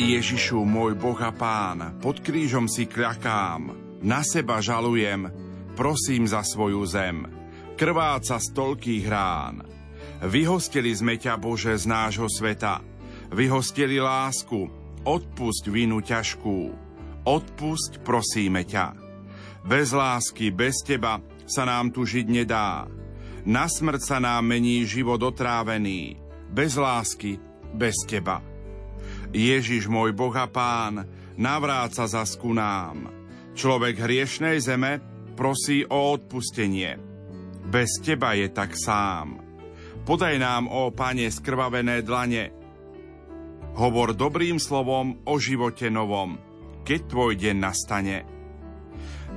Ježišu, môj Boh a Pán, pod krížom si kľakám, na seba žalujem, prosím za svoju zem. Krváca z toľkých rán. Vyhostili sme ťa, Bože, z nášho sveta. Vyhostili lásku, odpusť vinu ťažkú. Odpusť, prosíme ťa. Bez lásky, bez teba sa nám tu žiť nedá. Na smrť sa nám mení život otrávený. Bez lásky, bez teba. Ježiš môj Boh a Pán, navráca zasku nám. Človek hriešnej zeme prosí o odpustenie. Bez teba je tak sám. Podaj nám, ó Pane, skrvavené dlane. Hovor dobrým slovom o živote novom, keď tvoj deň nastane.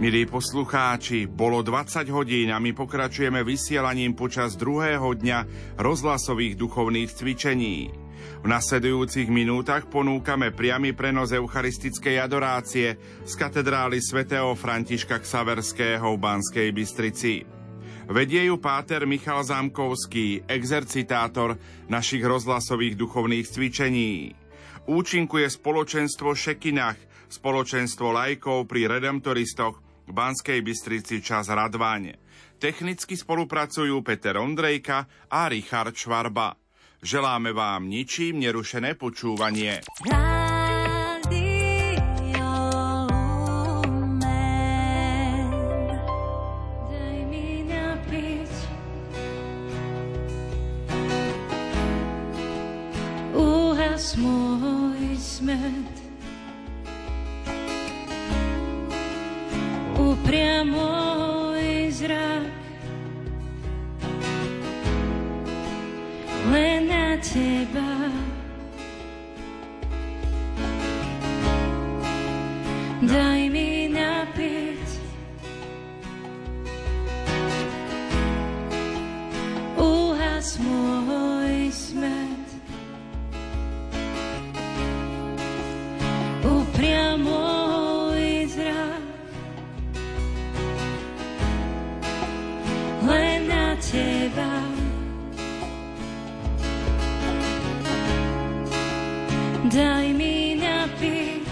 Milí poslucháči, bolo 20 hodín a my pokračujeme vysielaním počas druhého dňa rozhlasových duchovných cvičení. V nasledujúcich minútach ponúkame priamy prenos eucharistickej adorácie z katedrály svätého Františka Ksaverského v Banskej Bystrici. Vedie ju páter Michal Zámkovský, exercitátor našich rozhlasových duchovných cvičení. Účinkuje spoločenstvo Šekinach, spoločenstvo lajkov pri Redemptoristoch v Banskej Bystrici čas Radváň. Technicky spolupracujú Peter Ondrejka a Richard Švarba. Želáme vám ničím nerušené počúvanie. môj smet. Upriamoj zrak. Len teba. Daj mi napiť uhas môj smet. Upriamoj daj mi napiť.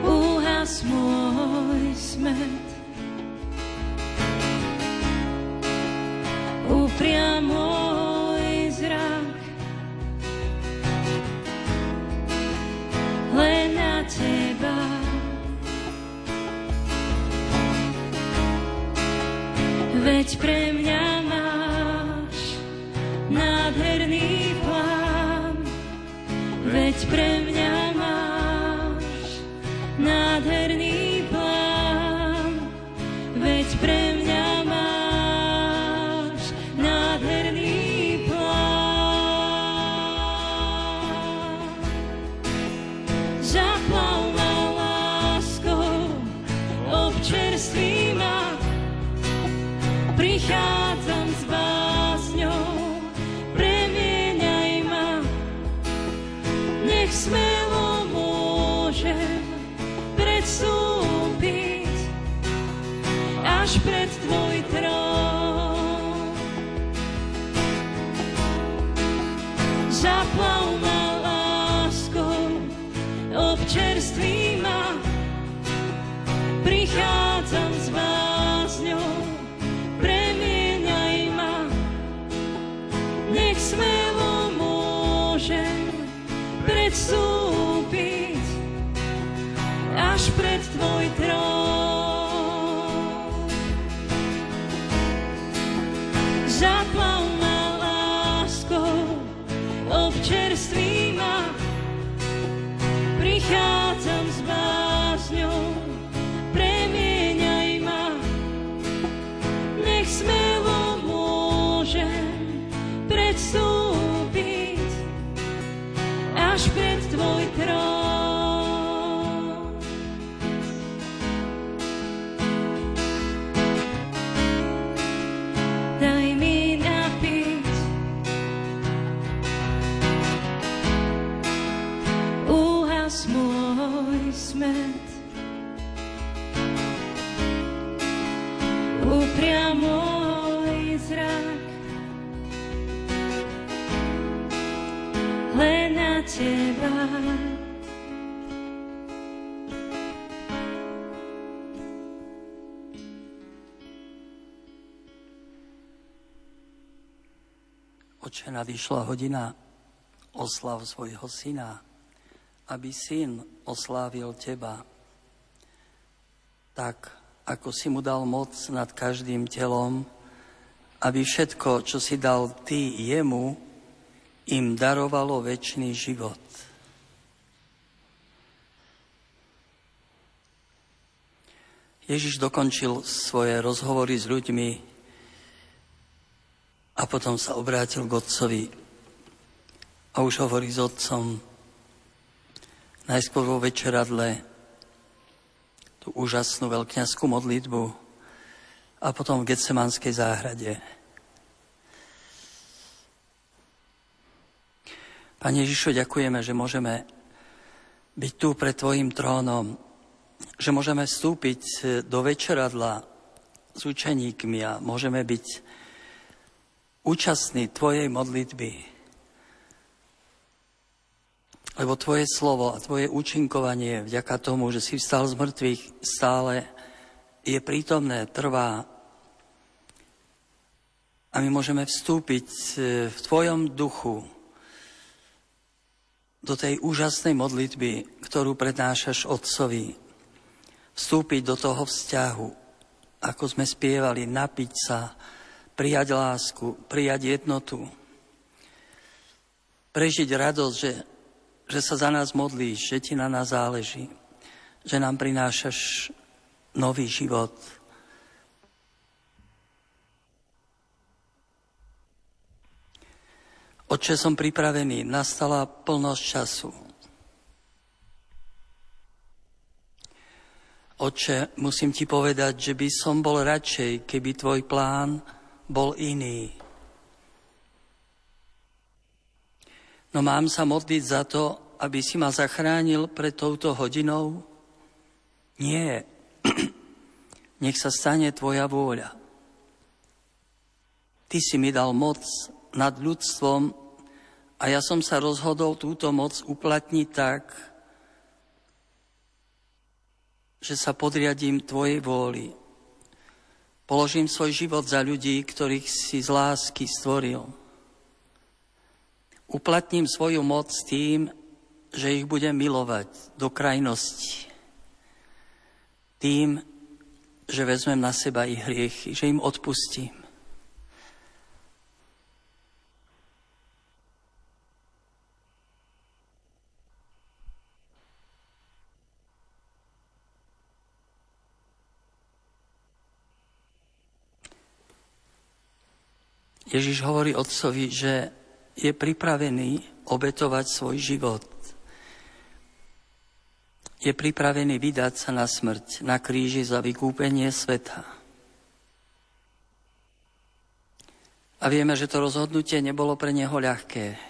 Uhas môj smet. Upriam môj zrak len na teba. Veď pre mňa veď pre mňa nadišla hodina oslav svojho syna, aby syn oslávil teba, tak ako si mu dal moc nad každým telom, aby všetko, čo si dal ty jemu, im darovalo väčší život. Ježiš dokončil svoje rozhovory s ľuďmi a potom sa obrátil k otcovi a už hovorí s otcom najskôr vo večeradle tú úžasnú veľkňaskú modlitbu a potom v Getsemanskej záhrade. Pane Ježišu, ďakujeme, že môžeme byť tu pred Tvojim trónom, že môžeme vstúpiť do večeradla s učeníkmi a môžeme byť účastní Tvojej modlitby. Lebo Tvoje slovo a Tvoje účinkovanie vďaka tomu, že si vstal z mŕtvych, stále je prítomné, trvá. A my môžeme vstúpiť e, v Tvojom duchu do tej úžasnej modlitby, ktorú prednášaš Otcovi. Vstúpiť do toho vzťahu, ako sme spievali, napiť sa, prijať lásku, prijať jednotu, prežiť radosť, že že sa za nás modlíš, že ti na nás záleží, že nám prinášaš nový život. Oče, som pripravený, nastala plnosť času. Oče, musím ti povedať, že by som bol radšej, keby tvoj plán bol iný. No mám sa modliť za to, aby si ma zachránil pred touto hodinou? Nie. Nech sa stane tvoja vôľa. Ty si mi dal moc nad ľudstvom a ja som sa rozhodol túto moc uplatniť tak, že sa podriadím Tvojej vôli. Položím svoj život za ľudí, ktorých si z lásky stvoril uplatním svoju moc tým, že ich budem milovať do krajnosti. Tým, že vezmem na seba ich hriechy, že im odpustím. Ježiš hovorí otcovi, že je pripravený obetovať svoj život. Je pripravený vydať sa na smrť, na kríži za vykúpenie sveta. A vieme, že to rozhodnutie nebolo pre neho ľahké.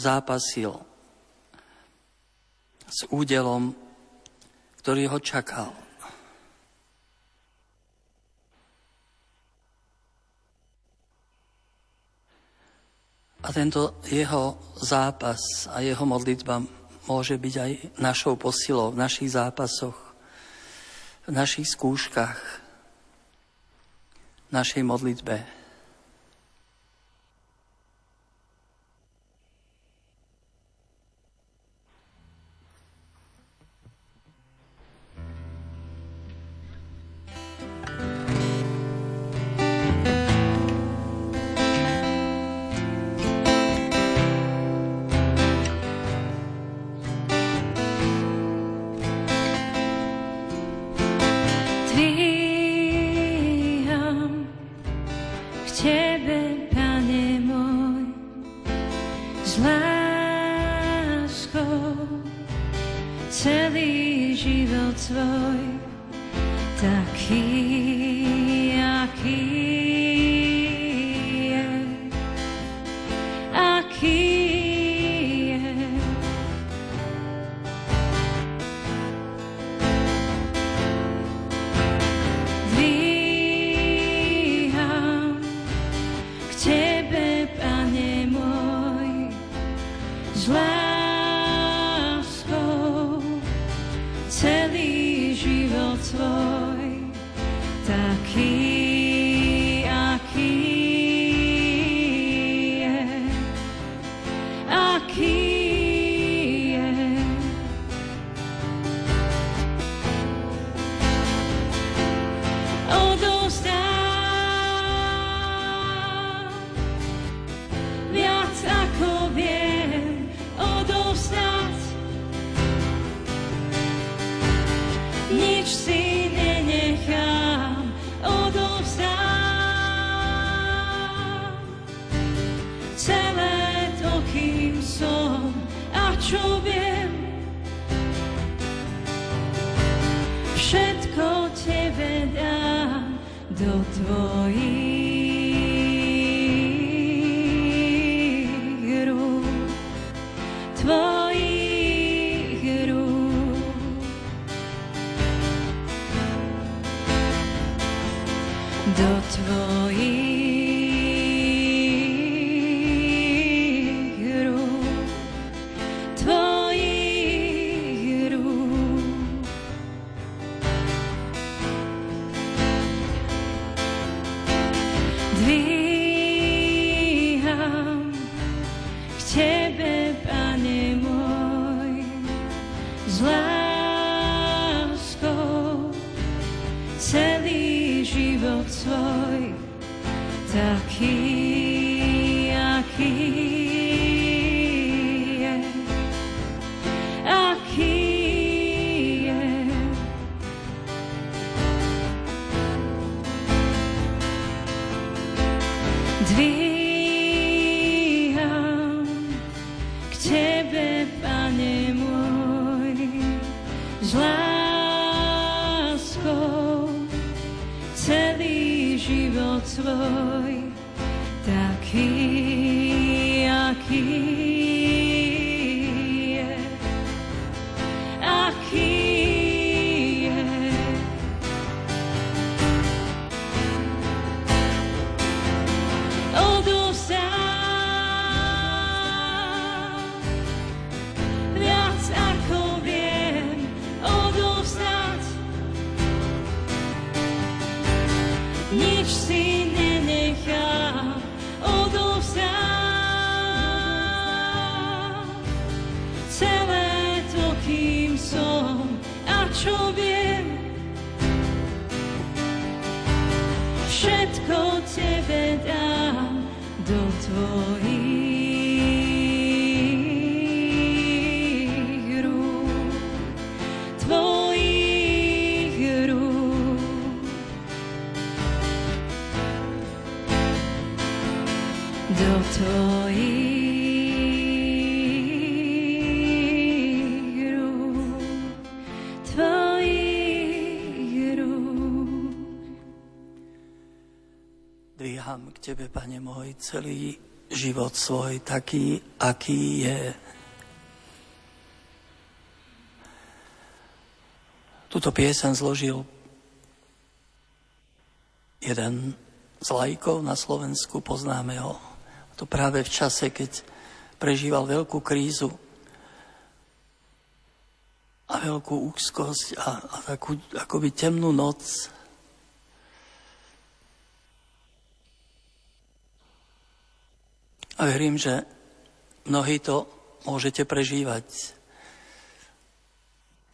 Zápasil s údelom, ktorý ho čakal. A tento jeho zápas a jeho modlitba môže byť aj našou posilou v našich zápasoch, v našich skúškach, v našej modlitbe. Do celý život svoj, taký, aký je. Tuto piesen zložil jeden z lajkov na Slovensku, poznáme ho. To práve v čase, keď prežíval veľkú krízu a veľkú úzkosť a, a takú akoby temnú noc. A verím, že mnohí to môžete prežívať.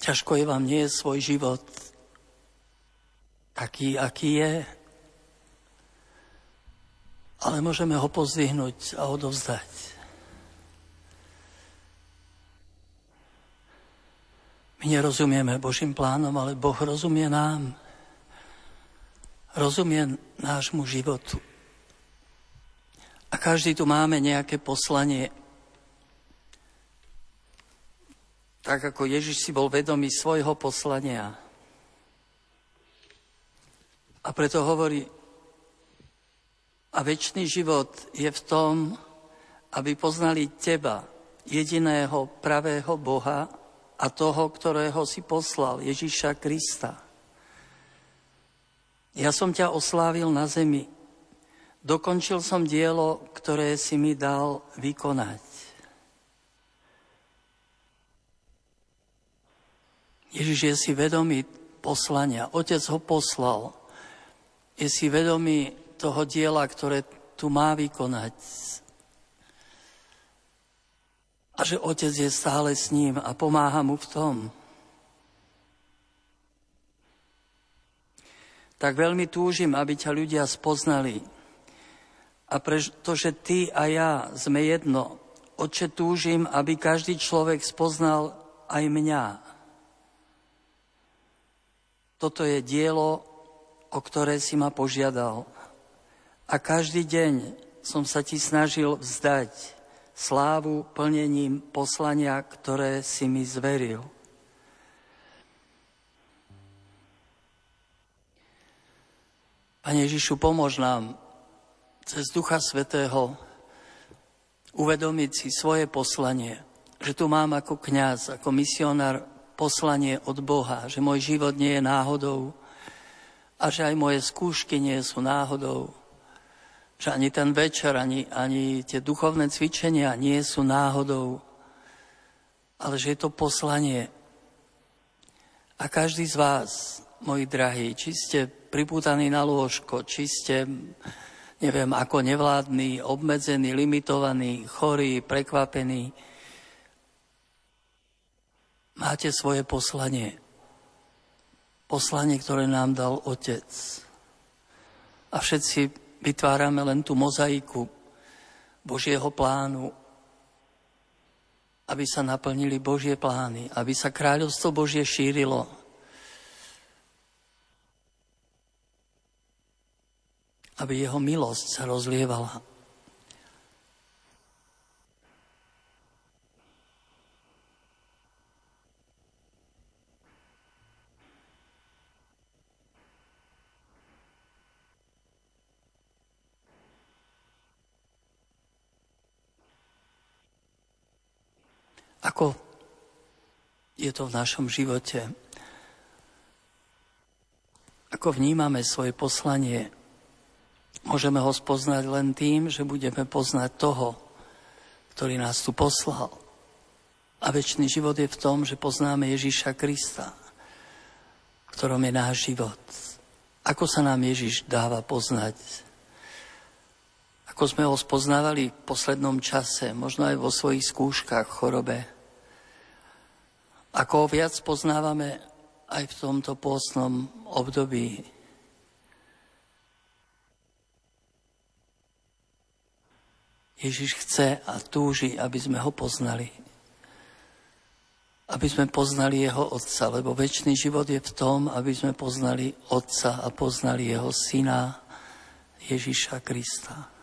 Ťažko je vám nie svoj život taký, aký je, ale môžeme ho pozdvihnúť a odovzdať. My nerozumieme Božím plánom, ale Boh rozumie nám. Rozumie nášmu životu. A každý tu máme nejaké poslanie. Tak ako Ježiš si bol vedomý svojho poslania. A preto hovorí, a väčší život je v tom, aby poznali teba, jediného pravého Boha a toho, ktorého si poslal, Ježíša Krista. Ja som ťa oslávil na zemi, dokončil som dielo, ktoré si mi dal vykonať. Ježiš je si vedomý poslania, Otec ho poslal, je si vedomý toho diela, ktoré tu má vykonať. A že Otec je stále s ním a pomáha mu v tom. Tak veľmi túžim, aby ťa ľudia spoznali. A pretože ty a ja sme jedno, Oče, túžim, aby každý človek spoznal aj mňa. Toto je dielo, o ktoré si ma požiadal. A každý deň som sa ti snažil vzdať slávu plnením poslania, ktoré si mi zveril. Pane Ježišu, pomôž nám cez Ducha Svetého uvedomiť si svoje poslanie, že tu mám ako kňaz, ako misionár poslanie od Boha, že môj život nie je náhodou a že aj moje skúšky nie sú náhodou, že ani ten večer, ani, ani tie duchovné cvičenia nie sú náhodou, ale že je to poslanie. A každý z vás, moji drahí, či ste pripútaní na lôžko, či ste, neviem, ako nevládni, obmedzení, limitovaní, chorí, prekvapení, máte svoje poslanie. Poslanie, ktoré nám dal Otec. A všetci vytvárame len tú mozaiku Božieho plánu, aby sa naplnili Božie plány, aby sa kráľovstvo Božie šírilo. Aby jeho milosť sa rozlievala. Ako je to v našom živote? Ako vnímame svoje poslanie? Môžeme ho spoznať len tým, že budeme poznať toho, ktorý nás tu poslal. A väčší život je v tom, že poznáme Ježíša Krista, v ktorom je náš život. Ako sa nám Ježíš dáva poznať? Ako sme ho spoznávali v poslednom čase, možno aj vo svojich skúškach, chorobe, ako ho viac poznávame aj v tomto pôstnom období. Ježiš chce a túži, aby sme ho poznali. Aby sme poznali jeho Otca, lebo väčší život je v tom, aby sme poznali Otca a poznali jeho Syna Ježiša Krista.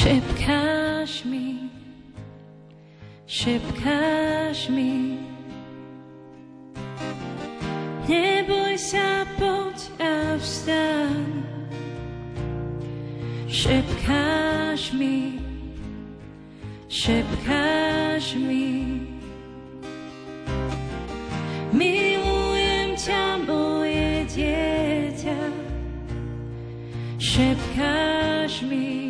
Szepkáš mi, szepkáš mi. Nie bój sa, poď a wstań. Szepkáš mi, szepkáš mi. Milujem ťa, moje dieťa, szepkáš mi.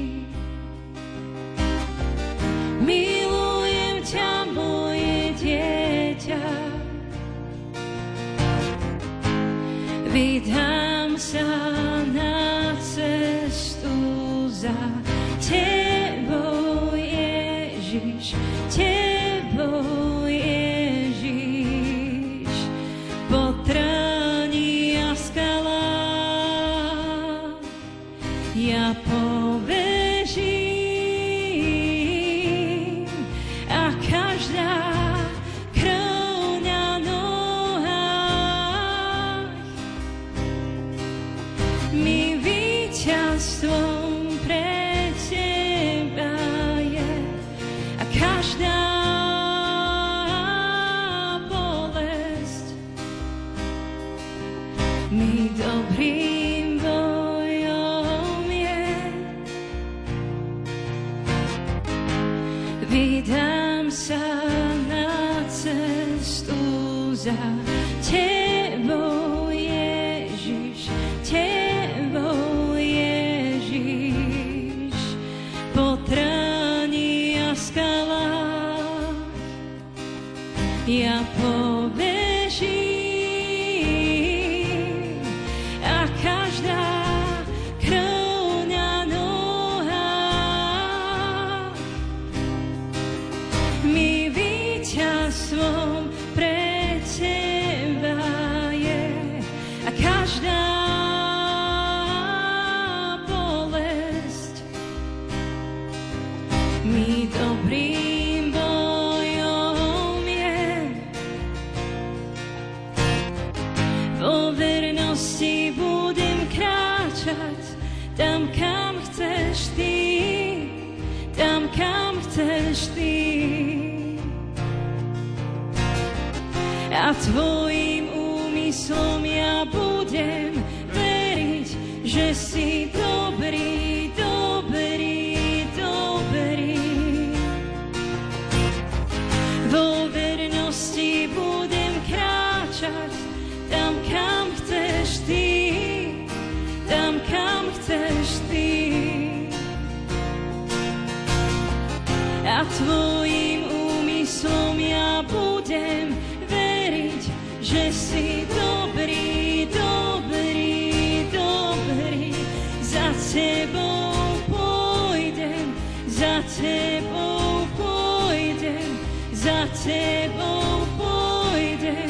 tebou pôjdem, za tebou pôjdem,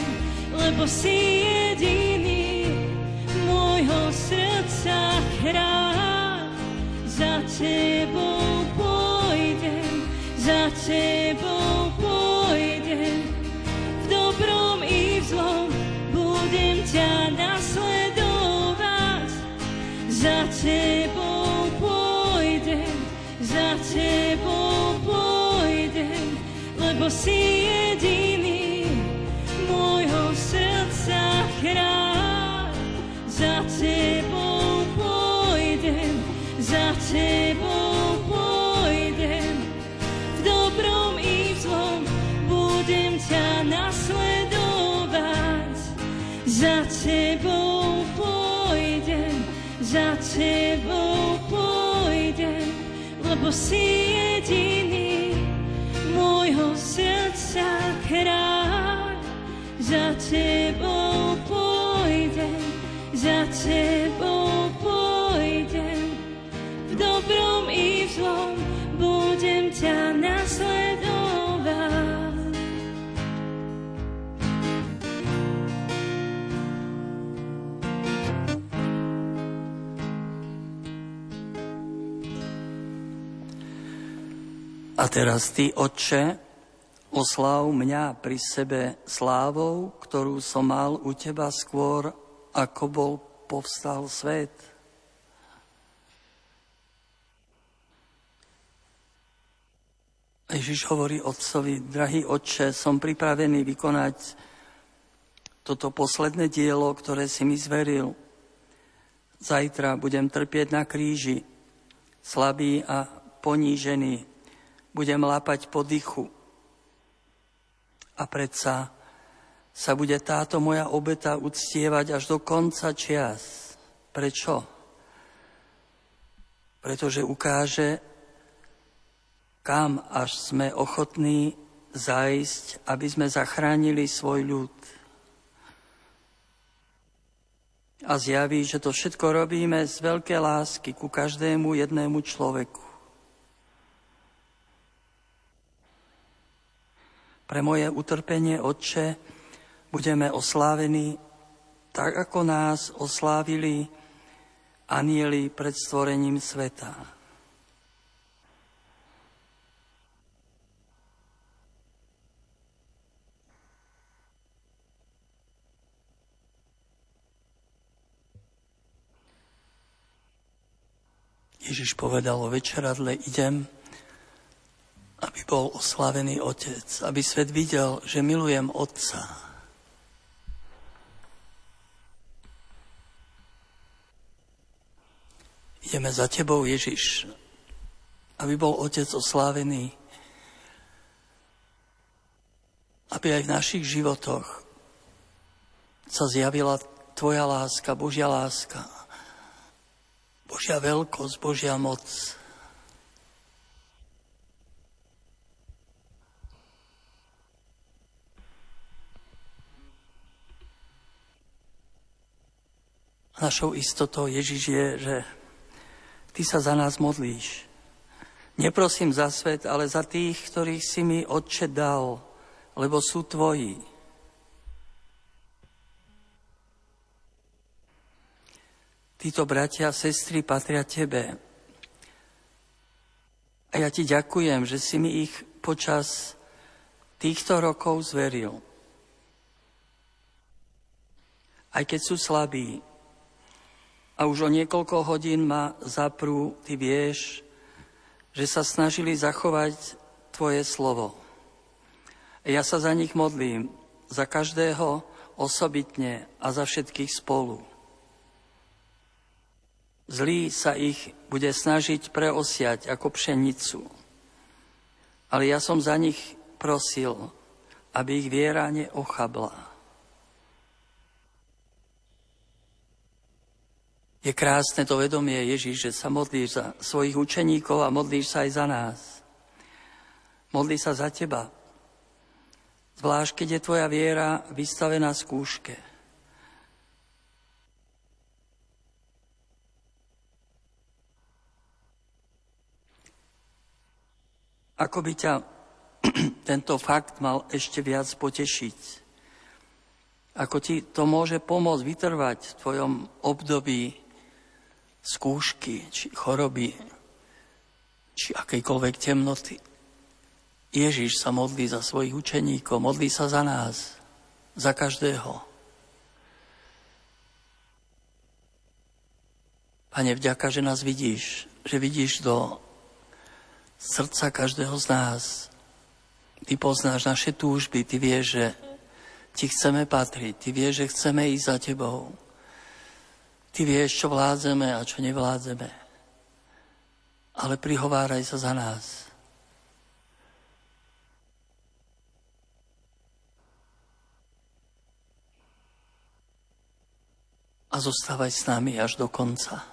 lebo si jediný môjho srdca kráľ. Za tebou pôjdem, za tebou pôjdem, v dobrom i v zlom budem ťa nasledovať. Za tebou lebo si jediný môjho srdca kráľ. Za tebou pôjdem, za tebou pôjdem, v dobrom i v zlom budem ťa nasledovať. Za tebou pôjdem, za tebou pôjdem, lebo si tebou pôjdem, za tebou pôjdem, v dobrom i v zlom budem ťa nasledovať. A teraz ty, Otče, osláv mňa pri sebe slávou, ktorú som mal u teba skôr, ako bol povstal svet. Ježiš hovorí otcovi, drahý otče, som pripravený vykonať toto posledné dielo, ktoré si mi zveril. Zajtra budem trpieť na kríži, slabý a ponížený, budem lápať po dychu. A predsa sa bude táto moja obeta uctievať až do konca čias. Prečo? Pretože ukáže, kam až sme ochotní zajsť, aby sme zachránili svoj ľud. A zjaví, že to všetko robíme z veľkej lásky ku každému jednému človeku. Pre moje utrpenie, Otče, budeme oslávení tak, ako nás oslávili anieli pred stvorením sveta. Ježiš povedal o večeradle, idem, aby bol oslavený Otec, aby svet videl, že milujem Otca. Ideme za Tebou, Ježiš, aby bol Otec oslávený, aby aj v našich životoch sa zjavila Tvoja láska, Božia láska, Božia veľkosť, Božia moc. Našou istotou Ježiš je, že Ty sa za nás modlíš. Neprosím za svet, ale za tých, ktorých si mi Otče dal, lebo sú Tvoji. Títo bratia a sestry patria Tebe. A ja ti ďakujem, že si mi ich počas týchto rokov zveril. Aj keď sú slabí a už o niekoľko hodín ma zaprú, ty vieš, že sa snažili zachovať tvoje slovo. Ja sa za nich modlím, za každého osobitne a za všetkých spolu. Zlý sa ich bude snažiť preosiať ako pšenicu. Ale ja som za nich prosil, aby ich viera neochabla. Je krásne to vedomie, Ježiš, že sa modlíš za svojich učeníkov a modlíš sa aj za nás. Modlí sa za teba. Zvlášť, keď je tvoja viera vystavená skúške. Ako by ťa tento fakt mal ešte viac potešiť. Ako ti to môže pomôcť vytrvať v tvojom období skúšky, či choroby, či akejkoľvek temnoty. Ježiš sa modlí za svojich učeníkov, modlí sa za nás, za každého. Pane, vďaka, že nás vidíš, že vidíš do srdca každého z nás. Ty poznáš naše túžby, ty vieš, že ti chceme patriť, ty vieš, že chceme ísť za tebou. Ty vieš, čo vládzeme a čo nevládzeme. Ale prihováraj sa za nás. a zostávaj s nami až do konca.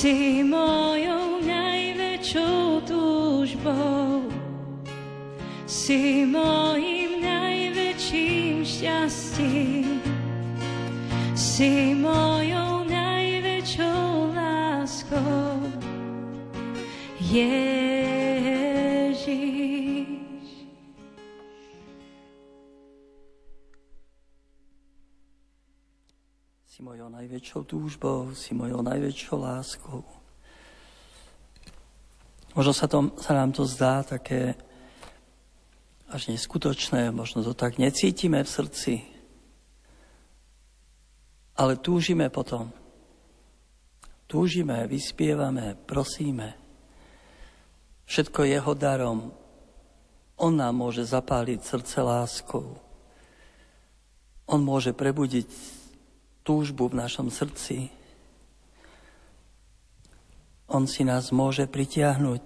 Si mojou najväčšou túžbou, si mojim najväčším šťastím, si mojou najväčšou láskou. Yeah. Najväčšou túžbou, si mojou najväčšou láskou. Možno sa, to, sa nám to zdá také až neskutočné, možno to tak necítime v srdci, ale túžime potom. Túžime, vyspievame, prosíme. Všetko jeho darom. On nám môže zapáliť srdce láskou. On môže prebudiť túžbu v našom srdci. On si nás môže pritiahnuť.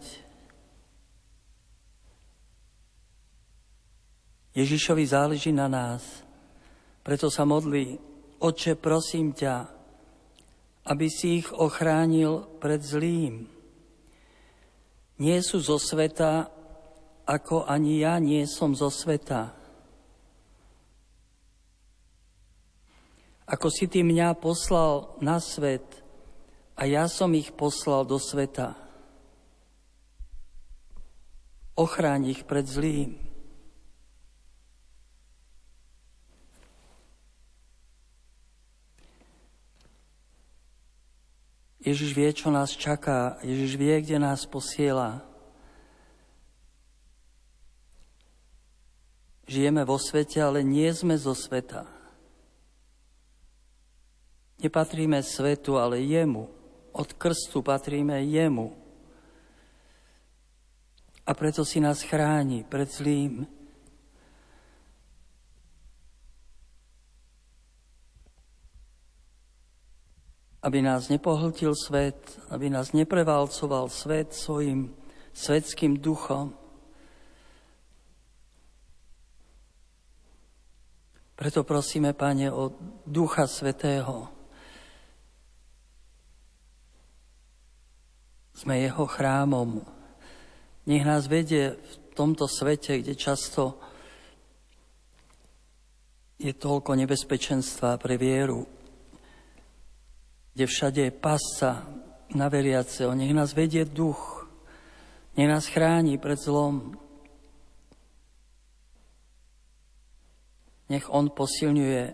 Ježišovi záleží na nás, preto sa modlí, Oče, prosím ťa, aby si ich ochránil pred zlým. Nie sú zo sveta, ako ani ja nie som zo sveta. Ako si ty mňa poslal na svet a ja som ich poslal do sveta. Ochráň ich pred zlým. Ježiš vie, čo nás čaká. Ježiš vie, kde nás posiela. Žijeme vo svete, ale nie sme zo sveta. Nepatríme svetu, ale jemu. Od krstu patríme jemu. A preto si nás chráni pred zlým. Aby nás nepohltil svet, aby nás neprevalcoval svet svojim svetským duchom. Preto prosíme, Pane, o Ducha Svetého, Sme jeho chrámom. Nech nás vedie v tomto svete, kde často je toľko nebezpečenstva pre vieru, kde všade je pasca na veriaceho. Nech nás vedie duch, nech nás chráni pred zlom. Nech On posilňuje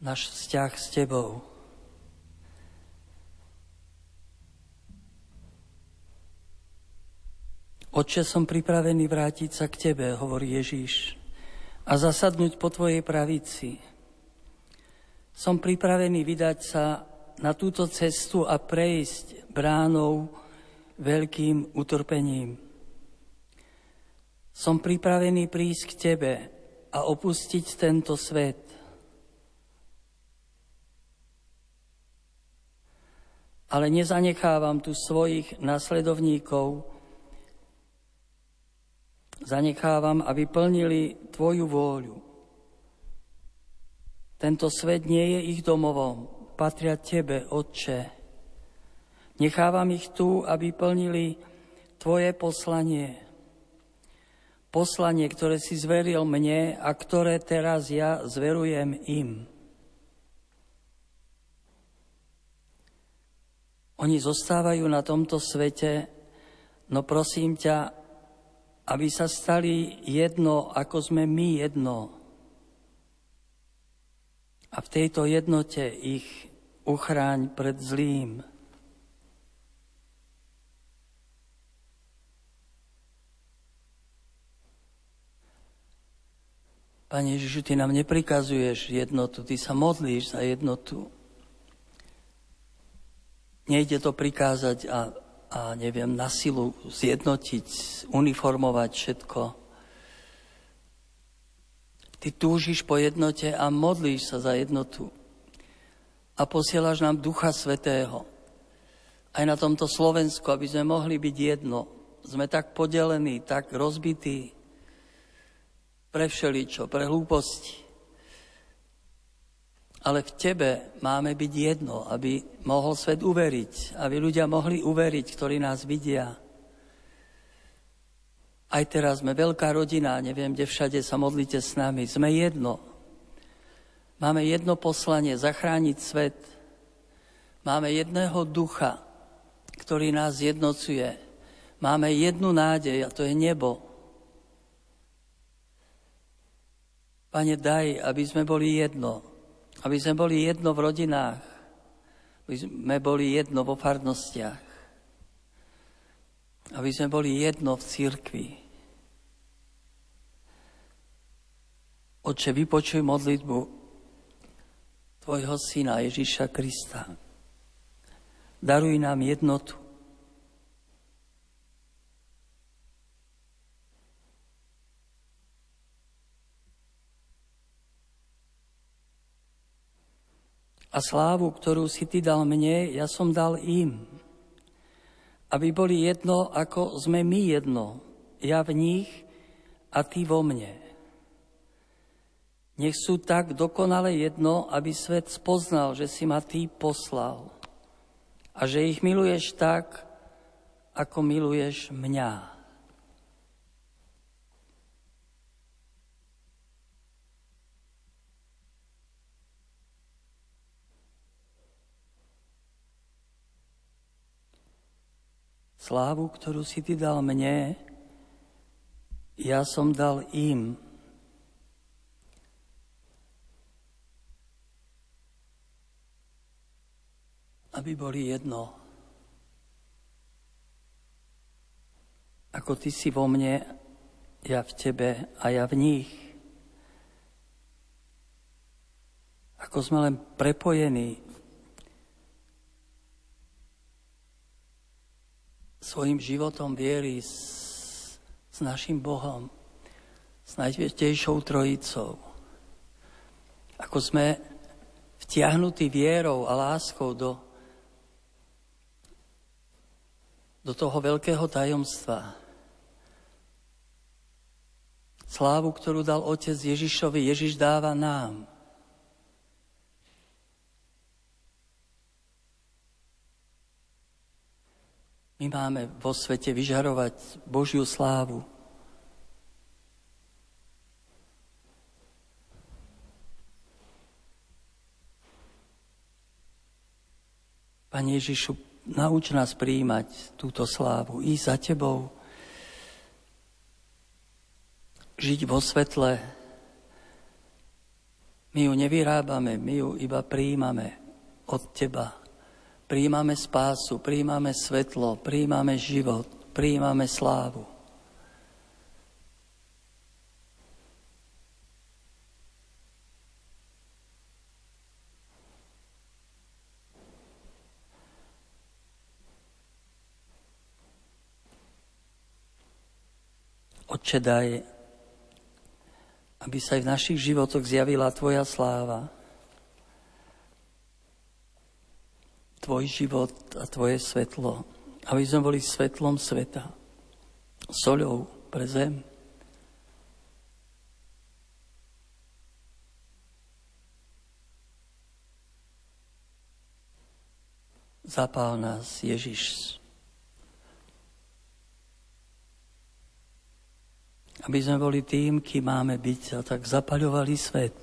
náš vzťah s Tebou. Otče, som pripravený vrátiť sa k Tebe, hovorí Ježíš, a zasadnúť po Tvojej pravici. Som pripravený vydať sa na túto cestu a prejsť bránou veľkým utrpením. Som pripravený prísť k Tebe a opustiť tento svet. Ale nezanechávam tu svojich nasledovníkov, zanechávam, aby plnili Tvoju vôľu. Tento svet nie je ich domovom, patria Tebe, Otče. Nechávam ich tu, aby plnili Tvoje poslanie poslanie, ktoré si zveril mne a ktoré teraz ja zverujem im. Oni zostávajú na tomto svete, no prosím ťa, aby sa stali jedno, ako sme my jedno. A v tejto jednote ich uchráň pred zlým. Pane Ježišu, Ty nám neprikazuješ jednotu, Ty sa modlíš za jednotu. Nejde to prikázať a, a neviem, na silu zjednotiť, uniformovať všetko. Ty túžiš po jednote a modlíš sa za jednotu. A posielaš nám Ducha Svetého. Aj na tomto Slovensku, aby sme mohli byť jedno. Sme tak podelení, tak rozbití, pre všeličo, pre hlúposti. Ale v Tebe máme byť jedno, aby mohol svet uveriť, aby ľudia mohli uveriť, ktorí nás vidia. Aj teraz sme veľká rodina, neviem, kde všade sa modlíte s nami. Sme jedno. Máme jedno poslanie, zachrániť svet. Máme jedného ducha, ktorý nás jednocuje. Máme jednu nádej a to je nebo. Pane, daj, aby sme boli jedno. Aby sme boli jedno v rodinách. Aby sme boli jedno vo farnostiach. Aby sme boli jedno v církvi. Oče, vypočuj modlitbu Tvojho Syna Ježíša Krista. Daruj nám jednotu. A slávu, ktorú si ty dal mne, ja som dal im. Aby boli jedno, ako sme my jedno. Ja v nich a ty vo mne. Nech sú tak dokonale jedno, aby svet spoznal, že si ma ty poslal. A že ich miluješ tak, ako miluješ mňa. Slávu, ktorú si ty dal mne, ja som dal im. Aby boli jedno. Ako ty si vo mne, ja v tebe a ja v nich. Ako sme len prepojení svojim životom viery s, s našim Bohom, s najsvetejšou trojicou. Ako sme vtiahnutí vierou a láskou do, do toho veľkého tajomstva. Slávu, ktorú dal Otec Ježišovi, Ježiš dáva nám. My máme vo svete vyžarovať Božiu slávu. Pane Ježišu, nauč nás príjmať túto slávu, ísť za Tebou, žiť vo svetle. My ju nevyrábame, my ju iba príjmame od Teba. Príjmame spásu, príjmame svetlo, príjmame život, príjmame slávu. Otče, daj, aby sa aj v našich životoch zjavila Tvoja sláva, Tvoj život a Tvoje svetlo, aby sme boli svetlom sveta, soľou pre zem. Zapál nás, Ježiš. Aby sme boli tým, kým máme byť a tak zapaľovali svet.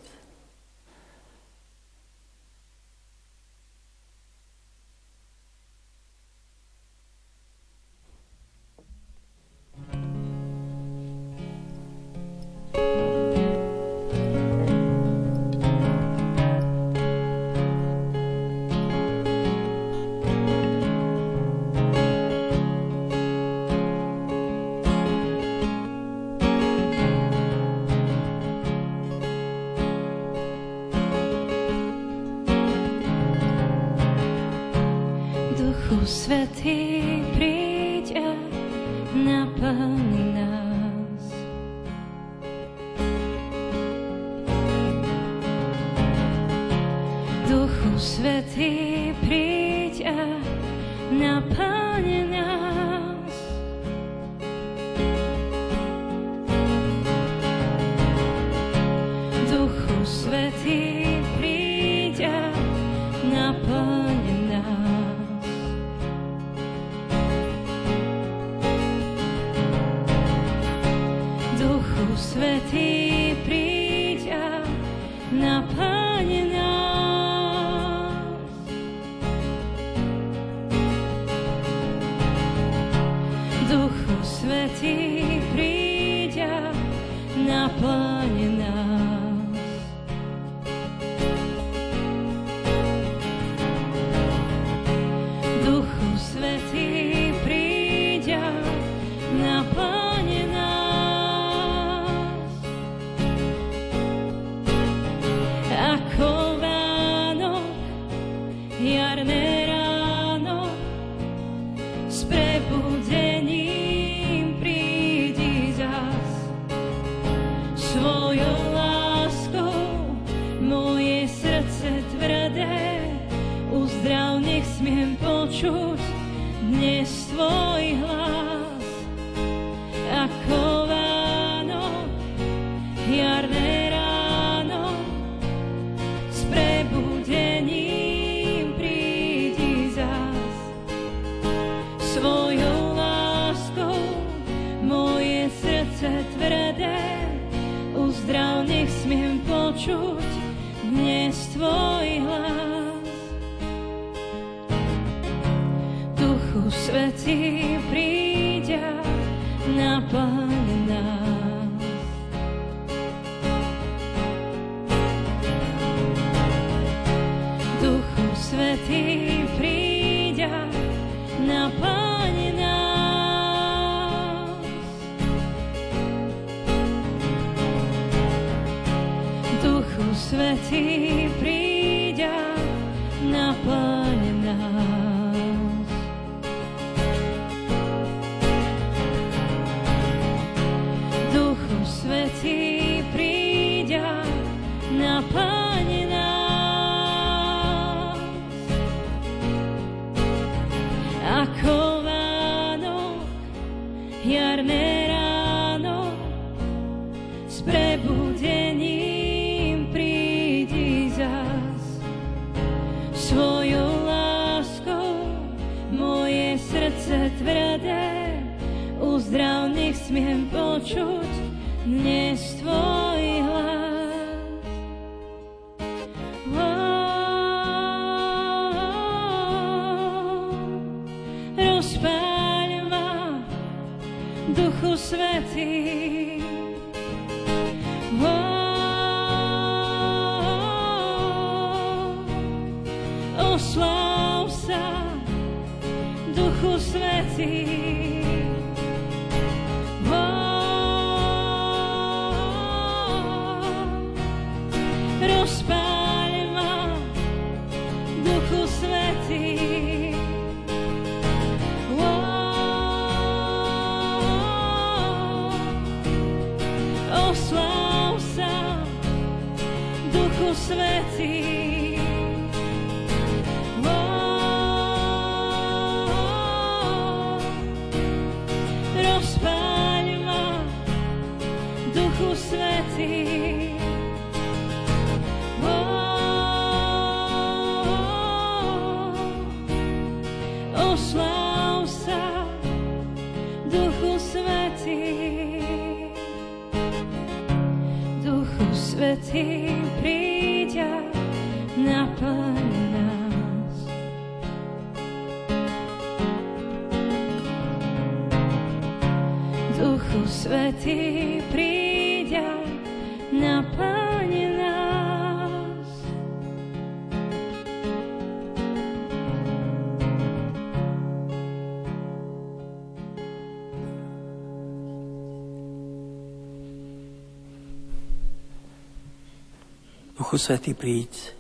Duchu Svetý príď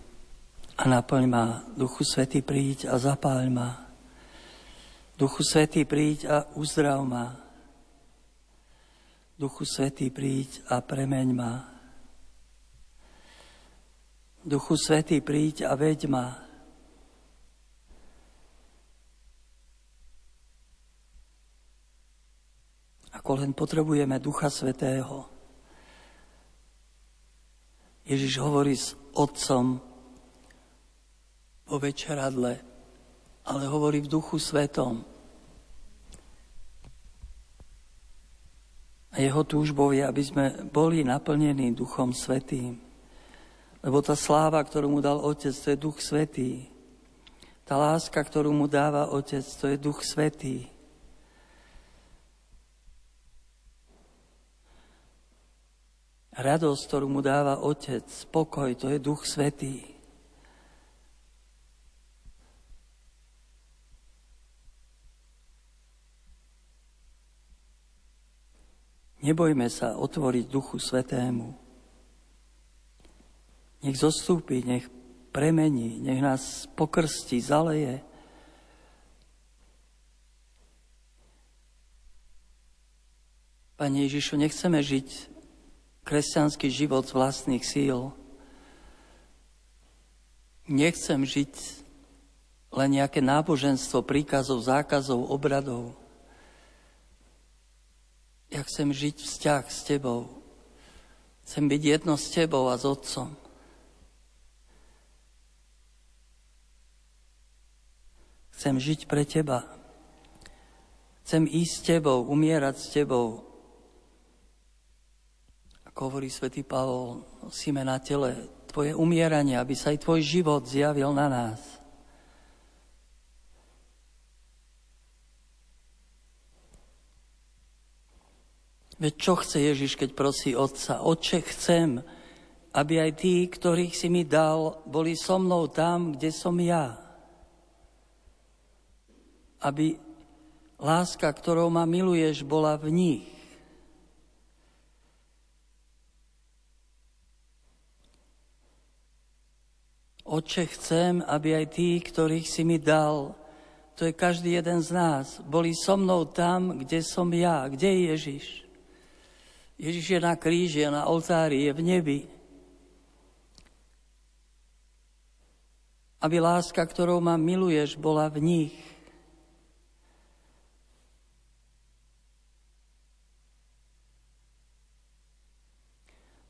a naplň ma. Duchu Svetý príď a zapáľ ma. Duchu Svetý príď a uzdrav ma. Duchu Svetý príď a premeň ma. Duchu Svetý príď a veď ma. Ako len potrebujeme Ducha Svetého. Ježiš hovorí s Otcom vo večeradle, ale hovorí v duchu svetom. A jeho túžbou je, aby sme boli naplnení Duchom Svetým. Lebo tá sláva, ktorú mu dal Otec, to je Duch Svetý. Tá láska, ktorú mu dáva Otec, to je Duch Svetý. Radosť, ktorú mu dáva Otec, spokoj, to je Duch Svetý. Nebojme sa otvoriť Duchu Svetému. Nech zostúpi, nech premení, nech nás pokrstí, zaleje. Pane Ježišu, nechceme žiť kresťanský život z vlastných síl. Nechcem žiť len nejaké náboženstvo príkazov, zákazov, obradov. Ja chcem žiť vzťah s Tebou. Chcem byť jedno s Tebou a s Otcom. Chcem žiť pre Teba. Chcem ísť s Tebou, umierať s Tebou, hovorí svätý Pavol, nosíme na tele tvoje umieranie, aby sa aj tvoj život zjavil na nás. Veď čo chce Ježiš, keď prosí Otca? Otče, chcem, aby aj tí, ktorých si mi dal, boli so mnou tam, kde som ja. Aby láska, ktorou ma miluješ, bola v nich. Oče, chcem, aby aj tí, ktorých si mi dal, to je každý jeden z nás, boli so mnou tam, kde som ja. Kde je Ježiš? Ježiš je na kríži, je na oltári, je v nebi. Aby láska, ktorou ma miluješ, bola v nich.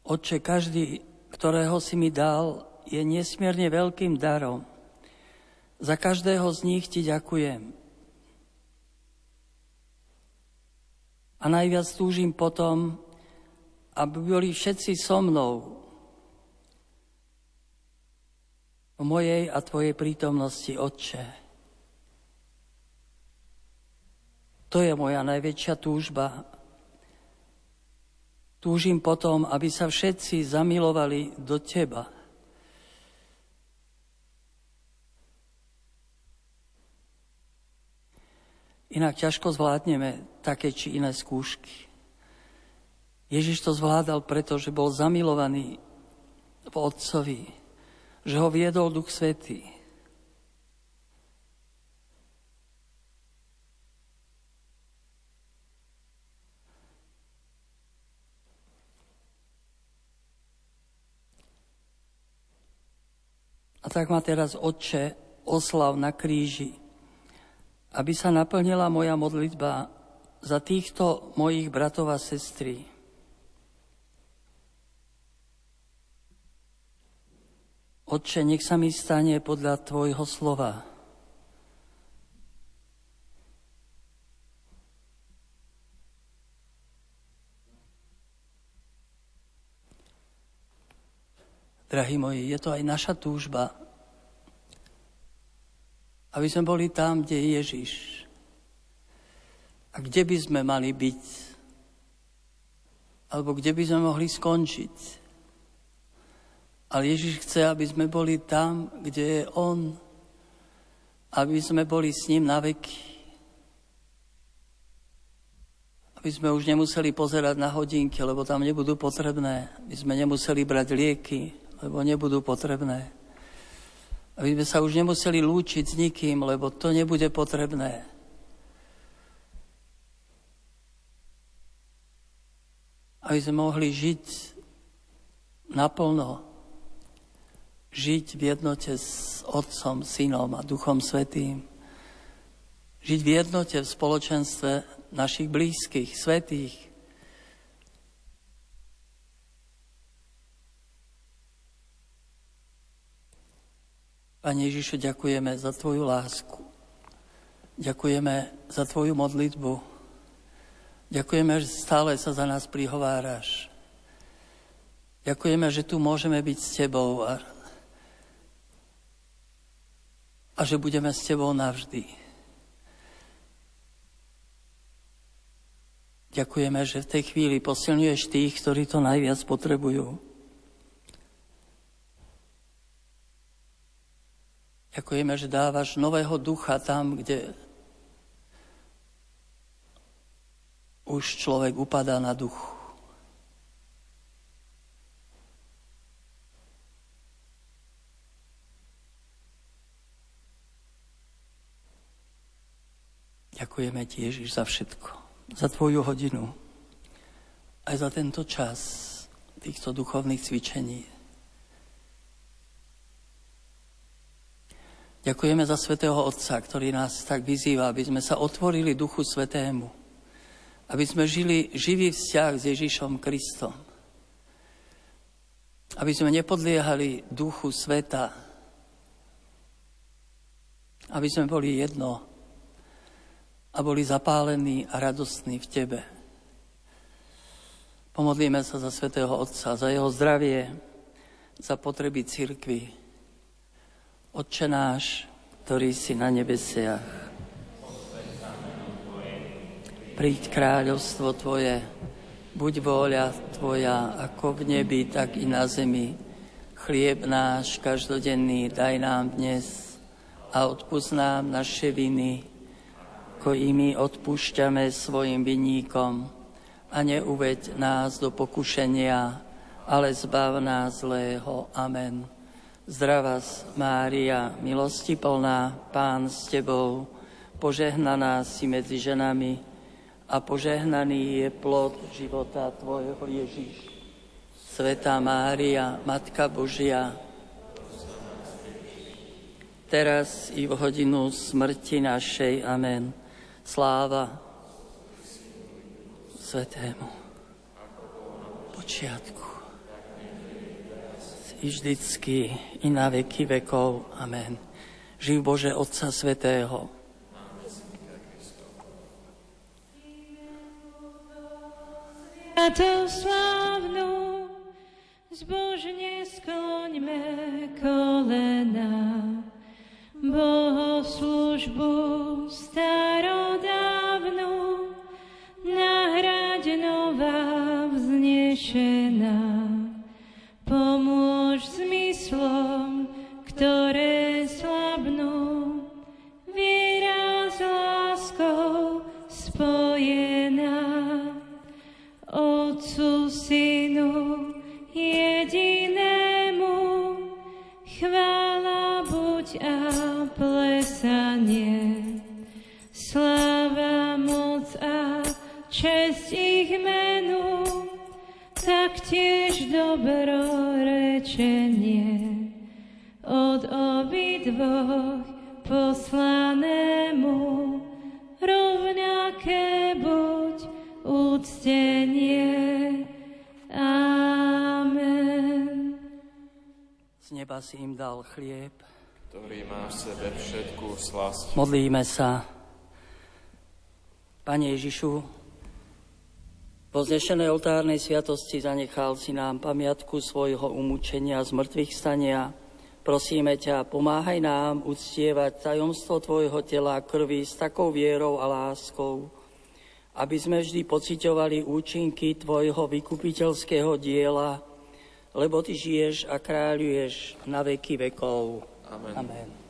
Otče, každý, ktorého si mi dal, je nesmierne veľkým darom. Za každého z nich ti ďakujem. A najviac túžim potom, aby boli všetci so mnou v mojej a tvojej prítomnosti, Otče. To je moja najväčšia túžba. Túžim potom, aby sa všetci zamilovali do Teba. Inak ťažko zvládneme také či iné skúšky. Ježiš to zvládal, pretože bol zamilovaný v Otcovi, že ho viedol Duch Svetý. A tak ma teraz, Otče, oslav na kríži, aby sa naplnila moja modlitba za týchto mojich bratov a sestry. Otče, nech sa mi stane podľa Tvojho slova. Drahí moji, je to aj naša túžba, aby sme boli tam, kde je Ježiš. A kde by sme mali byť? Alebo kde by sme mohli skončiť? Ale Ježiš chce, aby sme boli tam, kde je On. Aby sme boli s ním na veky. Aby sme už nemuseli pozerať na hodinky, lebo tam nebudú potrebné. Aby sme nemuseli brať lieky, lebo nebudú potrebné. Aby sme sa už nemuseli lúčiť s nikým, lebo to nebude potrebné. Aby sme mohli žiť naplno, žiť v jednote s Otcom, Synom a Duchom Svetým. Žiť v jednote v spoločenstve našich blízkych, svetých, Pane Ježišu, ďakujeme za Tvoju lásku. Ďakujeme za Tvoju modlitbu. Ďakujeme, že stále sa za nás prihováraš. Ďakujeme, že tu môžeme byť s Tebou a, a že budeme s Tebou navždy. Ďakujeme, že v tej chvíli posilňuješ tých, ktorí to najviac potrebujú. Ďakujeme, že dávaš nového ducha tam, kde už človek upadá na duch. Ďakujeme ti, Ježiš, za všetko. Za tvoju hodinu. Aj za tento čas týchto duchovných cvičení. Ďakujeme za Svetého Otca, ktorý nás tak vyzýva, aby sme sa otvorili Duchu Svetému. Aby sme žili živý vzťah s Ježišom Kristom. Aby sme nepodliehali Duchu Sveta. Aby sme boli jedno a boli zapálení a radostní v Tebe. Pomodlíme sa za Svetého Otca, za jeho zdravie, za potreby cirkvi, Otče náš, ktorý si na nebesiach, príď kráľovstvo Tvoje, buď vôľa Tvoja, ako v nebi, tak i na zemi. Chlieb náš každodenný daj nám dnes a odpúsť nám naše viny, ako i my odpúšťame svojim vinníkom. A neuveď nás do pokušenia, ale zbav nás zlého. Amen. Zdravás, Mária, milosti plná, Pán s Tebou, požehnaná si medzi ženami a požehnaný je plod života Tvojho Ježíš. Svetá Mária, Matka Božia, teraz i v hodinu smrti našej. Amen. Sláva Svetému počiatku i vždycky, i na veky vekov. Amen. Živ Bože Otca Svetého. Sviatou slávnu, zbožne skloňme kolena, bohoslužbu starodávnu, nahrať nová vznešená zmyslom, ktoré taktiež dobrorečenie od obidvoch poslanému rovnaké buď úctenie. Amen. Z neba si im dal chlieb, ktorý má v sebe všetku slasť. Modlíme sa. Pane Ježišu, po znešenej oltárnej sviatosti zanechal si nám pamiatku svojho umúčenia z mŕtvych stania. Prosíme ťa, pomáhaj nám uctievať tajomstvo Tvojho tela krvi s takou vierou a láskou, aby sme vždy pociťovali účinky Tvojho vykupiteľského diela, lebo Ty žiješ a kráľuješ na veky vekov. Amen. Amen.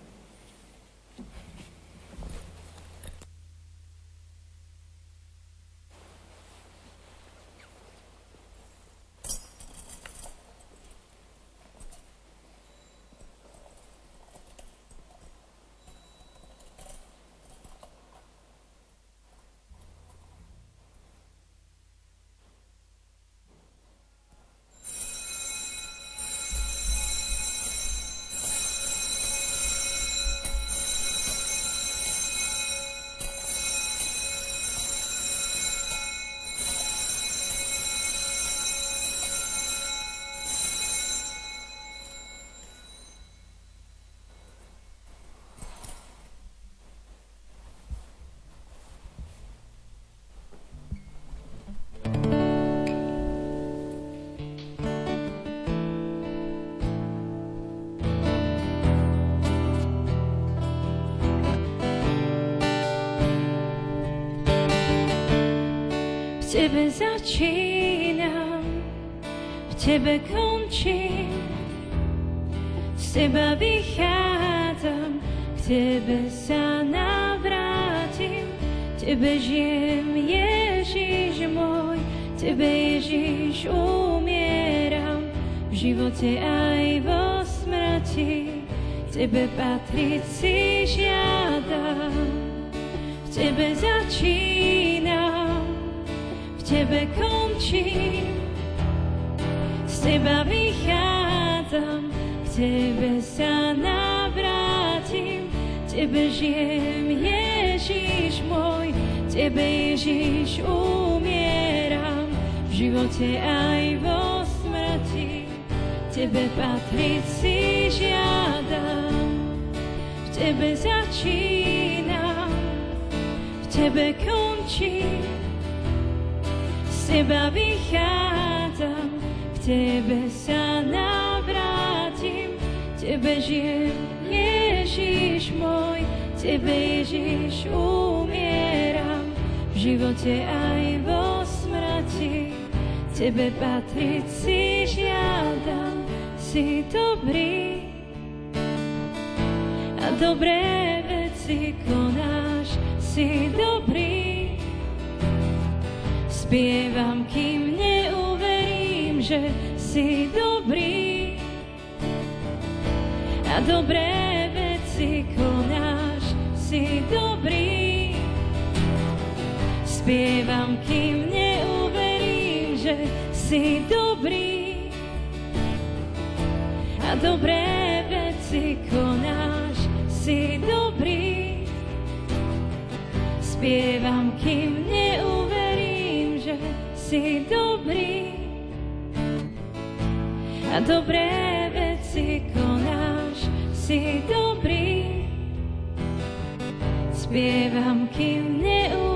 Tebe začínam, v Tebe končím, z Teba vychádzam, k Tebe sa navrátim, Tebe žijem, Ježiš môj, Tebe Ježiš umieram, v živote aj vo smrti, Tebe patriť si žiadam, v Tebe začínam, Tebe končím, z Teba vychádzam, k Tebe sa navrátim, Tebe žijem, Ježiš môj, Tebe Ježiš umieram, v živote aj vo smrti, Tebe patriť si žiadam, v Tebe začínam, v Tebe končím, teba vychádzam, k tebe sa navrátim, tebe žijem, Ježiš môj, tebe Ježiš umieram, v živote aj vo smrti, tebe patriť si žiadam, si dobrý a dobré veci konáš, si dobrý Spievam, kým neuverím, že si dobrý a dobré veci konáš, si dobrý. Spievam, kým neuverím, že si dobrý a dobré veci konáš, si dobrý. Spievam, kým neuverím, si dobrý a dobré veci konáš, si dobrý. Spievam, kým neuverím.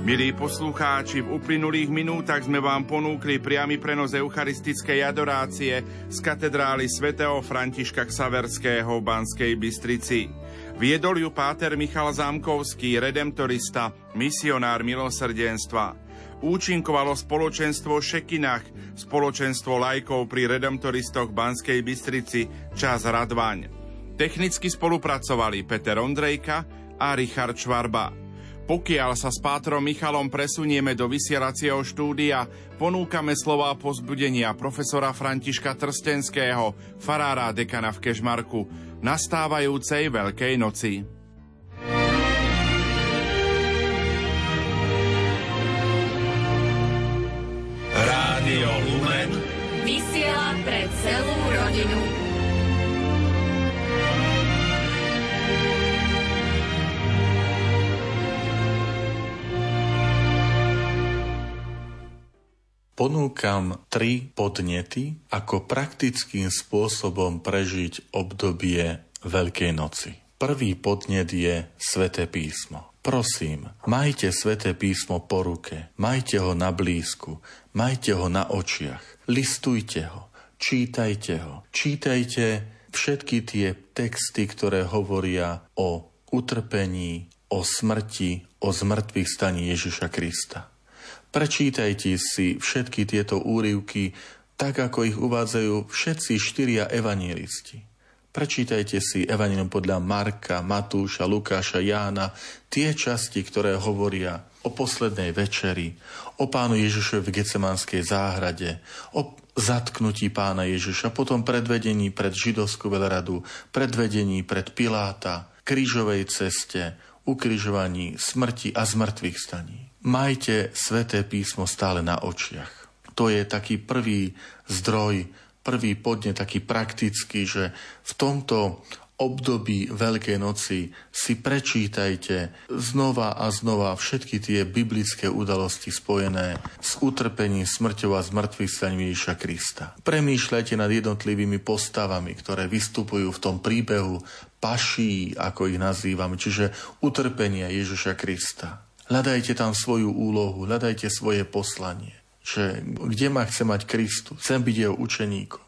Milí poslucháči, v uplynulých minútach sme vám ponúkli priamy prenos eucharistickej adorácie z katedrály svätého Františka Ksaverského v Banskej Bystrici. Viedol ju páter Michal Zámkovský, redemptorista, misionár milosrdenstva. účinkovalo spoločenstvo Šekinach, spoločenstvo lajkov pri redemptoristoch Banskej Bystrici, čas Radvaň. Technicky spolupracovali Peter Ondrejka a Richard Švarba. Pokiaľ sa s Pátrom Michalom presunieme do vysielacieho štúdia, ponúkame slova pozbudenia profesora Františka Trstenského, farára dekana v Kežmarku, nastávajúcej Veľkej noci. Rádio Lumen vysiela pre celú rodinu. Ponúkam tri podnety, ako praktickým spôsobom prežiť obdobie Veľkej noci. Prvý podnet je Sveté písmo. Prosím, majte Sveté písmo po ruke, majte ho na blízku, majte ho na očiach, listujte ho, čítajte ho, čítajte všetky tie texty, ktoré hovoria o utrpení, o smrti, o zmrtvých staní Ježiša Krista. Prečítajte si všetky tieto úryvky, tak ako ich uvádzajú všetci štyria evanielisti. Prečítajte si Evangelium podľa Marka, Matúša, Lukáša, Jána, tie časti, ktoré hovoria o poslednej večeri, o pánu Ježišovi v Gecemanskej záhrade, o zatknutí pána Ježiša, potom predvedení pred židovskú veľradu, predvedení pred Piláta, krížovej ceste, ukrižovaní, smrti a zmrtvých staní. Majte sveté písmo stále na očiach. To je taký prvý zdroj, prvý podnet, taký praktický, že v tomto období Veľkej noci si prečítajte znova a znova všetky tie biblické udalosti spojené s utrpením, smrťou a zmrtvých Ježiša Krista. Premýšľajte nad jednotlivými postavami, ktoré vystupujú v tom príbehu paší, ako ich nazývame, čiže utrpenia Ježiša Krista. Hľadajte tam svoju úlohu, hľadajte svoje poslanie. Že kde ma chce mať Kristus? Chcem byť jeho učeníkom.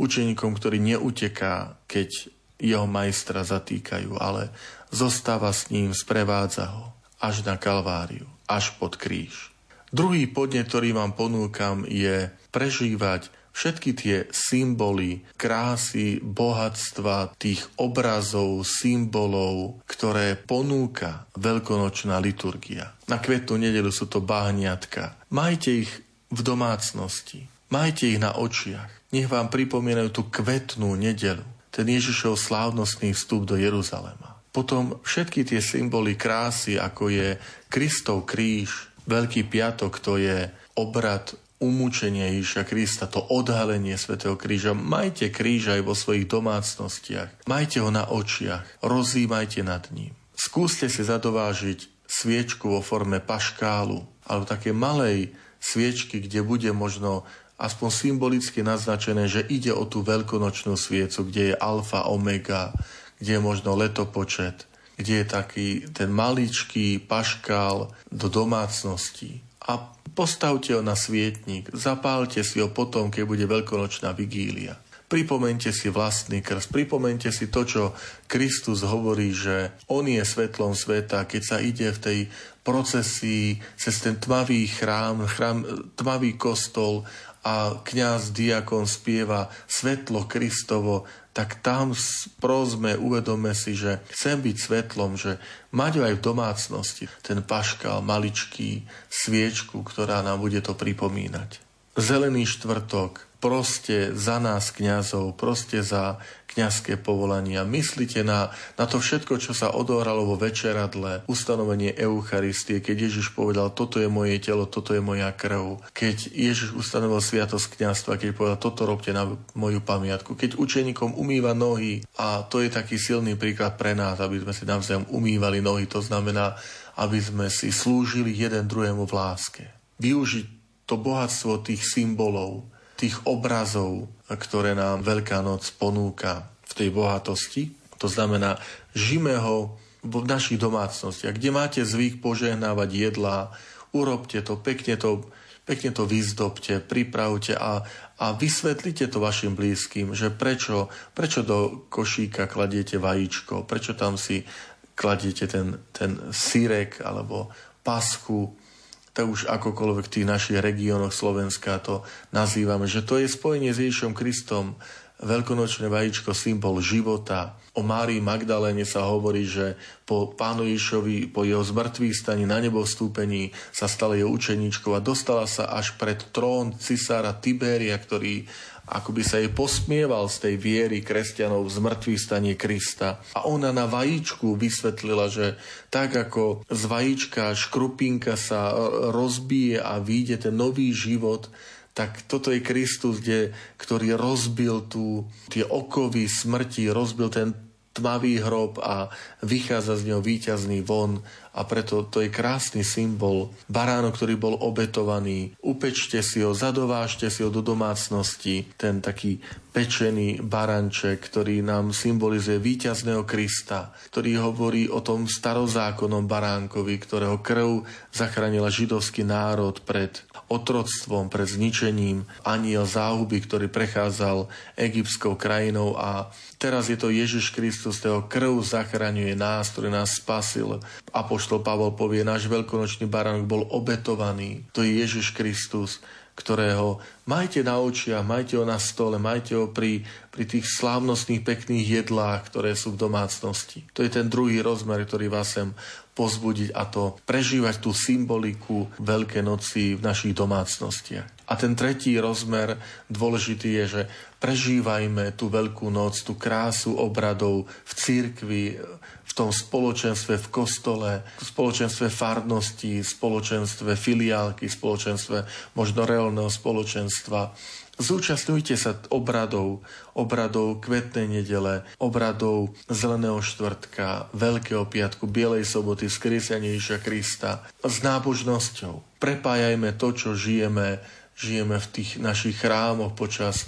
Učeníkom, ktorý neuteká, keď jeho majstra zatýkajú, ale zostáva s ním, sprevádza ho až na Kalváriu, až pod kríž. Druhý podnet, ktorý vám ponúkam, je prežívať všetky tie symboly, krásy, bohatstva, tých obrazov, symbolov, ktoré ponúka veľkonočná liturgia. Na kvetnú nedelu sú to bahniatka. Majte ich v domácnosti. Majte ich na očiach. Nech vám pripomínajú tú kvetnú nedelu. Ten Ježišov slávnostný vstup do Jeruzalema. Potom všetky tie symboly krásy, ako je Kristov kríž, Veľký piatok, to je obrad umúčenie Ježiša Krista, to odhalenie svätého kríža. Majte kríž aj vo svojich domácnostiach. Majte ho na očiach. Rozímajte nad ním. Skúste si zadovážiť sviečku vo forme paškálu alebo také malej sviečky, kde bude možno aspoň symbolicky naznačené, že ide o tú veľkonočnú sviecu, kde je alfa, omega, kde je možno letopočet, kde je taký ten maličký paškál do domácnosti. A Postavte ho na svietnik, zapálte si ho potom, keď bude veľkonočná vigília. Pripomente si vlastný krst, pripomente si to, čo Kristus hovorí, že On je svetlom sveta, keď sa ide v tej procesii cez ten tmavý chrám, chrám tmavý kostol a kňaz diakon spieva svetlo Kristovo, tak tam prosme, uvedome si, že chcem byť svetlom, že mať aj v domácnosti ten paškal, maličký, sviečku, ktorá nám bude to pripomínať. Zelený štvrtok, proste za nás kňazov, proste za kňazské povolania. Myslíte na, na to všetko, čo sa odohralo vo večeradle, ustanovenie Eucharistie, keď Ježiš povedal, toto je moje telo, toto je moja krv. Keď Ježiš ustanovil sviatosť kňazstva, keď povedal, toto robte na moju pamiatku. Keď učeníkom umýva nohy, a to je taký silný príklad pre nás, aby sme si navzájom umývali nohy, to znamená, aby sme si slúžili jeden druhému v láske. Využiť to bohatstvo tých symbolov, tých obrazov, ktoré nám Veľká noc ponúka v tej bohatosti. To znamená, žime ho v našich domácnostiach, kde máte zvyk požehnávať jedlá, urobte to, pekne to, pekne to vyzdobte, pripravte a, a vysvetlite to vašim blízkym, že prečo, prečo do košíka kladiete vajíčko, prečo tam si kladiete ten, ten sírek alebo pasku, tak už akokoľvek v tých našich regiónoch Slovenska to nazývame, že to je spojenie s Ježišom Kristom, veľkonočné vajíčko, symbol života. O Márii Magdaléne sa hovorí, že po pánu Ježišovi, po jeho zmrtvých staní na nebo vstúpení sa stala jeho učeníčkou a dostala sa až pred trón cisára Tiberia, ktorý akoby sa jej posmieval z tej viery kresťanov v zmrtvých stanie Krista. A ona na vajíčku vysvetlila, že tak ako z vajíčka škrupinka sa rozbije a vyjde ten nový život, tak toto je Kristus, kde, ktorý rozbil tú, tie okovy smrti, rozbil ten tmavý hrob a vychádza z neho víťazný von a preto to je krásny symbol. Baránok, ktorý bol obetovaný, upečte si ho, zadovážte si ho do domácnosti, ten taký pečený baranček, ktorý nám symbolizuje víťazného Krista, ktorý hovorí o tom starozákonnom baránkovi, ktorého krv zachránila židovský národ pred otroctvom, pred zničením, aniel záhuby, ktorý prechádzal egyptskou krajinou a teraz je to Ježiš Kristus, toho krv zachraňuje nás, ktorý nás spasil. Apoštol Pavol povie, náš veľkonočný baránok bol obetovaný. To je Ježiš Kristus, ktorého majte na očiach, majte ho na stole, majte ho pri, pri tých slávnostných pekných jedlách, ktoré sú v domácnosti. To je ten druhý rozmer, ktorý vás sem pozbudiť a to prežívať tú symboliku Veľké noci v našich domácnostiach. A ten tretí rozmer dôležitý je, že prežívajme tú Veľkú noc, tú krásu obradov v církvi, v tom spoločenstve v kostole, v spoločenstve farnosti, spoločenstve filiálky, spoločenstve možno reálneho spoločenstva Zúčastňujte sa obradov, obradov kvetnej nedele, obradov Zeleného štvrtka, Veľkého piatku, Bielej soboty, skriesenia Ježiša Krista s nábožnosťou. Prepájajme to, čo žijeme, žijeme v tých našich chrámoch počas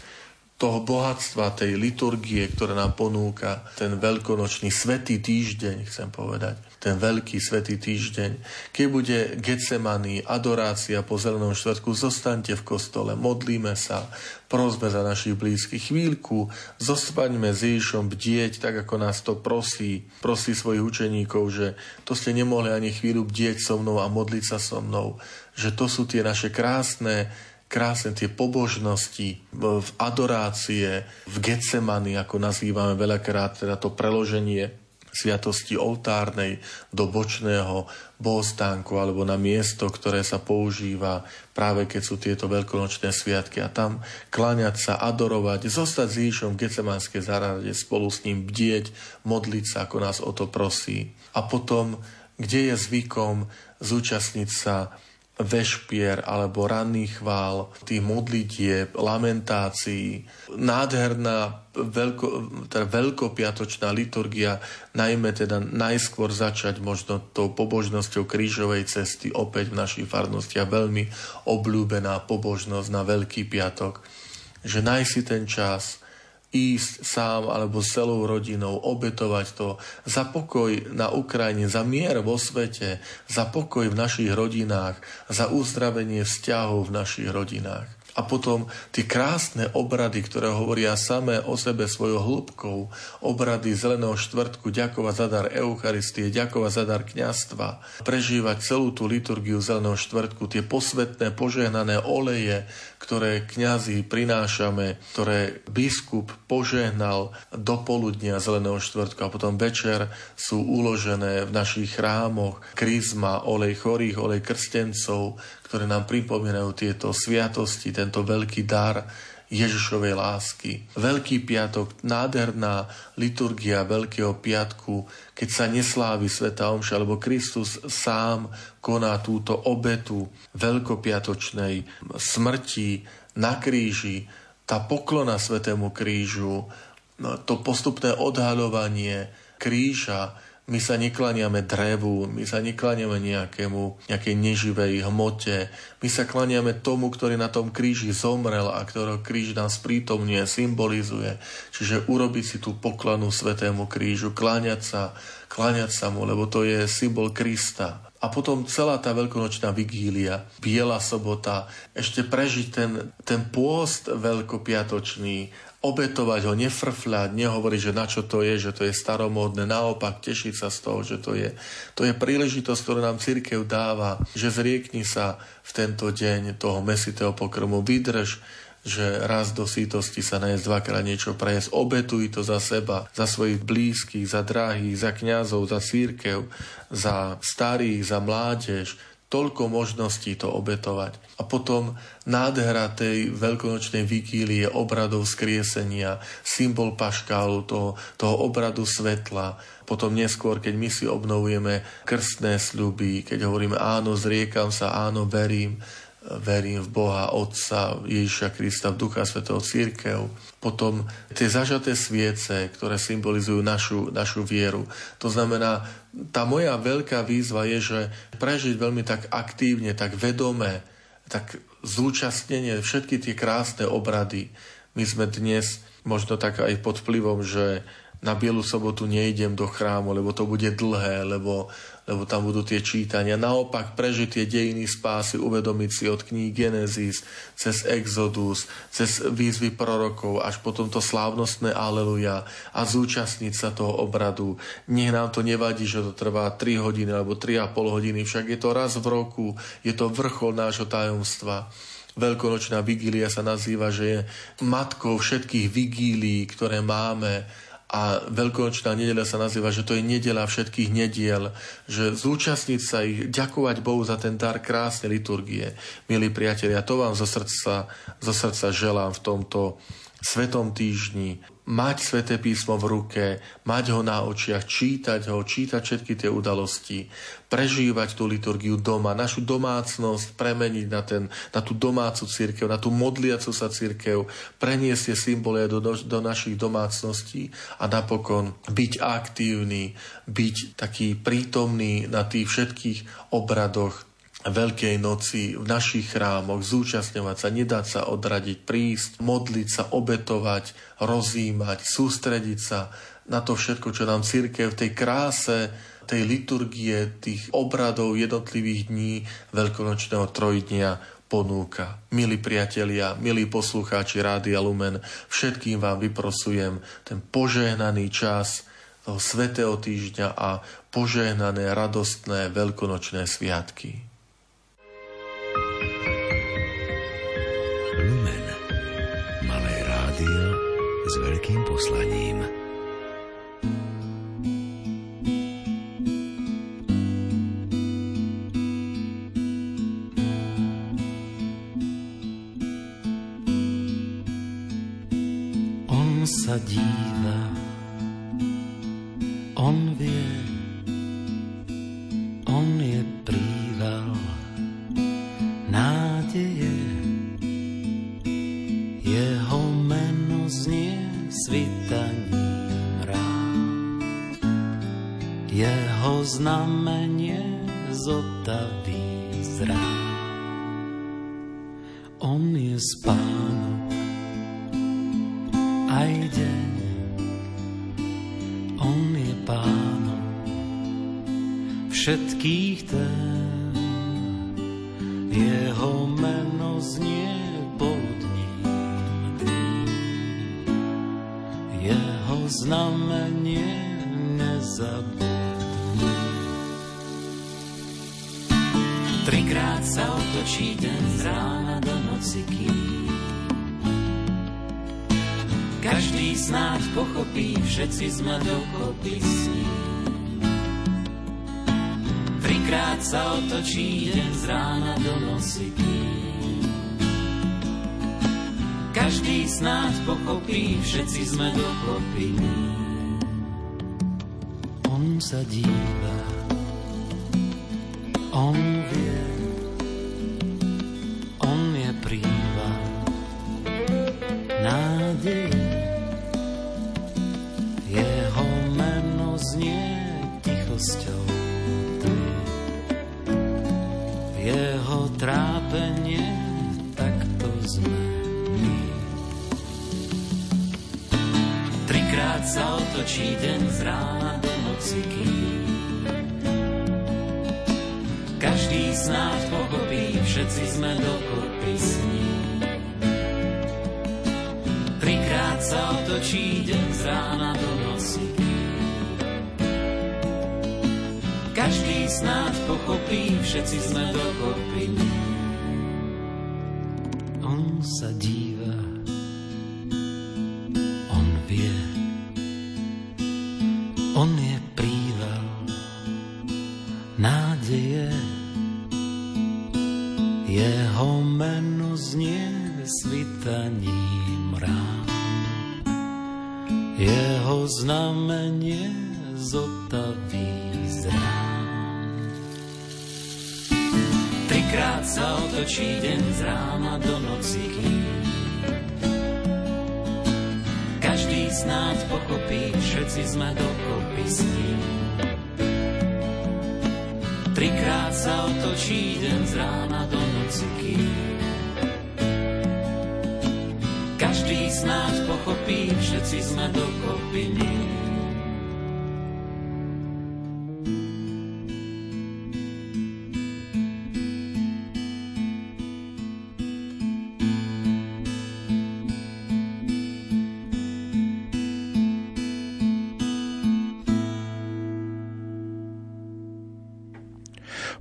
toho bohatstva, tej liturgie, ktorá nám ponúka ten veľkonočný svetý týždeň, chcem povedať, ten veľký svetý týždeň. Keď bude Getsemani, adorácia po zelenom štvrtku, zostaňte v kostole, modlíme sa, prosme za našich blízkych. Chvíľku zostaňme s Ježišom bdieť, tak ako nás to prosí, prosí svojich učeníkov, že to ste nemohli ani chvíľu bdieť so mnou a modliť sa so mnou, že to sú tie naše krásne krásne tie pobožnosti, v adorácie, v Getsemani, ako nazývame veľakrát, teda to preloženie sviatosti oltárnej do bočného bohostánku alebo na miesto, ktoré sa používa práve keď sú tieto veľkonočné sviatky a tam kláňať sa, adorovať, zostať s Ježišom v Getsemanskej zarade, spolu s ním bdieť, modliť sa, ako nás o to prosí. A potom, kde je zvykom zúčastniť sa vešpier alebo ranný chvál, tých modlitieb, lamentácií, nádherná veľko, teda veľkopiatočná liturgia, najmä teda najskôr začať možno tou pobožnosťou krížovej cesty opäť v našich farnostiach veľmi obľúbená pobožnosť na Veľký piatok, že najsi ten čas, ísť sám alebo s celou rodinou, obetovať to. Za pokoj na Ukrajine, za mier vo svete, za pokoj v našich rodinách, za uzdravenie vzťahov v našich rodinách. A potom tie krásne obrady, ktoré hovoria samé o sebe svojou hĺbkou, obrady Zeleného štvrtku, ďakovať za dar Eucharistie, ďakovať za dar kňastva, prežívať celú tú liturgiu Zeleného štvrtku, tie posvetné, požehnané oleje, ktoré kňazi prinášame, ktoré biskup požehnal do poludnia Zeleného štvrtku a potom večer sú uložené v našich chrámoch krizma, olej chorých, olej krstencov, ktoré nám pripomínajú tieto sviatosti, tento veľký dar Ježišovej lásky. Veľký piatok, nádherná liturgia Veľkého piatku, keď sa neslávi Sveta Omša, lebo Kristus sám koná túto obetu veľkopiatočnej smrti na kríži, tá poklona Svetému krížu, no, to postupné odhaľovanie kríža, my sa neklaniame drevu, my sa neklaniame nejakému, nejakej neživej hmote, my sa klaniame tomu, ktorý na tom kríži zomrel a ktorého kríž nás prítomne symbolizuje. Čiže urobiť si tú poklanu Svetému krížu, kláňať sa, kláňať sa mu, lebo to je symbol Krista. A potom celá tá veľkonočná vigília, Biela sobota, ešte prežiť ten, ten pôst veľkopiatočný, obetovať ho, nefrfľať, nehovoriť, že na čo to je, že to je staromódne, naopak tešiť sa z toho, že to je. To je príležitosť, ktorú nám církev dáva, že zriekni sa v tento deň toho mesitého pokrmu, vydrž, že raz do sítosti sa nájsť dvakrát niečo prejesť. Obetuj to za seba, za svojich blízkych, za drahých, za kňazov, za církev, za starých, za mládež. Toľko možností to obetovať. A potom nádhera tej veľkonočnej vigílie, obradov skriesenia, symbol paškálu, toho, toho obradu svetla, potom neskôr, keď my si obnovujeme krstné sľuby, keď hovoríme áno, zriekam sa, áno, verím, verím v Boha, Otca, Ježiša Krista, v Ducha Svetého Církev. Potom tie zažaté sviece, ktoré symbolizujú našu, našu vieru. To znamená, tá moja veľká výzva je, že prežiť veľmi tak aktívne, tak vedome, tak zúčastnenie, všetky tie krásne obrady. My sme dnes možno tak aj pod vplyvom, že na Bielu sobotu nejdem do chrámu, lebo to bude dlhé, lebo lebo tam budú tie čítania. Naopak prežiť tie dejiny spásy, uvedomiť si od kníh Genesis, cez Exodus, cez výzvy prorokov, až potom to slávnostné Aleluja a zúčastniť sa toho obradu. Nech nám to nevadí, že to trvá 3 hodiny alebo 3,5 hodiny, však je to raz v roku, je to vrchol nášho tajomstva. Veľkonočná vigília sa nazýva, že je matkou všetkých vigílií, ktoré máme a Veľkonočná nedeľa sa nazýva, že to je nedeľa všetkých nediel, že zúčastniť sa ich, ďakovať Bohu za ten dar krásnej liturgie. Milí priatelia, to vám zo srdca, zo srdca želám v tomto svetom týždni mať sveté písmo v ruke, mať ho na očiach, čítať ho, čítať všetky tie udalosti, prežívať tú liturgiu doma, našu domácnosť premeniť na, ten, na tú domácu církev, na tú modliacu sa církev, preniesť tie symboly do, do našich domácností a napokon byť aktívny, byť taký prítomný na tých všetkých obradoch Veľkej noci v našich chrámoch, zúčastňovať sa, nedať sa odradiť, prísť, modliť sa, obetovať, rozímať, sústrediť sa na to všetko, čo nám církev v tej kráse tej liturgie, tých obradov jednotlivých dní veľkonočného trojdnia ponúka. Milí priatelia, milí poslucháči Rádia Lumen, všetkým vám vyprosujem ten požehnaný čas toho svetého týždňa a požehnané, radostné veľkonočné sviatky. S veľkým poslaním. On sa díva, on vie, on je príval nádeje. Jeho znamenie zotaví zrá. On je spánok aj deň. On je pánom všetkých tém. Jeho meno znie. Jeho znamenie nezabudní. Trikrát sa otočí den z rána do noci, kým každý snáď pochopí, všetci sme dokopy s. Trikrát sa otočí deň z rána do kým každý snáď pochopí, všetci sme dokopy. On sa díva, on trápenie takto sme my. Trikrát sa otočí deň z rána do noci, kým Každý snáď pochopí, všetci sme dokopy s ním. Trikrát sa otočí deň z rána do noci. Každý snáď pochopí, všetci sme dokopy. Sa díva,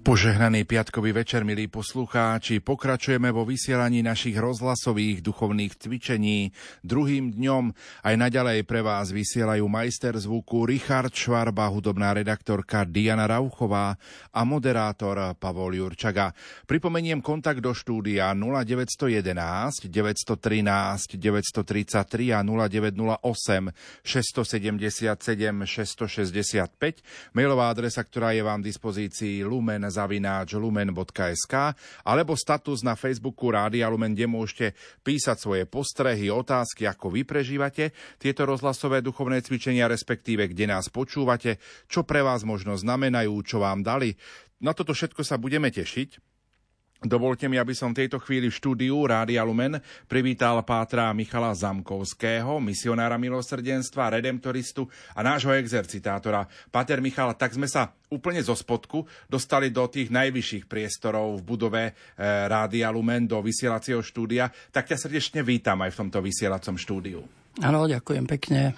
Požehnaný piatkový večer, milí poslucháči, pokračujeme vo vysielaní našich rozhlasových duchovných cvičení. Druhým dňom aj naďalej pre vás vysielajú majster zvuku Richard Švarba, hudobná redaktorka Diana Rauchová a moderátor Pavol Jurčaga. Pripomeniem kontakt do štúdia 0911 913 933 a 0908 677 665, mailová adresa, ktorá je vám v dispozícii lumen zavináč lumen.sk alebo status na Facebooku Rádia Lumen, kde môžete písať svoje postrehy, otázky, ako vy prežívate tieto rozhlasové duchovné cvičenia, respektíve kde nás počúvate, čo pre vás možno znamenajú, čo vám dali. Na toto všetko sa budeme tešiť. Dovolte mi, aby som v tejto chvíli v štúdiu Rádia Lumen privítal pátra Michala Zamkovského, misionára milosrdenstva, redemptoristu a nášho exercitátora. Páter Michal, tak sme sa úplne zo spodku dostali do tých najvyšších priestorov v budove e, Rádia Lumen, do vysielacieho štúdia. Tak ťa srdečne vítam aj v tomto vysielacom štúdiu. Áno, ďakujem pekne.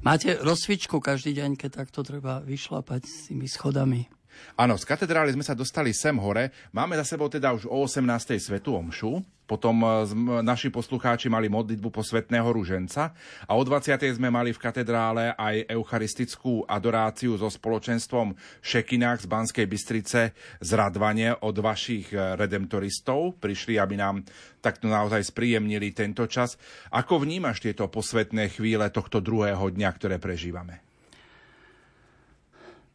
Máte rozcvičku každý deň, keď takto treba vyšlapať s tými schodami. Áno, z katedrály sme sa dostali sem hore. Máme za sebou teda už o 18. svetu omšu. Potom e, naši poslucháči mali modlitbu posvetného ruženca a o 20. sme mali v katedrále aj eucharistickú adoráciu so spoločenstvom Šekinách z Banskej Bystrice z od vašich e, redemptoristov. Prišli, aby nám takto naozaj spríjemnili tento čas. Ako vnímaš tieto posvetné chvíle tohto druhého dňa, ktoré prežívame?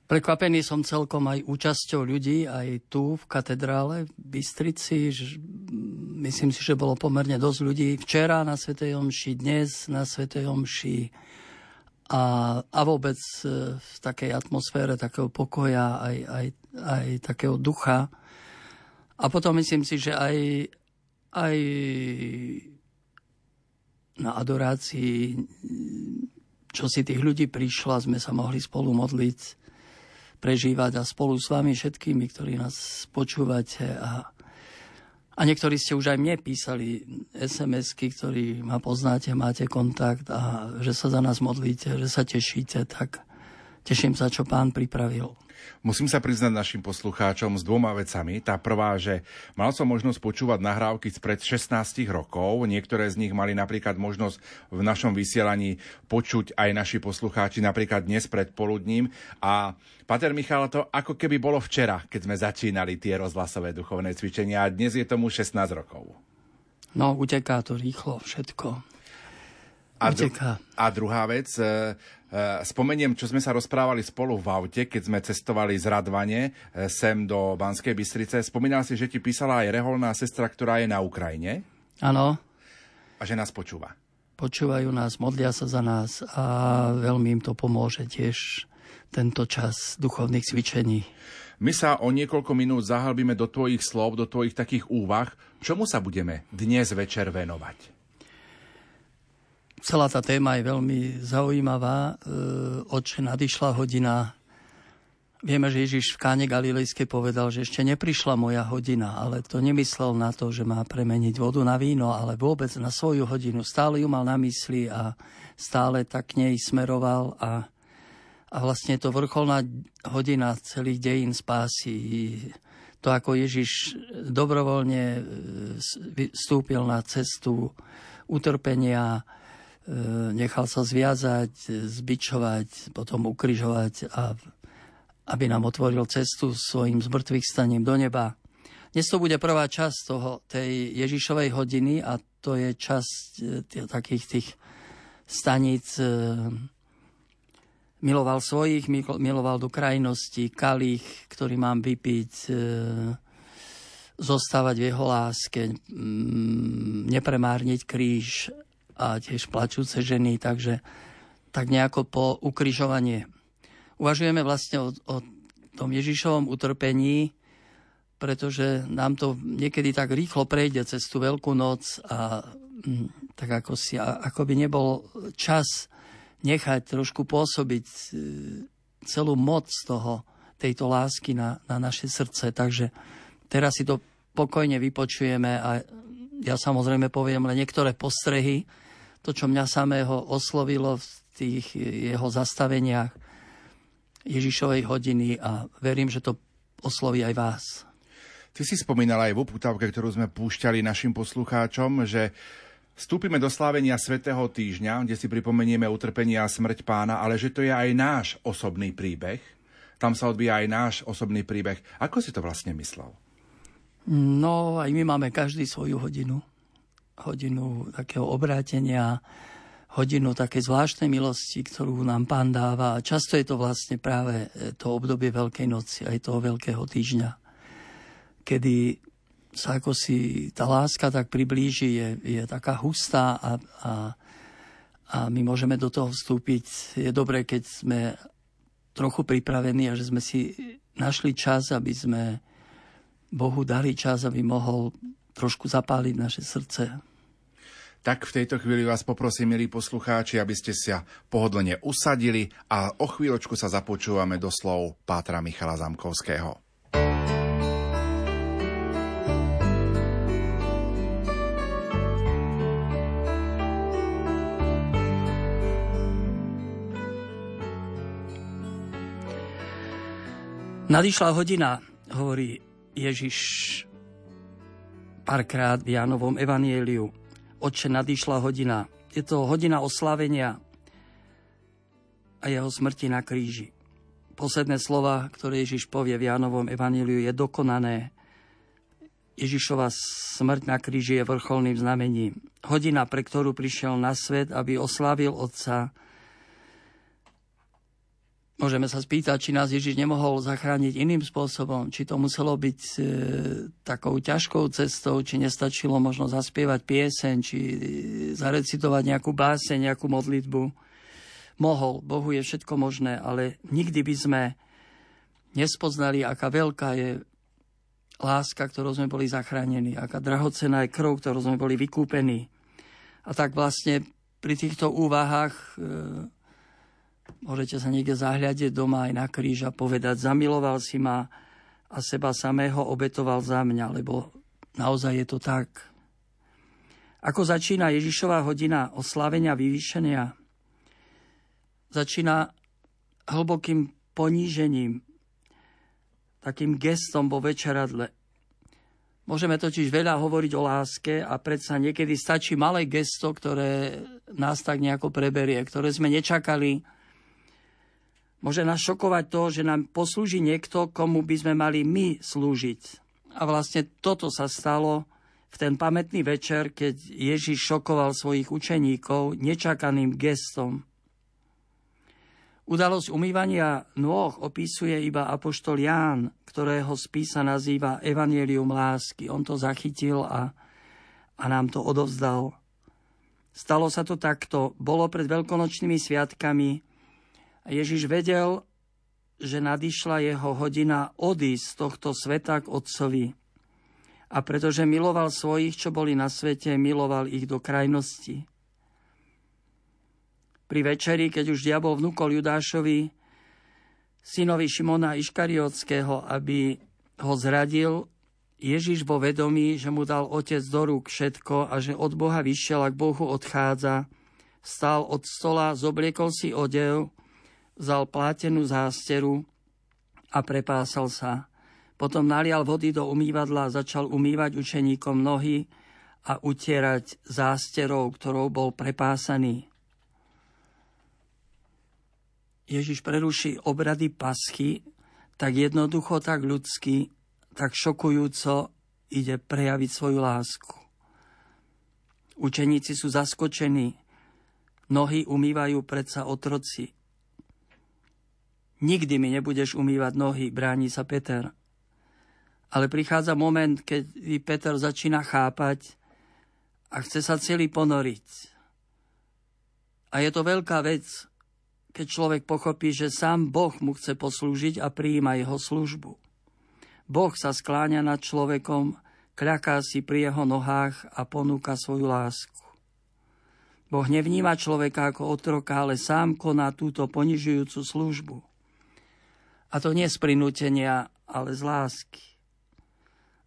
Prekvapený som celkom aj účasťou ľudí, aj tu v katedrále v Bystrici. Myslím si, že bolo pomerne dosť ľudí včera na Svetej Omši, dnes na Svetej Omši a, a vôbec e, v takej atmosfére takého pokoja, aj, aj, aj takého ducha. A potom myslím si, že aj, aj na adorácii, čo si tých ľudí prišla, sme sa mohli spolu modliť prežívať a spolu s vami všetkými, ktorí nás počúvate a, a niektorí ste už aj mne písali SMS-ky, ktorí ma poznáte, máte kontakt a že sa za nás modlíte, že sa tešíte, tak teším sa, čo pán pripravil. Musím sa priznať našim poslucháčom s dvoma vecami. Tá prvá, že mal som možnosť počúvať nahrávky spred 16 rokov. Niektoré z nich mali napríklad možnosť v našom vysielaní počuť aj naši poslucháči napríklad dnes pred poludním. A Pater Michal, to ako keby bolo včera, keď sme začínali tie rozhlasové duchovné cvičenia a dnes je tomu 16 rokov. No, uteká to rýchlo všetko. A, dru- a druhá vec, e, Eh, spomeniem, čo sme sa rozprávali spolu v aute, keď sme cestovali z Radvane eh, sem do Banskej Bystrice. Spomínal si, že ti písala aj reholná sestra, ktorá je na Ukrajine. Áno. A že nás počúva. Počúvajú nás, modlia sa za nás a veľmi im to pomôže tiež tento čas duchovných cvičení. My sa o niekoľko minút zahalbíme do tvojich slov, do tvojich takých úvah. Čomu sa budeme dnes večer venovať? Celá tá téma je veľmi zaujímavá. E, oče, nadišla hodina Vieme, že Ježiš v káne Galilejskej povedal, že ešte neprišla moja hodina, ale to nemyslel na to, že má premeniť vodu na víno, ale vôbec na svoju hodinu. Stále ju mal na mysli a stále tak k nej smeroval a, a vlastne to vrcholná hodina celých dejín spásy. To, ako Ježiš dobrovoľne e, vstúpil na cestu utrpenia, nechal sa zviazať, zbičovať, potom ukryžovať a aby nám otvoril cestu svojim zmrtvých staním do neba. Dnes to bude prvá časť toho, tej Ježišovej hodiny a to je časť e, tých, takých tých staníc. E, miloval svojich, miloval do krajnosti, kalich, ktorý mám vypiť, e, zostávať v jeho láske, nepremárniť kríž a tiež plačúce ženy, takže tak nejako po ukrižovanie uvažujeme vlastne o, o tom Ježišovom utrpení, pretože nám to niekedy tak rýchlo prejde cez tú veľkú noc a mm, tak ako, si, ako by nebol čas nechať trošku pôsobiť e, celú moc toho, tejto lásky na, na naše srdce. Takže teraz si to pokojne vypočujeme a ja samozrejme poviem len niektoré postrehy, to, čo mňa samého oslovilo v tých jeho zastaveniach Ježišovej hodiny a verím, že to osloví aj vás. Ty si spomínal aj v uputavke, ktorú sme púšťali našim poslucháčom, že vstúpime do slávenia Svetého týždňa, kde si pripomenieme utrpenie a smrť pána, ale že to je aj náš osobný príbeh. Tam sa odvíja aj náš osobný príbeh. Ako si to vlastne myslel? No, aj my máme každý svoju hodinu. Hodinu takého obrátenia, hodinu také zvláštnej milosti, ktorú nám pán dáva. Často je to vlastne práve e, to obdobie Veľkej noci, aj toho Veľkého týždňa, kedy sa ako si tá láska tak priblíži, je, je taká hustá a, a, a my môžeme do toho vstúpiť. Je dobré, keď sme trochu pripravení a že sme si našli čas, aby sme Bohu dali čas, aby mohol trošku zapáliť naše srdce tak v tejto chvíli vás poprosím, milí poslucháči, aby ste sa pohodlne usadili a o chvíľočku sa započúvame do slov Pátra Michala Zamkovského. Nadišla hodina, hovorí Ježiš párkrát v Jánovom evanieliu Oče, nadišla hodina. Je to hodina oslávenia a jeho smrti na kríži. Posledné slova, ktoré Ježiš povie v Jánovom evaníliu, je dokonané. Ježišova smrť na kríži je vrcholným znamením. Hodina, pre ktorú prišiel na svet, aby oslávil Otca, Môžeme sa spýtať, či nás Ježiš nemohol zachrániť iným spôsobom, či to muselo byť e, takou ťažkou cestou, či nestačilo možno zaspievať pieseň, či e, zarecitovať nejakú báseň, nejakú modlitbu. Mohol, Bohu je všetko možné, ale nikdy by sme nespoznali, aká veľká je láska, ktorou sme boli zachránení, aká drahocená je krv, ktorou sme boli vykúpení. A tak vlastne pri týchto úvahách e, Môžete sa niekde zahľadiť doma aj na kríž a povedať, zamiloval si ma a seba samého obetoval za mňa, lebo naozaj je to tak. Ako začína Ježišová hodina oslávenia vyvýšenia? Začína hlbokým ponížením, takým gestom vo večeradle. Môžeme totiž veľa hovoriť o láske a predsa niekedy stačí malé gesto, ktoré nás tak nejako preberie, ktoré sme nečakali, Môže nás šokovať to, že nám poslúži niekto, komu by sme mali my slúžiť. A vlastne toto sa stalo v ten pamätný večer, keď Ježiš šokoval svojich učeníkov nečakaným gestom. Udalosť umývania nôh opisuje iba apoštol Ján, ktorého spísa nazýva Evangelium lásky. On to zachytil a, a nám to odovzdal. Stalo sa to takto. Bolo pred veľkonočnými sviatkami Ježiš vedel, že nadišla jeho hodina odísť z tohto sveta k Otcovi. A pretože miloval svojich, čo boli na svete, miloval ich do krajnosti. Pri večeri, keď už diabol vnúkol Judášovi, synovi Šimona Iškariotského, aby ho zradil, Ježiš vo vedomí, že mu dal otec do rúk všetko a že od Boha vyšiel a k Bohu odchádza, stal od stola, zobliekol si odev, vzal plátenú zásteru a prepásal sa. Potom nalial vody do umývadla a začal umývať učeníkom nohy a utierať zásterou, ktorou bol prepásaný. Ježiš preruší obrady paschy tak jednoducho, tak ľudsky, tak šokujúco ide prejaviť svoju lásku. Učeníci sú zaskočení, nohy umývajú predsa otroci. Nikdy mi nebudeš umývať nohy, bráni sa Peter. Ale prichádza moment, keď Peter začína chápať a chce sa celý ponoriť. A je to veľká vec, keď človek pochopí, že sám Boh mu chce poslúžiť a prijíma jeho službu. Boh sa skláňa nad človekom, kľaká si pri jeho nohách a ponúka svoju lásku. Boh nevníma človeka ako otroka, ale sám koná túto ponižujúcu službu. A to nie z prinútenia, ale z lásky.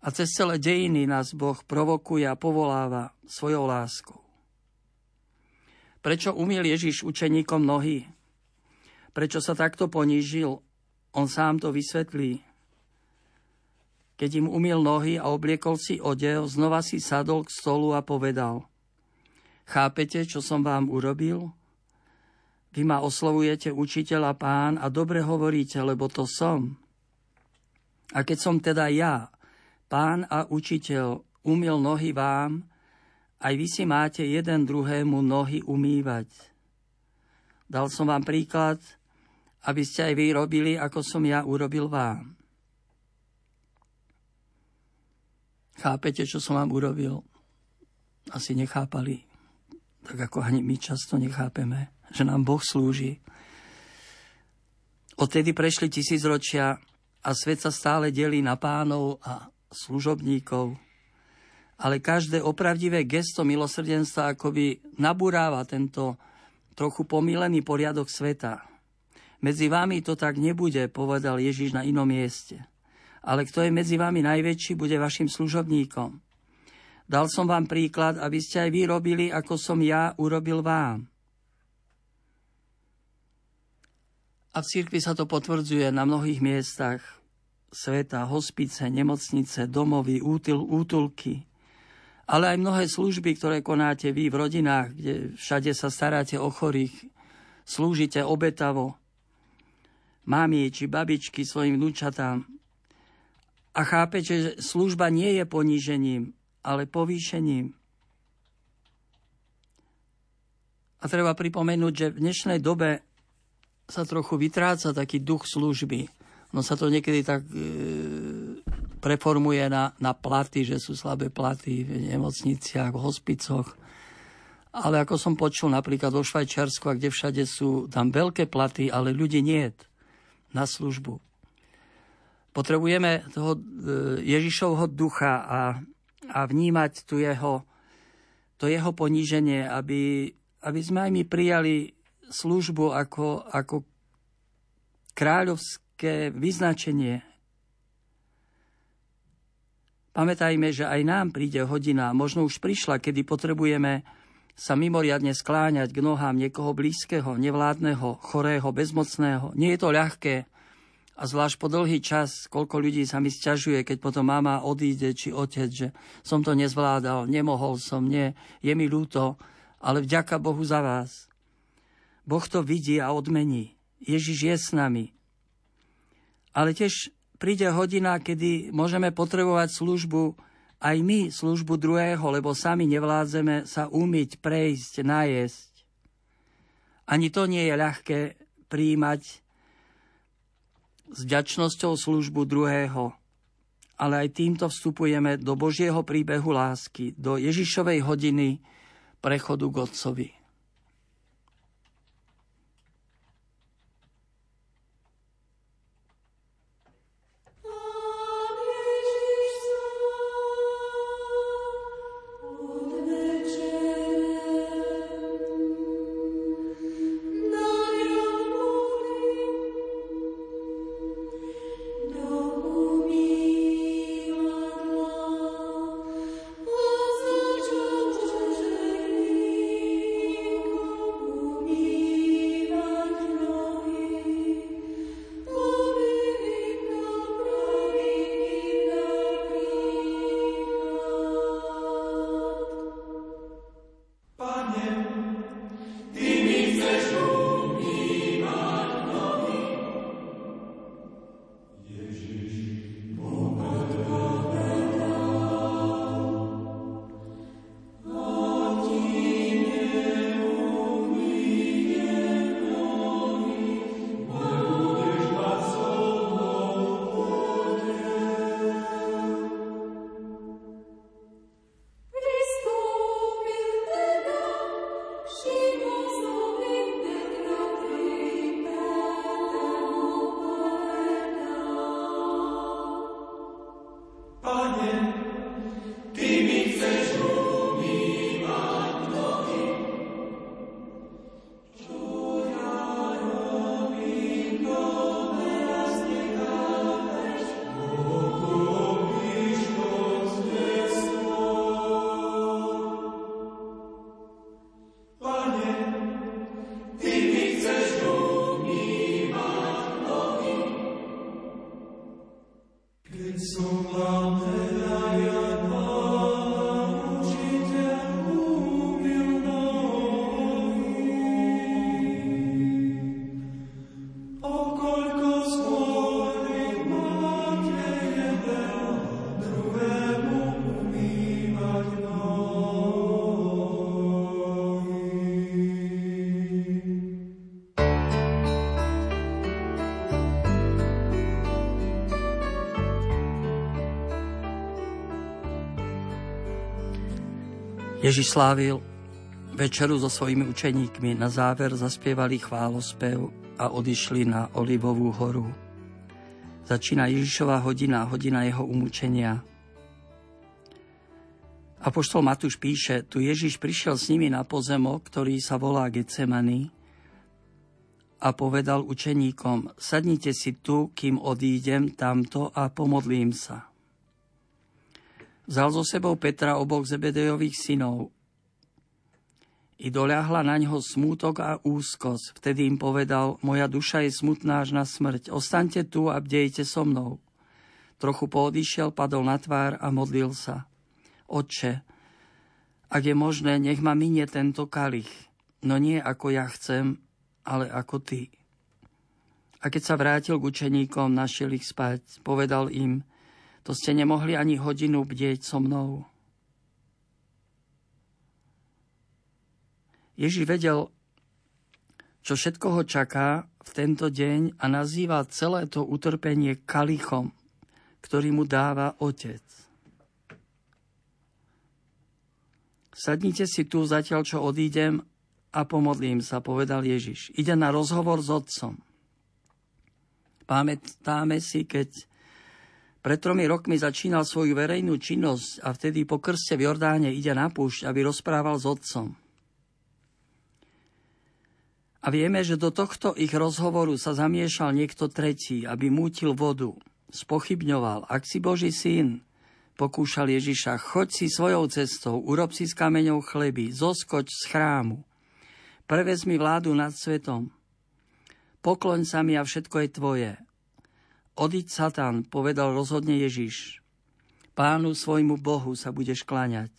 A cez celé dejiny nás Boh provokuje a povoláva svojou láskou. Prečo umiel Ježiš učeníkom nohy? Prečo sa takto ponížil? On sám to vysvetlí. Keď im umiel nohy a obliekol si odev, znova si sadol k stolu a povedal Chápete, čo som vám urobil? Vy ma oslovujete učiteľ a pán a dobre hovoríte, lebo to som. A keď som teda ja, pán a učiteľ, umiel nohy vám, aj vy si máte jeden druhému nohy umývať. Dal som vám príklad, aby ste aj vy robili, ako som ja urobil vám. Chápete, čo som vám urobil? Asi nechápali. Tak ako ani my často nechápeme, že nám Boh slúži. Odtedy prešli tisícročia a svet sa stále delí na pánov a služobníkov. Ale každé opravdivé gesto milosrdenstva akoby nabúráva tento trochu pomílený poriadok sveta. Medzi vami to tak nebude, povedal Ježiš na inom mieste. Ale kto je medzi vami najväčší, bude vašim služobníkom. Dal som vám príklad, aby ste aj vy robili, ako som ja urobil vám. A v cirkvi sa to potvrdzuje na mnohých miestach sveta, hospice, nemocnice, domovy, útil, útulky, ale aj mnohé služby, ktoré konáte vy v rodinách, kde všade sa staráte o chorých, slúžite obetavo, mami či babičky svojim vnúčatám. A chápete, že služba nie je ponížením, ale povýšením. A treba pripomenúť, že v dnešnej dobe sa trochu vytráca taký duch služby. No sa to niekedy tak e, preformuje na, na platy, že sú slabé platy v nemocniciach, v hospicoch. Ale ako som počul napríklad vo Švajčiarsku, kde všade sú tam veľké platy, ale ľudí nie na službu. Potrebujeme toho e, Ježišovho ducha a, a vnímať tu jeho, to jeho poníženie, aby, aby sme aj my prijali službu ako, ako kráľovské vyznačenie. Pamätajme, že aj nám príde hodina, možno už prišla, kedy potrebujeme sa mimoriadne skláňať k nohám niekoho blízkeho, nevládneho, chorého, bezmocného. Nie je to ľahké. A zvlášť po dlhý čas, koľko ľudí sa mi sťažuje, keď potom mama odíde, či otec, že som to nezvládal, nemohol som, nie, je mi ľúto, ale vďaka Bohu za vás. Boh to vidí a odmení. Ježiš je s nami. Ale tiež príde hodina, kedy môžeme potrebovať službu aj my službu druhého, lebo sami nevládzeme sa umyť, prejsť, najesť. Ani to nie je ľahké príjmať s vďačnosťou službu druhého. Ale aj týmto vstupujeme do Božieho príbehu lásky, do Ježišovej hodiny prechodu k Otcovi. Ježiš slávil večeru so svojimi učeníkmi. Na záver zaspievali chválospev a odišli na Olivovú horu. Začína Ježišová hodina, hodina jeho umúčenia. Apoštol Matúš píše, tu Ježiš prišiel s nimi na pozemok, ktorý sa volá Getsemany a povedal učeníkom, sadnite si tu, kým odídem tamto a pomodlím sa. Vzal so sebou Petra oboch Zebedejových synov i doľahla na ňo smútok a úzkosť. Vtedy im povedal, moja duša je smutná až na smrť. Ostaňte tu a bdejte so mnou. Trochu poodišiel, padol na tvár a modlil sa. Otče, ak je možné, nech ma minie tento kalich, no nie ako ja chcem, ale ako ty. A keď sa vrátil k učeníkom, našiel ich spať, povedal im, to ste nemohli ani hodinu bdieť so mnou. Ježiš vedel, čo všetko ho čaká v tento deň a nazýva celé to utrpenie kalichom, ktorý mu dáva Otec. Sadnite si tu zatiaľ, čo odídem a pomodlím sa, povedal Ježiš. Ide na rozhovor s Otcom. Pamätáme si, keď pred tromi rokmi začínal svoju verejnú činnosť a vtedy po krste v Jordáne ide na púšť, aby rozprával s otcom. A vieme, že do tohto ich rozhovoru sa zamiešal niekto tretí, aby mútil vodu. Spochybňoval, ak si Boží syn, pokúšal Ježiša, choď si svojou cestou, urob si s kameňou chleby, zoskoč z chrámu. Prevez mi vládu nad svetom. Pokloň sa mi a všetko je tvoje. Odiť Satan, povedal rozhodne Ježiš. Pánu svojmu Bohu sa budeš kláňať.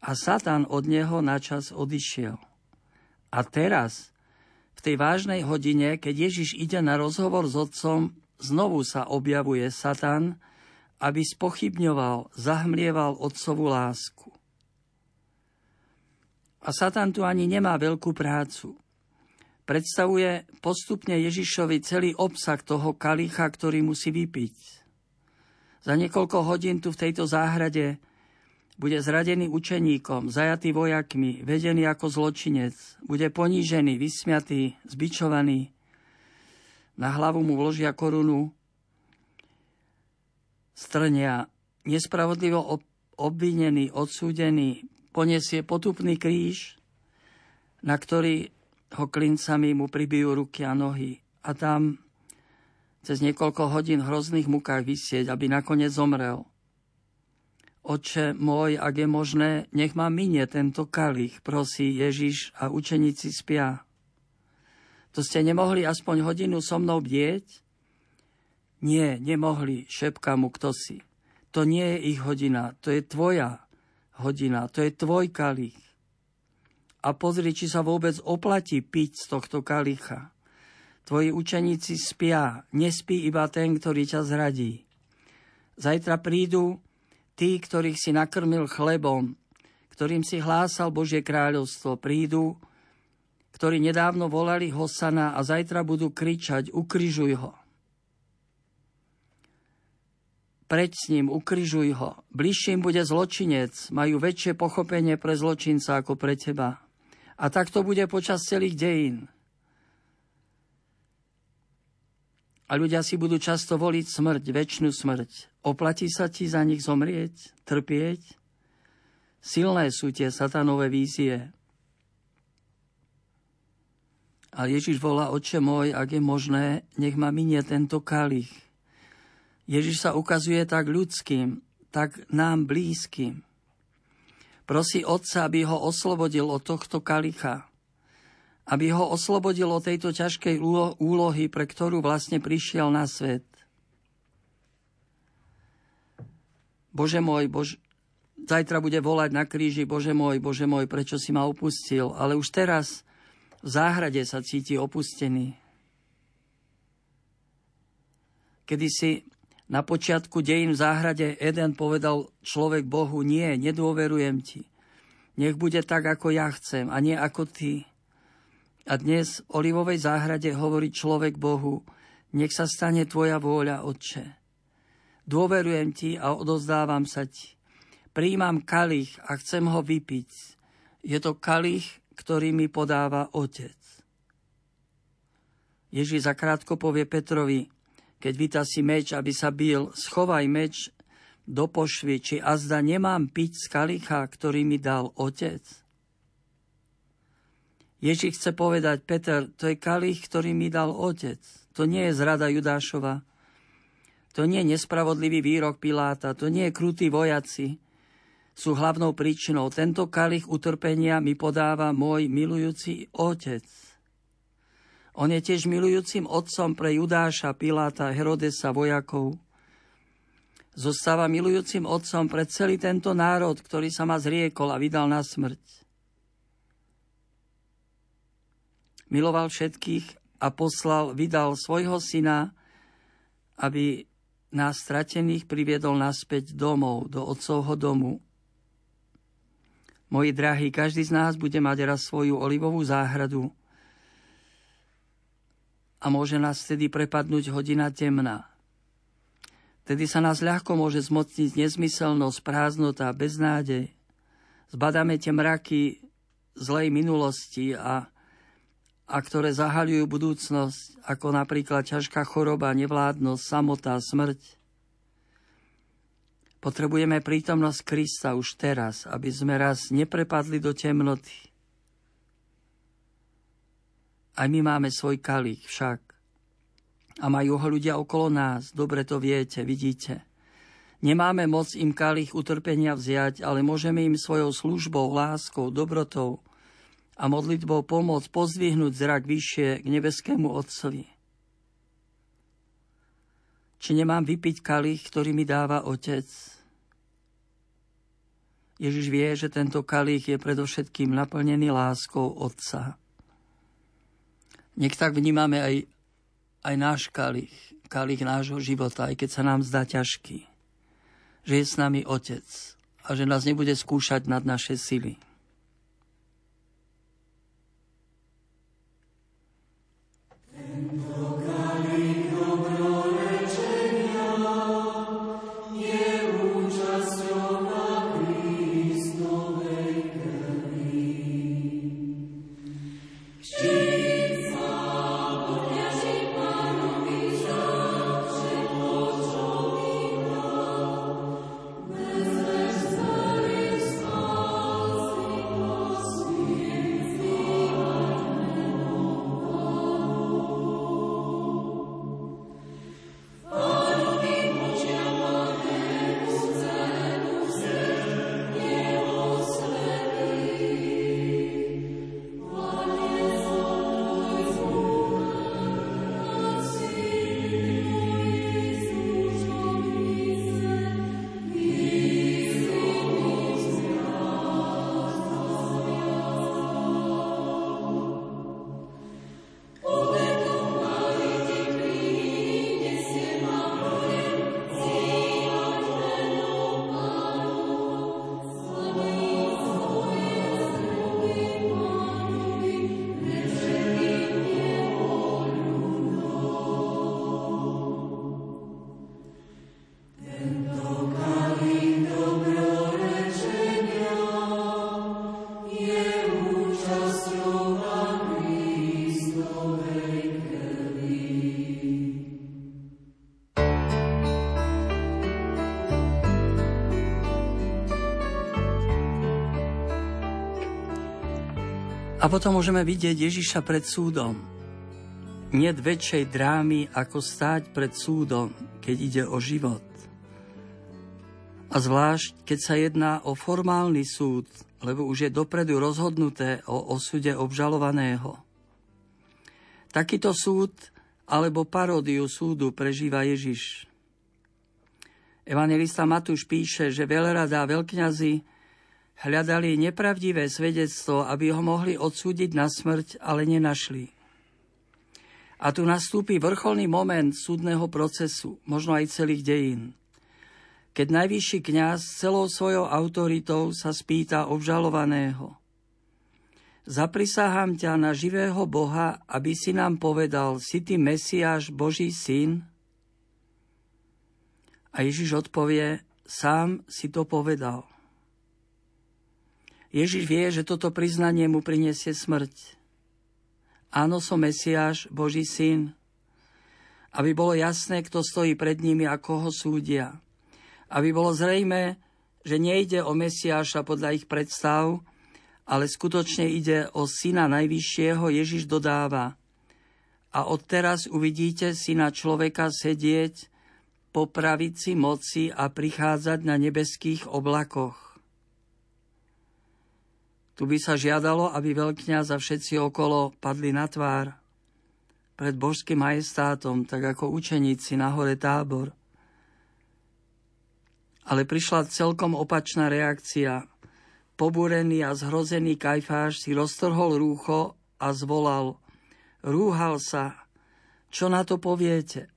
A Satan od neho načas odišiel. A teraz, v tej vážnej hodine, keď Ježiš ide na rozhovor s otcom, znovu sa objavuje Satan, aby spochybňoval, zahmlieval otcovú lásku. A Satan tu ani nemá veľkú prácu predstavuje postupne Ježišovi celý obsah toho kalicha, ktorý musí vypiť. Za niekoľko hodín tu v tejto záhrade bude zradený učeníkom, zajatý vojakmi, vedený ako zločinec, bude ponížený, vysmiatý, zbičovaný. Na hlavu mu vložia korunu, strnia, nespravodlivo obvinený, odsúdený, poniesie potupný kríž, na ktorý ho klincami mu pribijú ruky a nohy a tam cez niekoľko hodín v hrozných mukách vysieť, aby nakoniec zomrel. Oče môj, ak je možné, nech ma minie tento kalich, prosí Ježiš a učeníci spia. To ste nemohli aspoň hodinu so mnou bdieť? Nie, nemohli, šepka mu kto si. To nie je ich hodina, to je tvoja hodina, to je tvoj kalich a pozri, či sa vôbec oplatí piť z tohto kalicha. Tvoji učeníci spia, nespí iba ten, ktorý ťa zradí. Zajtra prídu tí, ktorých si nakrmil chlebom, ktorým si hlásal Božie kráľovstvo, prídu, ktorí nedávno volali Hosana a zajtra budú kričať, ukrižuj ho. Preď s ním, ukrižuj ho. Bližším bude zločinec, majú väčšie pochopenie pre zločinca ako pre teba. A tak to bude počas celých dejín. A ľudia si budú často voliť smrť, väčšinu smrť. Oplatí sa ti za nich zomrieť, trpieť? Silné sú tie satanové vízie. A Ježiš volá, oče môj, ak je možné, nech ma minie tento kalich. Ježiš sa ukazuje tak ľudským, tak nám blízkym. Prosí Otca, aby ho oslobodil od tohto kalicha, aby ho oslobodil od tejto ťažkej úlohy, pre ktorú vlastne prišiel na svet. Bože môj, Bož... zajtra bude volať na kríži, Bože môj, Bože môj, prečo si ma opustil, ale už teraz v záhrade sa cíti opustený. Kedy si na počiatku dejín v záhrade Eden povedal človek Bohu, nie, nedôverujem ti. Nech bude tak, ako ja chcem a nie ako ty. A dnes v Olivovej záhrade hovorí človek Bohu, nech sa stane tvoja vôľa, Otče. Dôverujem ti a odozdávam sa ti. Príjmam kalich a chcem ho vypiť. Je to kalich, ktorý mi podáva Otec. Ježiš zakrátko povie Petrovi, keď víta si meč, aby sa bil, schovaj meč do pošvy, či azda nemám piť z kalicha, ktorý mi dal Otec. Ježiš chce povedať, Peter, to je kalich, ktorý mi dal Otec. To nie je zrada Judášova. To nie je nespravodlivý výrok Piláta. To nie je krutí vojaci. Sú hlavnou príčinou. Tento kalich utrpenia mi podáva môj milujúci Otec. On je tiež milujúcim otcom pre Judáša, Piláta, Herodesa, vojakov. Zostáva milujúcim otcom pre celý tento národ, ktorý sa ma zriekol a vydal na smrť. Miloval všetkých a poslal, vydal svojho syna, aby nás stratených priviedol naspäť domov, do otcovho domu. Moji drahí, každý z nás bude mať raz svoju olivovú záhradu, a môže nás vtedy prepadnúť hodina temná. Vtedy sa nás ľahko môže zmocniť nezmyselnosť, prázdnota, beznádej. Zbadáme tie mraky zlej minulosti a, a ktoré zahaľujú budúcnosť, ako napríklad ťažká choroba, nevládnosť, samota, smrť. Potrebujeme prítomnosť Krista už teraz, aby sme raz neprepadli do temnoty, aj my máme svoj kalich však. A majú ho ľudia okolo nás, dobre to viete, vidíte. Nemáme moc im kalich utrpenia vziať, ale môžeme im svojou službou, láskou, dobrotou a modlitbou pomôcť pozdvihnúť zrak vyššie k nebeskému Otcovi. Či nemám vypiť kalich, ktorý mi dáva Otec? Ježiš vie, že tento kalich je predovšetkým naplnený láskou Otca. Nech tak vnímame aj, aj náš kalich, kalich nášho života, aj keď sa nám zdá ťažký. Že je s nami Otec a že nás nebude skúšať nad naše sily. A potom môžeme vidieť Ježiša pred súdom. Nie väčšej drámy, ako stáť pred súdom, keď ide o život. A zvlášť, keď sa jedná o formálny súd, lebo už je dopredu rozhodnuté o osude obžalovaného. Takýto súd alebo paródiu súdu prežíva Ježiš. Evangelista Matúš píše, že veľrada a veľkňazi Hľadali nepravdivé svedectvo, aby ho mohli odsúdiť na smrť, ale nenašli. A tu nastúpi vrcholný moment súdneho procesu, možno aj celých dejín. Keď najvyšší kňaz celou svojou autoritou sa spýta obžalovaného. Zaprisahám ťa na živého Boha, aby si nám povedal, si ty Mesiáš, Boží syn? A Ježiš odpovie, sám si to povedal. Ježiš vie, že toto priznanie mu prinesie smrť. Áno, som Mesiáš, Boží syn. Aby bolo jasné, kto stojí pred nimi a koho súdia. Aby bolo zrejme, že nejde o Mesiáša podľa ich predstav, ale skutočne ide o syna Najvyššieho, Ježiš dodáva. A odteraz uvidíte syna človeka sedieť po pravici moci a prichádzať na nebeských oblakoch. Tu by sa žiadalo, aby veľkňaz a všetci okolo padli na tvár pred božským majestátom, tak ako učeníci na hore tábor – ale prišla celkom opačná reakcia. Pobúrený a zhrozený Kajfáš si roztrhol rúcho a zvolal. Rúhal sa. Čo na to poviete?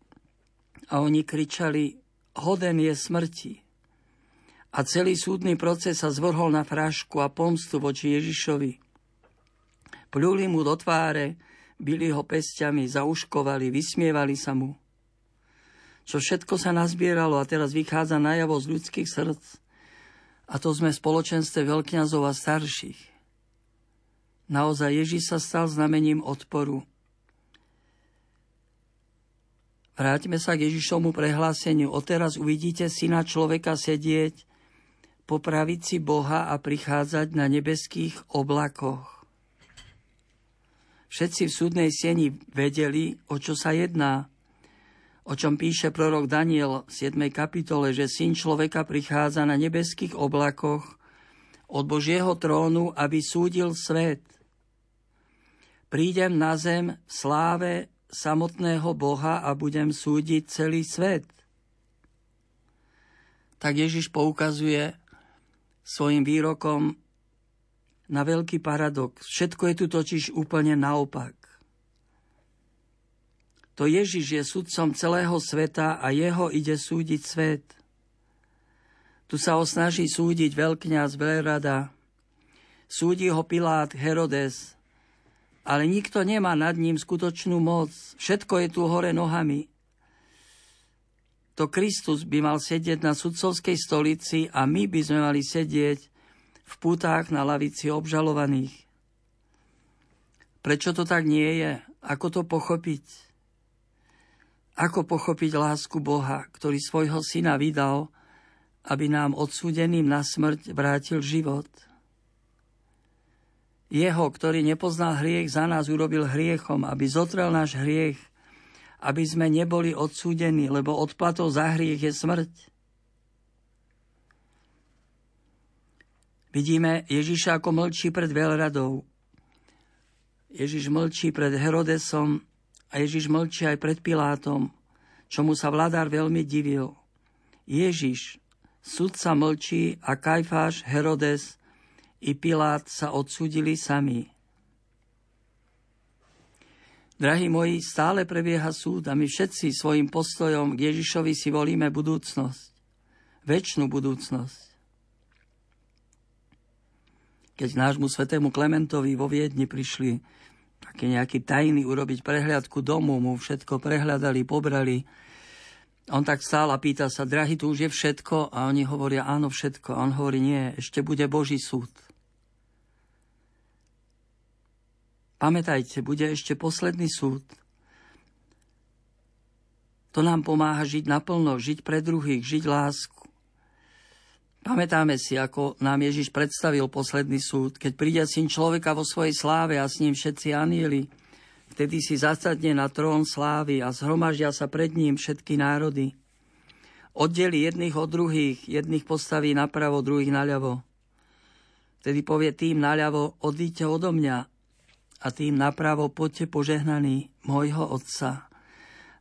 A oni kričali, hoden je smrti. A celý súdny proces sa zvrhol na frašku a pomstu voči Ježišovi. Pľuli mu do tváre, byli ho pestiami, zauškovali, vysmievali sa mu čo všetko sa nazbieralo a teraz vychádza najavo z ľudských srdc. A to sme spoločenstve veľkňazov a starších. Naozaj Ježíš sa stal znamením odporu. Vráťme sa k Ježišovmu prehláseniu. Odteraz uvidíte syna človeka sedieť po pravici Boha a prichádzať na nebeských oblakoch. Všetci v súdnej sieni vedeli, o čo sa jedná o čom píše prorok Daniel v 7. kapitole, že syn človeka prichádza na nebeských oblakoch od Božieho trónu, aby súdil svet. Prídem na zem v sláve samotného Boha a budem súdiť celý svet. Tak Ježiš poukazuje svojim výrokom na veľký paradox. Všetko je tu totiž úplne naopak. To Ježiš je sudcom celého sveta a jeho ide súdiť svet. Tu sa ho snaží súdiť veľkňaz Veľrada. Súdi ho Pilát Herodes, ale nikto nemá nad ním skutočnú moc. Všetko je tu hore nohami. To Kristus by mal sedieť na sudcovskej stolici a my by sme mali sedieť v pútách na lavici obžalovaných. Prečo to tak nie je? Ako to pochopiť? Ako pochopiť lásku Boha, ktorý svojho syna vydal, aby nám odsúdeným na smrť vrátil život? Jeho, ktorý nepoznal hriech, za nás urobil hriechom, aby zotrel náš hriech, aby sme neboli odsúdení, lebo odplatou za hriech je smrť. Vidíme Ježiša ako mlčí pred veľradou. Ježiš mlčí pred Herodesom, a Ježiš mlčí aj pred Pilátom, čomu sa vladár veľmi divil. Ježiš, sudca mlčí a Kajfáš, Herodes i Pilát sa odsudili sami. Drahí moji, stále prebieha súd a my všetci svojim postojom k Ježišovi si volíme budúcnosť. Večnú budúcnosť. Keď nášmu svetému Klementovi vo Viedni prišli taký nejaký tajný urobiť prehliadku domu, mu všetko prehľadali, pobrali. On tak stál a pýta sa, drahý, tu už je všetko? A oni hovoria, áno, všetko. A on hovorí, nie, ešte bude Boží súd. Pamätajte, bude ešte posledný súd. To nám pomáha žiť naplno, žiť pre druhých, žiť lásku. Pamätáme si, ako nám Ježiš predstavil posledný súd, keď príde syn človeka vo svojej sláve a s ním všetci anieli. Vtedy si zasadne na trón slávy a zhromaždia sa pred ním všetky národy. Oddeli jedných od druhých, jedných postaví napravo, druhých naľavo. Vtedy povie tým naľavo, odíďte odo mňa a tým napravo, poďte požehnaní môjho Otca.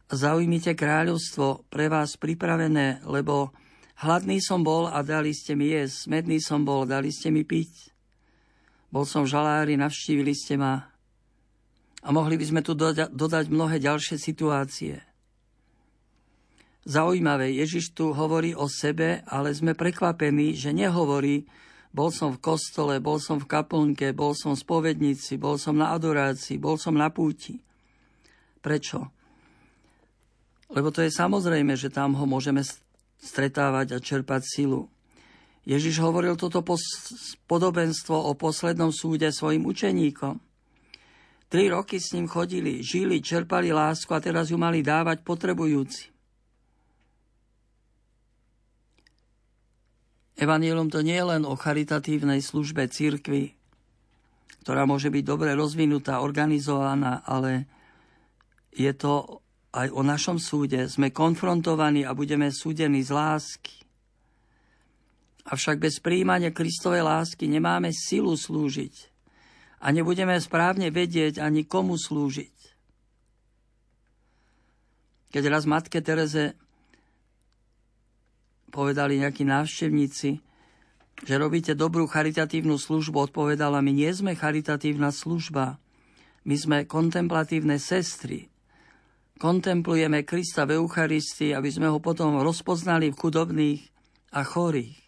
Zaujmite kráľovstvo pre vás pripravené, lebo Hladný som bol a dali ste mi jesť, smedný som bol, dali ste mi piť. Bol som v žalári, navštívili ste ma. A mohli by sme tu doda- dodať mnohé ďalšie situácie. Zaujímavé, Ježiš tu hovorí o sebe, ale sme prekvapení, že nehovorí, bol som v kostole, bol som v kaplnke, bol som v spovednici, bol som na adorácii, bol som na púti. Prečo? Lebo to je samozrejme, že tam ho môžeme stretávať a čerpať silu. Ježiš hovoril toto podobenstvo o poslednom súde svojim učeníkom. Tri roky s ním chodili, žili, čerpali lásku a teraz ju mali dávať potrebujúci. Evangelium to nie je len o charitatívnej službe cirkvi, ktorá môže byť dobre rozvinutá, organizovaná, ale je to aj o našom súde. Sme konfrontovaní a budeme súdení z lásky. Avšak bez príjmania Kristovej lásky nemáme silu slúžiť a nebudeme správne vedieť ani komu slúžiť. Keď raz matke Tereze povedali nejakí návštevníci, že robíte dobrú charitatívnu službu, odpovedala, my nie sme charitatívna služba, my sme kontemplatívne sestry. Kontemplujeme Krista v Eucharistii, aby sme ho potom rozpoznali v chudobných a chorých.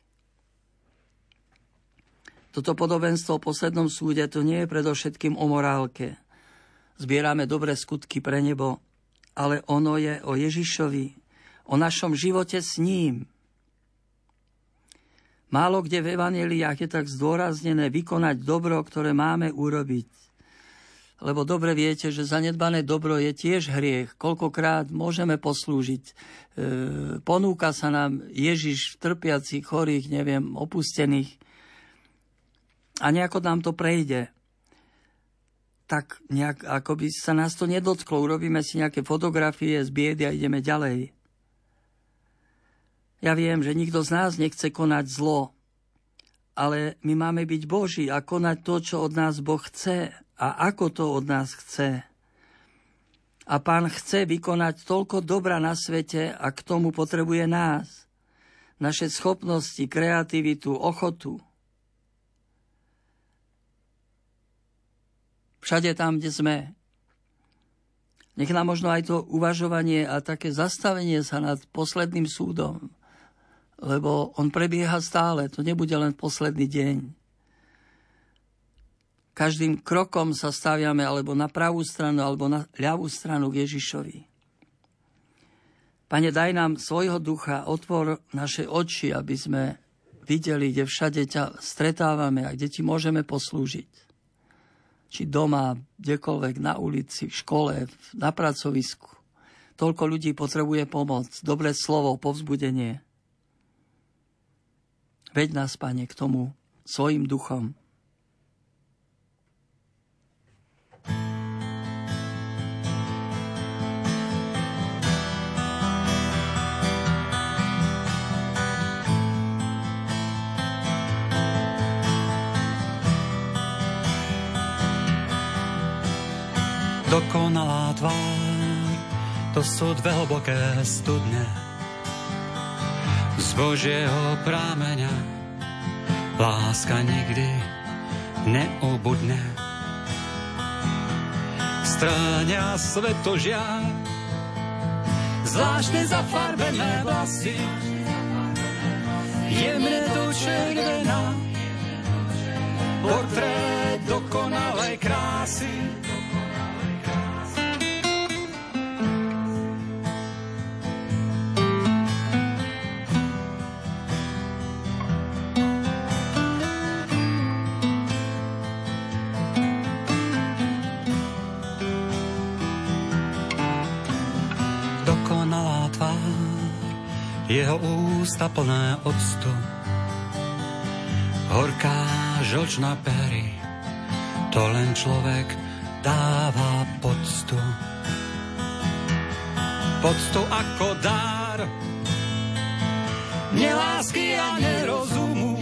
Toto podobenstvo o poslednom súde to nie je predovšetkým o morálke. Zbierame dobré skutky pre nebo, ale ono je o Ježišovi, o našom živote s ním. Málo kde v evaneliách je tak zdôraznené vykonať dobro, ktoré máme urobiť. Lebo dobre viete, že zanedbané dobro je tiež hriech. Koľkokrát môžeme poslúžiť. E, ponúka sa nám Ježiš trpiacich, chorých, neviem, opustených a nejako nám to prejde, tak nejak, ako by sa nás to nedotklo. Urobíme si nejaké fotografie z biedy a ideme ďalej. Ja viem, že nikto z nás nechce konať zlo, ale my máme byť Boží a konať to, čo od nás Boh chce a ako to od nás chce. A pán chce vykonať toľko dobra na svete a k tomu potrebuje nás. Naše schopnosti, kreativitu, ochotu. všade tam, kde sme. Nech nám možno aj to uvažovanie a také zastavenie sa nad posledným súdom, lebo on prebieha stále, to nebude len posledný deň. Každým krokom sa staviame alebo na pravú stranu, alebo na ľavú stranu k Ježišovi. Pane, daj nám svojho ducha, otvor naše oči, aby sme videli, kde všade ťa stretávame a kde ti môžeme poslúžiť či doma, kdekoľvek, na ulici, v škole, na pracovisku. Toľko ľudí potrebuje pomoc, dobré slovo, povzbudenie. Veď nás, Pane, k tomu svojim duchom. Dokonalá tvár, to sú dve hlboké studne. Z Božieho prámeňa láska nikdy neubudne. Stráňa svetožia, zvláštne zafarbené vlasy, jemne do červená, portrét dokonalej krásy. Jeho ústa plné octu. Horká žlč na pery, to len človek dáva poctu. Poctu ako dár, nelásky a nerozumu,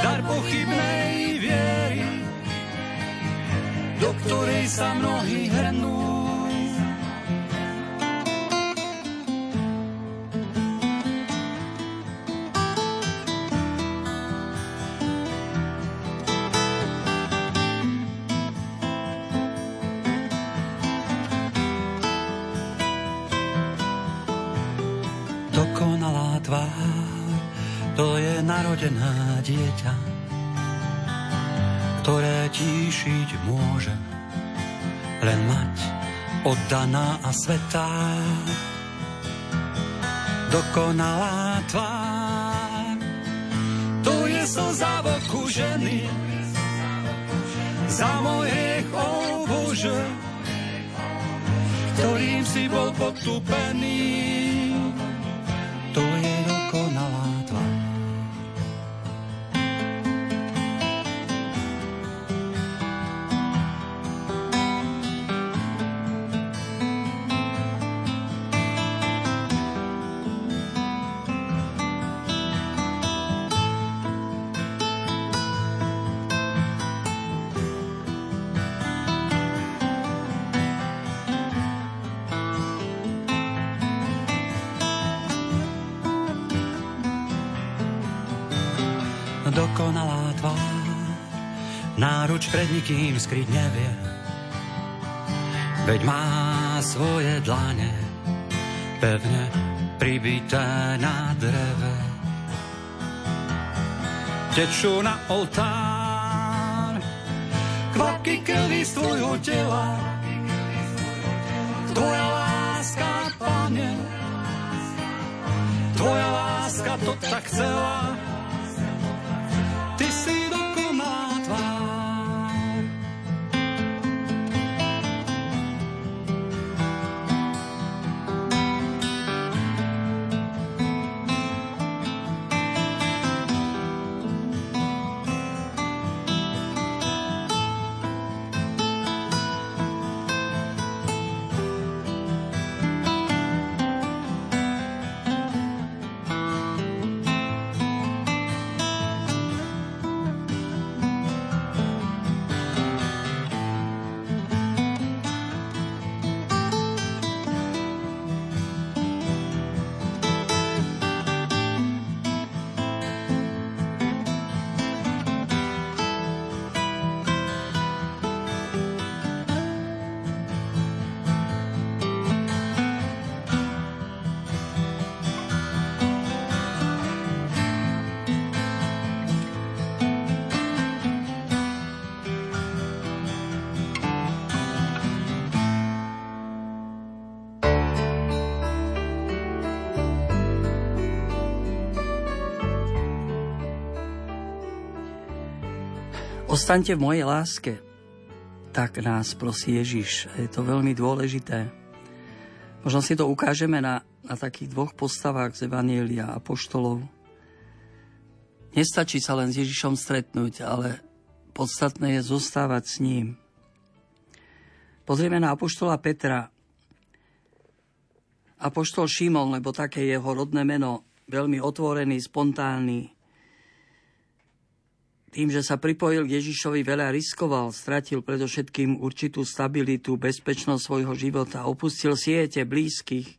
dar pochybnej viery, do ktorej sa mnohí hrnú. Dieťa, ktoré tíšiť môže len mať oddaná a svetá. Dokonalá tvár, uniesol za voku ženy. Za môj hriech, o Bože, ktorým si bol potúpený. Nikým skryť nevie. Veď má svoje dlane pevne pribité na dreve. Tečú na oltár kvapky krvi z tvojho tela. Tvoja láska, pane, tvoja láska to tak chcela. Ostaňte v mojej láske. Tak nás prosí Ježiš. Je to veľmi dôležité. Možno si to ukážeme na, na takých dvoch postavách z Evanielia a poštolov. Nestačí sa len s Ježišom stretnúť, ale podstatné je zostávať s ním. Pozrieme na apoštola Petra. Apoštol Šimon, lebo také jeho rodné meno, veľmi otvorený, spontánny, tým, že sa pripojil k Ježišovi, veľa riskoval, stratil predovšetkým určitú stabilitu, bezpečnosť svojho života, opustil siete blízkych,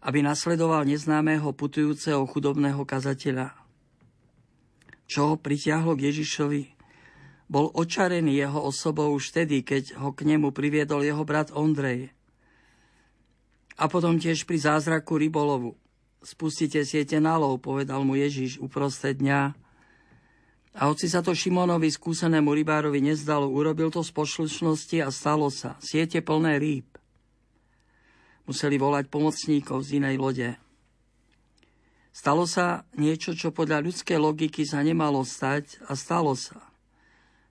aby nasledoval neznámeho putujúceho chudobného kazateľa. Čo ho pritiahlo k Ježišovi? Bol očarený jeho osobou už vtedy, keď ho k nemu priviedol jeho brat Ondrej. A potom tiež pri zázraku rybolovu. Spustite siete na lov, povedal mu Ježiš uprostred dňa, a hoci sa to Šimonovi, skúsenému rybárovi, nezdalo, urobil to z poslušnosti a stalo sa. Siete plné rýb. Museli volať pomocníkov z inej lode. Stalo sa niečo, čo podľa ľudskej logiky sa nemalo stať a stalo sa.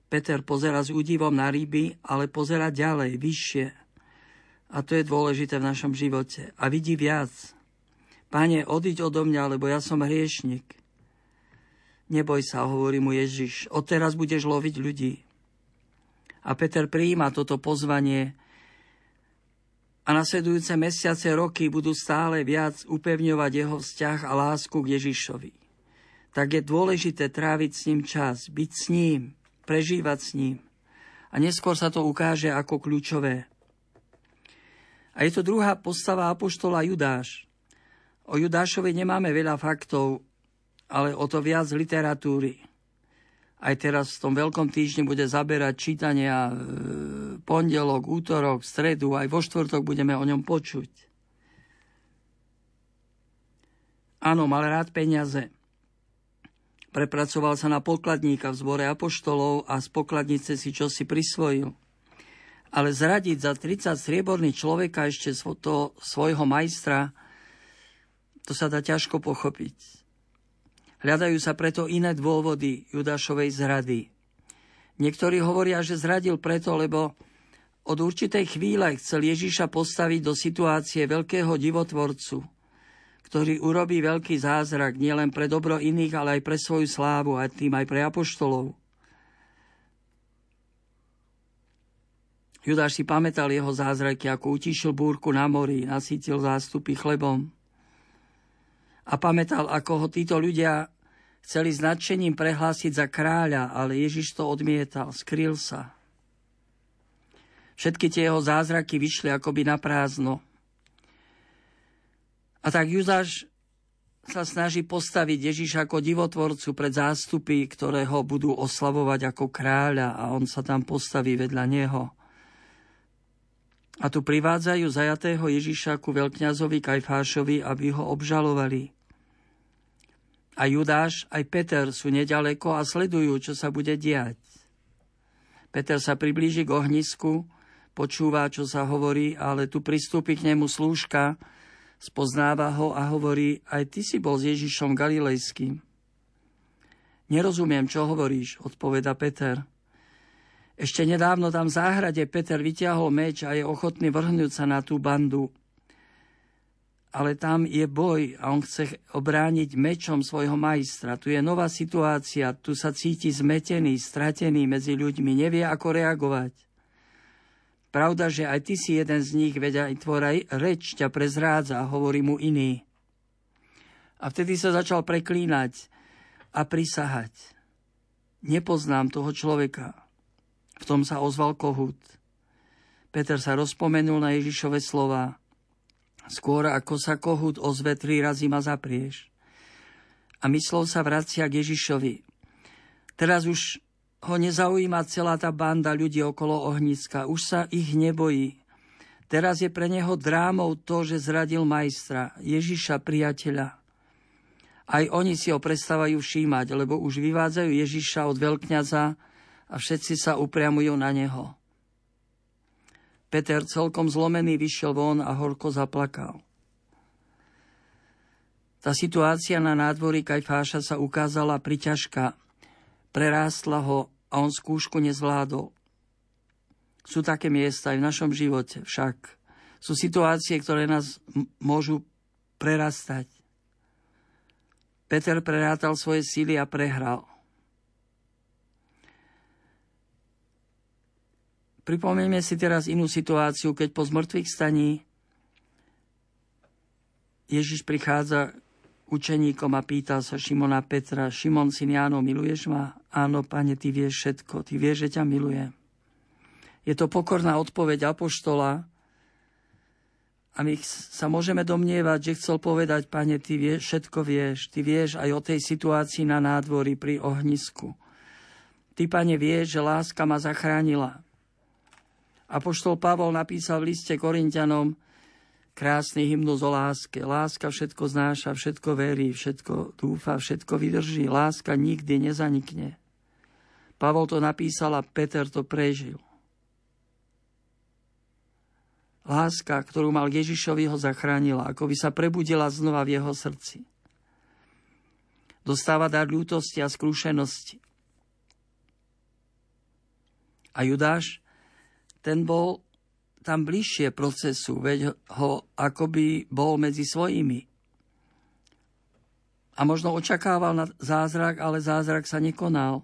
Peter pozera s údivom na ryby, ale pozera ďalej, vyššie. A to je dôležité v našom živote. A vidí viac. Pane, odiď odo mňa, lebo ja som hriešnik. Neboj sa, hovorí mu Ježiš, odteraz budeš loviť ľudí. A Peter prijíma toto pozvanie a nasledujúce mesiace, roky budú stále viac upevňovať jeho vzťah a lásku k Ježišovi. Tak je dôležité tráviť s ním čas, byť s ním, prežívať s ním. A neskôr sa to ukáže ako kľúčové. A je to druhá postava apoštola Judáš. O Judášovi nemáme veľa faktov, ale o to viac literatúry. Aj teraz v tom veľkom týždni bude zaberať čítania e, pondelok, útorok, stredu, aj vo štvrtok budeme o ňom počuť. Áno, mal rád peniaze. Prepracoval sa na pokladníka v zbore apoštolov a z pokladnice si čosi prisvojil. Ale zradiť za 30 strieborných človeka ešte svojho majstra, to sa dá ťažko pochopiť. Hľadajú sa preto iné dôvody Judášovej zrady. Niektorí hovoria, že zradil preto, lebo od určitej chvíle chcel Ježiša postaviť do situácie veľkého divotvorcu, ktorý urobí veľký zázrak nielen pre dobro iných, ale aj pre svoju slávu a tým aj pre apoštolov. Judáš si pamätal jeho zázraky, ako utišil búrku na mori, nasítil zástupy chlebom. A pamätal, ako ho títo ľudia chceli s nadšením prehlásiť za kráľa, ale Ježiš to odmietal, skryl sa. Všetky tie jeho zázraky vyšli akoby na prázdno. A tak Judáš sa snaží postaviť Ježiša ako divotvorcu pred zástupy, ktoré ho budú oslavovať ako kráľa a on sa tam postaví vedľa neho. A tu privádzajú zajatého Ježiša ku veľkňazovi Kajfášovi, aby ho obžalovali. A Judáš, aj Peter sú nedaleko a sledujú, čo sa bude diať. Peter sa priblíži k ohnisku, počúva, čo sa hovorí, ale tu pristúpi k nemu slúžka, spoznáva ho a hovorí, aj ty si bol s Ježišom Galilejským. Nerozumiem, čo hovoríš, odpoveda Peter. Ešte nedávno tam v záhrade Peter vyťahol meč a je ochotný vrhnúť sa na tú bandu. Ale tam je boj a on chce obrániť mečom svojho majstra. Tu je nová situácia, tu sa cíti zmetený, stratený medzi ľuďmi, nevie ako reagovať. Pravda, že aj ty si jeden z nich, veď aj tvoja reč ťa prezrádza, hovorí mu iný. A vtedy sa začal preklínať a prisahať. Nepoznám toho človeka. V tom sa ozval kohút. Peter sa rozpomenul na Ježišove slova. Skôr ako sa kohút ozve, tri razy ma zaprieš. A myslel sa vracia k Ježišovi. Teraz už ho nezaujíma celá tá banda ľudí okolo ohniska. Už sa ich nebojí. Teraz je pre neho drámou to, že zradil majstra, Ježiša priateľa. Aj oni si ho prestávajú všímať, lebo už vyvádzajú Ježiša od veľkňaza a všetci sa upriamujú na neho. Peter celkom zlomený vyšiel von a horko zaplakal. Tá situácia na nádvorí Kajfáša sa ukázala priťažká. Prerástla ho a on skúšku nezvládol. Sú také miesta aj v našom živote však. Sú situácie, ktoré nás môžu prerastať. Peter prerátal svoje síly a prehral. Pripomenieme si teraz inú situáciu, keď po zmrtvých staní Ježiš prichádza učeníkom a pýta sa Šimona Petra, Šimon syn Jáno, miluješ ma? Áno, pane, ty vieš všetko, ty vieš, že ťa milujem. Je to pokorná odpoveď Apoštola a my sa môžeme domnievať, že chcel povedať, pane, ty vieš, všetko vieš, ty vieš aj o tej situácii na nádvorí pri ohnisku. Ty, pane, vieš, že láska ma zachránila. Apoštol Pavol napísal v liste Korintianom krásny hymnus o láske. Láska všetko znáša, všetko verí, všetko dúfa, všetko vydrží. Láska nikdy nezanikne. Pavol to napísal a Peter to prežil. Láska, ktorú mal Ježišovi, ho zachránila, ako by sa prebudila znova v jeho srdci. Dostáva dar ľútosti a skrúšenosti. A Judáš ten bol tam bližšie procesu, veď ho akoby bol medzi svojimi. A možno očakával na zázrak, ale zázrak sa nekonal.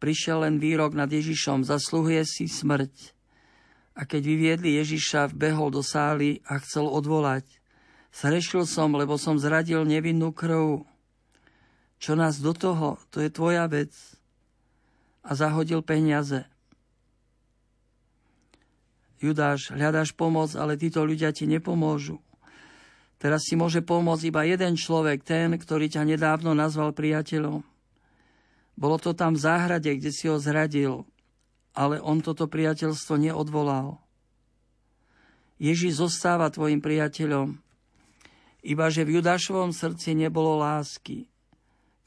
Prišiel len výrok nad Ježišom, zasluhuje si smrť. A keď vyviedli Ježiša, vbehol do sály a chcel odvolať. Zrešil som, lebo som zradil nevinnú krv. Čo nás do toho, to je tvoja vec. A zahodil peniaze. Judáš, hľadáš pomoc, ale títo ľudia ti nepomôžu. Teraz si môže pomôcť iba jeden človek, ten, ktorý ťa nedávno nazval priateľom. Bolo to tam v záhrade, kde si ho zradil, ale on toto priateľstvo neodvolal. Ježiš zostáva tvojim priateľom, iba že v Judášovom srdci nebolo lásky,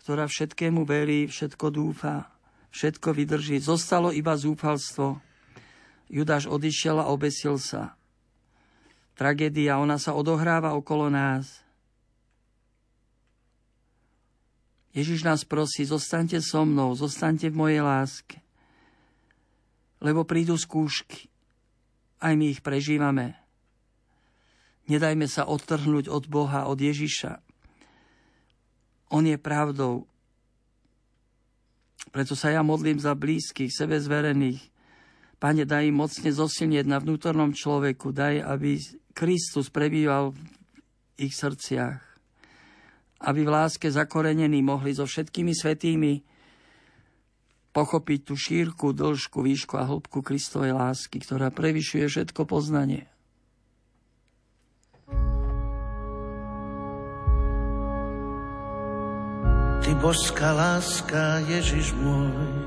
ktorá všetkému verí, všetko dúfa, všetko vydrží. Zostalo iba zúfalstvo. Judáš odišiel a obesil sa. Tragédia, ona sa odohráva okolo nás. Ježiš nás prosí, zostaňte so mnou, zostaňte v mojej láske. Lebo prídu skúšky. Aj my ich prežívame. Nedajme sa odtrhnúť od Boha, od Ježiša. On je pravdou. Preto sa ja modlím za blízkych, sebe zverených. Pane, daj im mocne zosilnieť na vnútornom človeku. Daj, aby Kristus prebýval v ich srdciach. Aby v láske zakorenení mohli so všetkými svetými pochopiť tú šírku, dĺžku, výšku a hĺbku Kristovej lásky, ktorá prevyšuje všetko poznanie. Ty božská láska, Ježiš môj,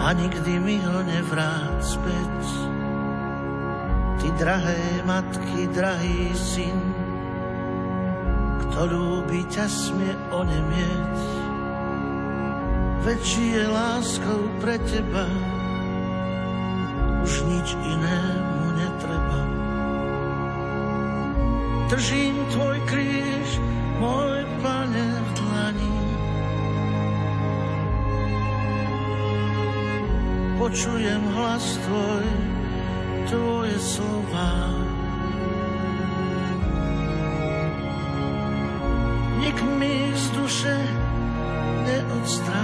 a nikdy mi ho nevrát späť. Ty drahé matky, drahý syn, kto ľúbi ťa smie onemieť. Veď žije láskou pre teba, už nič inému netreba. Držím tvoj kríž, môj pane v dlani. Počujem hlas tvoj, tvoje slova. Nik mi z duše neodstráni.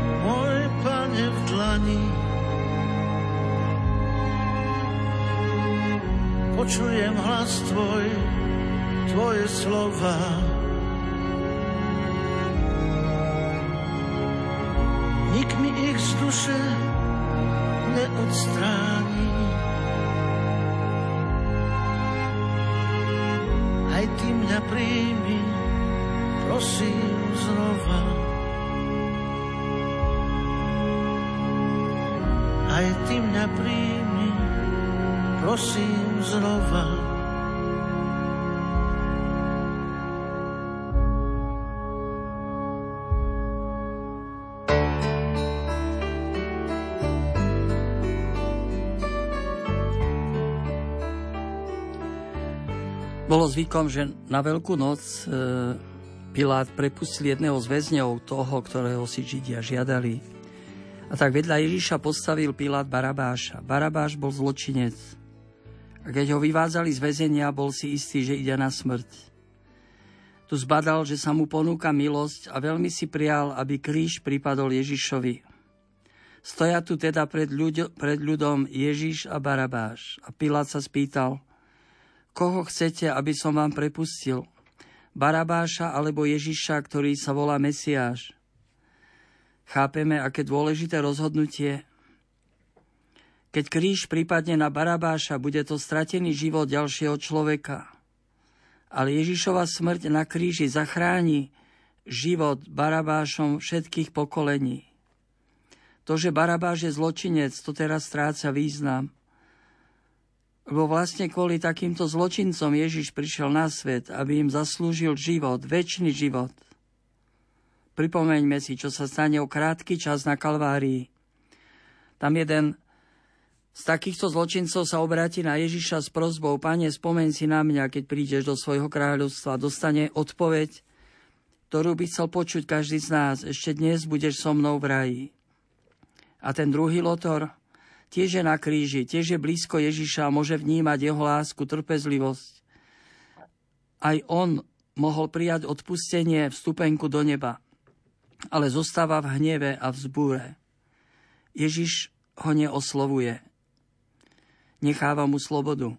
dlani. Počujem hlas tvoj, tvoje slova. Nik mi ich z duše neodstráni. Prosím znova. Bolo zvykom, že na Veľkú noc e, Pilát prepustil jedného z väzňov, toho, ktorého si Židia žiadali. A tak vedľa Ježiša postavil Pilát Barabáša. Barabáš bol zločinec. A keď ho vyvádzali z väzenia, bol si istý, že ide na smrť. Tu zbadal, že sa mu ponúka milosť a veľmi si prial, aby kríž pripadol Ježišovi. Stoja tu teda pred, ľuď- pred ľudom Ježiš a Barabáš. A Pilát sa spýtal – Koho chcete, aby som vám prepustil? Barabáša alebo Ježiša, ktorý sa volá Mesiáš? Chápeme, aké dôležité rozhodnutie. Keď kríž prípadne na Barabáša, bude to stratený život ďalšieho človeka. Ale Ježišova smrť na kríži zachráni život Barabášom všetkých pokolení. To, že Barabáš je zločinec, to teraz stráca význam. Lebo vlastne kvôli takýmto zločincom Ježiš prišiel na svet, aby im zaslúžil život, väčší život. Pripomeňme si, čo sa stane o krátky čas na Kalvárii. Tam jeden z takýchto zločincov sa obráti na Ježiša s prozbou, Pane, spomeň si na mňa, keď prídeš do svojho kráľovstva. Dostane odpoveď, ktorú by chcel počuť každý z nás. Ešte dnes budeš so mnou v raji. A ten druhý lotor tiež je na kríži, tiež je blízko Ježiša a môže vnímať jeho lásku, trpezlivosť. Aj on mohol prijať odpustenie, vstupenku do neba, ale zostáva v hneve a v zbúre. Ježiš ho neoslovuje necháva mu slobodu.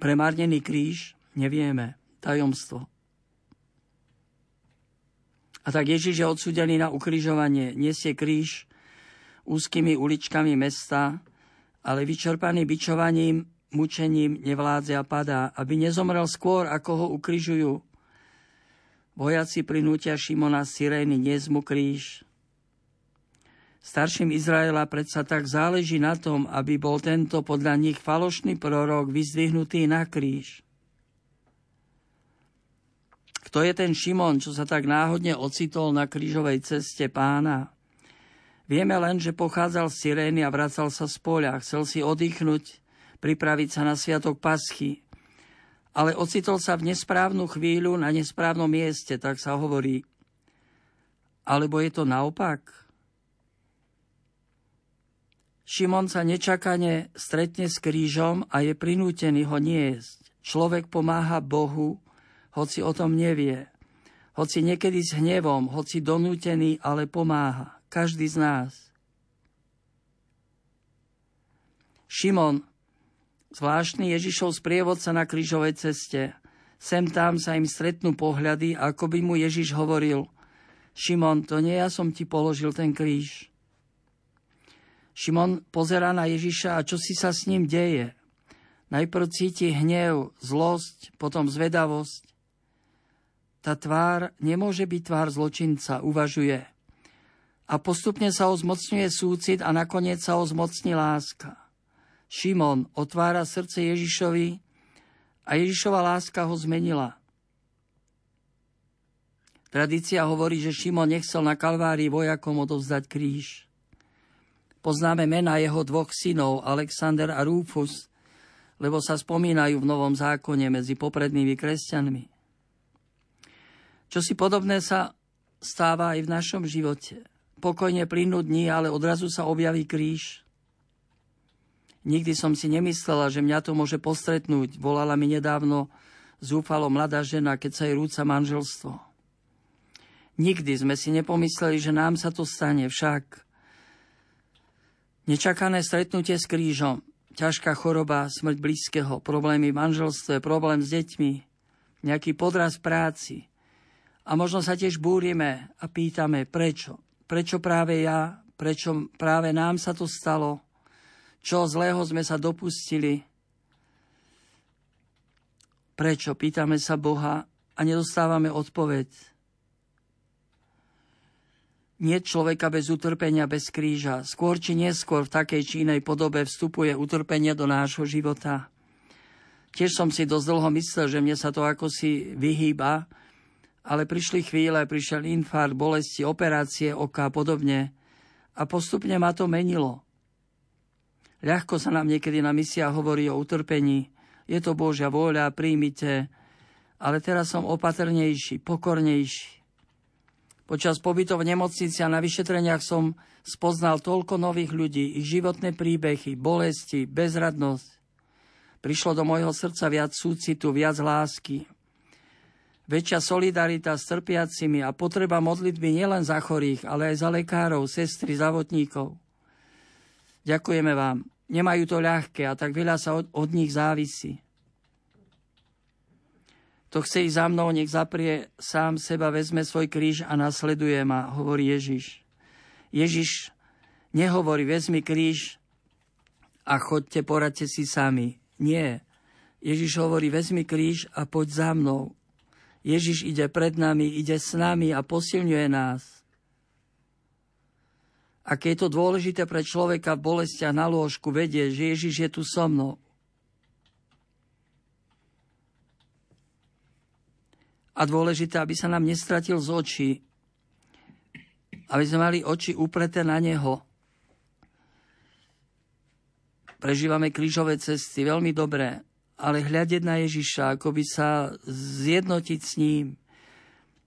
Premárnený kríž nevieme, tajomstvo. A tak Ježiš je odsudený na ukrižovanie, nesie kríž úzkými uličkami mesta, ale vyčerpaný bičovaním, mučením nevládze a padá, aby nezomrel skôr, ako ho ukrižujú. Vojaci prinútia Šimona z Sirény, mu kríž, Starším Izraela predsa tak záleží na tom, aby bol tento podľa nich falošný prorok vyzdvihnutý na kríž. Kto je ten Šimon, čo sa tak náhodne ocitol na krížovej ceste pána? Vieme len, že pochádzal z Sirény a vracal sa z poľa. Chcel si oddychnúť, pripraviť sa na sviatok Paschy. Ale ocitol sa v nesprávnu chvíľu na nesprávnom mieste, tak sa hovorí. Alebo je to naopak? Šimon sa nečakane stretne s krížom a je prinútený ho niesť. Človek pomáha Bohu, hoci o tom nevie. Hoci niekedy s hnevom, hoci donútený, ale pomáha. Každý z nás. Šimon, zvláštny Ježišov sprievodca na krížovej ceste. Sem tam sa im stretnú pohľady, ako by mu Ježiš hovoril Šimon, to nie ja som ti položil ten kríž. Šimon pozerá na Ježiša a čo si sa s ním deje. Najprv cíti hnev, zlosť, potom zvedavosť. Tá tvár nemôže byť tvár zločinca, uvažuje. A postupne sa ho súcit a nakoniec sa ho zmocní láska. Šimon otvára srdce Ježišovi a Ježišova láska ho zmenila. Tradícia hovorí, že Šimon nechcel na Kalvárii vojakom odovzdať kríž. Poznáme mena jeho dvoch synov, Alexander a Rufus, lebo sa spomínajú v Novom zákone medzi poprednými kresťanmi. Čo si podobné sa stáva aj v našom živote. Pokojne plynú dní, ale odrazu sa objaví kríž. Nikdy som si nemyslela, že mňa to môže postretnúť. Volala mi nedávno zúfalo mladá žena, keď sa jej rúca manželstvo. Nikdy sme si nepomysleli, že nám sa to stane, však Nečakané stretnutie s krížom, ťažká choroba, smrť blízkeho, problémy v manželstve, problém s deťmi, nejaký podraz v práci. A možno sa tiež búrime a pýtame, prečo? Prečo práve ja? Prečo práve nám sa to stalo? Čo zlého sme sa dopustili? Prečo? Pýtame sa Boha a nedostávame odpoveď. Nie človeka bez utrpenia, bez kríža. Skôr či neskôr v takej či inej podobe vstupuje utrpenie do nášho života. Tiež som si dosť dlho myslel, že mne sa to ako si vyhýba, ale prišli chvíle, prišiel infarkt, bolesti, operácie oka a podobne a postupne ma to menilo. Ľahko sa nám niekedy na misiách hovorí o utrpení. Je to Božia vôľa, príjmite. Ale teraz som opatrnejší, pokornejší. Počas pobytov v nemocnici a na vyšetreniach som spoznal toľko nových ľudí, ich životné príbehy, bolesti, bezradnosť. Prišlo do môjho srdca viac súcitu, viac lásky. Väčšia solidarita s trpiacimi a potreba modlitby nielen za chorých, ale aj za lekárov, sestry, zavotníkov. Ďakujeme vám. Nemajú to ľahké a tak veľa sa od, od nich závisí. To chce ísť za mnou, nech zaprie sám seba, vezme svoj kríž a nasleduje ma, hovorí Ježiš. Ježiš nehovorí, vezmi kríž a chodte, poradte si sami. Nie. Ježiš hovorí, vezmi kríž a poď za mnou. Ježiš ide pred nami, ide s nami a posilňuje nás. Aké je to dôležité pre človeka v bolestiach na lôžku vedieť, že Ježiš je tu so mnou. A dôležité, aby sa nám nestratil z očí, aby sme mali oči upreté na Neho. prežívame krížové cesty veľmi dobre, ale hľadiť na Ježiša, ako by sa zjednotiť s ním,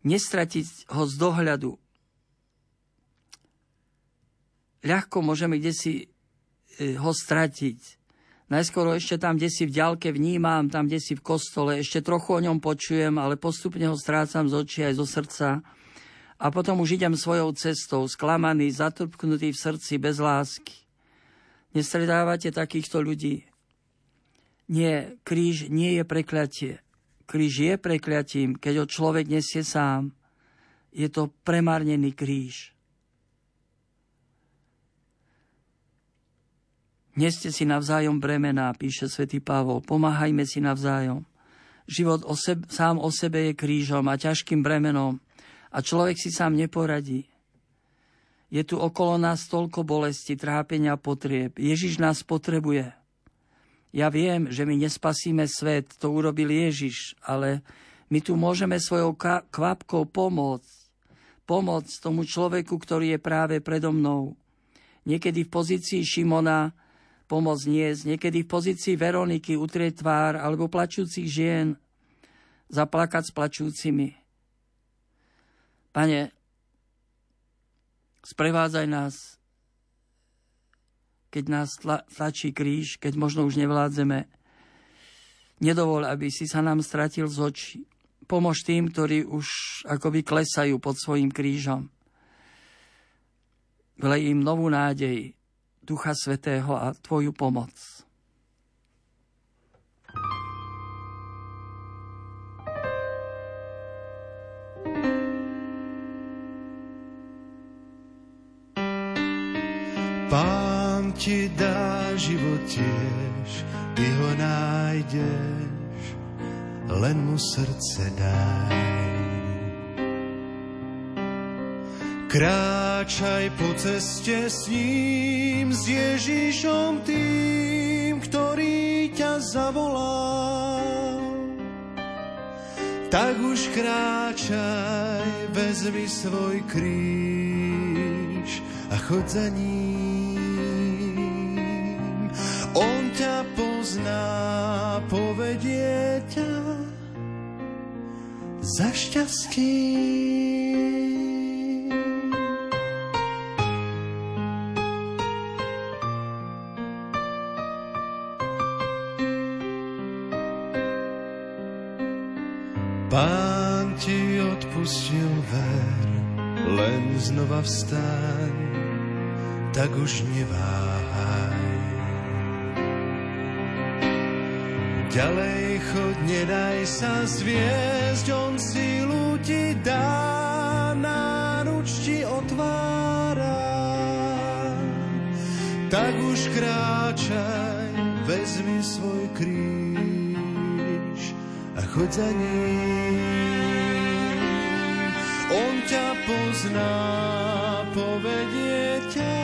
nestratiť ho z dohľadu. Ľahko môžeme kde si e, ho stratiť. Najskôr ešte tam, kde si v ďalke vnímam, tam, kde si v kostole, ešte trochu o ňom počujem, ale postupne ho strácam z očí aj zo srdca. A potom už idem svojou cestou, sklamaný, zatrpknutý v srdci, bez lásky. Nestredávate takýchto ľudí? Nie, kríž nie je prekľatie. Kríž je prekľatím, keď ho človek nesie sám. Je to premárnený kríž. Neste si navzájom bremená, píše svätý Pavol. Pomáhajme si navzájom. Život o seb, sám o sebe je krížom a ťažkým bremenom a človek si sám neporadí. Je tu okolo nás toľko bolesti, trápenia potrieb. Ježiš nás potrebuje. Ja viem, že my nespasíme svet, to urobil Ježiš, ale my tu môžeme svojou kvapkou pomôcť. Pomôcť tomu človeku, ktorý je práve predo mnou. Niekedy v pozícii Šimona pomoc niesť, niekedy v pozícii Veroniky utrieť tvár alebo plačúcich žien, zaplakať s plačúcimi. Pane, sprevádzaj nás, keď nás tla, tlačí kríž, keď možno už nevládzeme. Nedovol, aby si sa nám stratil z očí. Pomož tým, ktorí už akoby klesajú pod svojim krížom. Vlej im novú nádej, Ducha Svetého a Tvoju pomoc. Pán ti dá život tiež, ty ho nájdeš, len mu srdce daj. Kráčaj po ceste s ním, s Ježišom tým, ktorý ťa zavolal. Tak už kráčaj, vezmi svoj kríž a chod za ním. On ťa pozná, povedie ťa za šťastím. Pán ti odpustil ver, len znova vstaň, tak už neváhaj. Ďalej chod, nedaj sa zviesť, on sílu ti dá, náruč ti otvára. Tak už kráčaj, vezmi svoj kríž a chod za ním. On ťa pozná, povedie ťa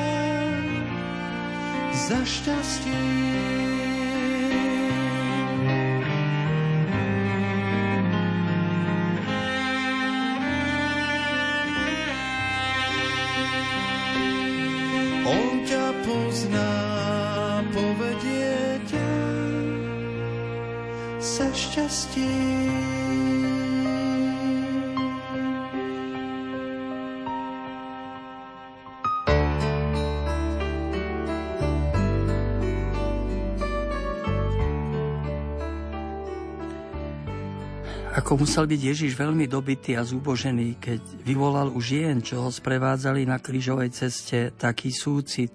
za šťastie. Šťastie. Ako musel byť Ježiš veľmi dobitý a zúbožený, keď vyvolal už žien, čo ho sprevádzali na krížovej ceste, taký súcit.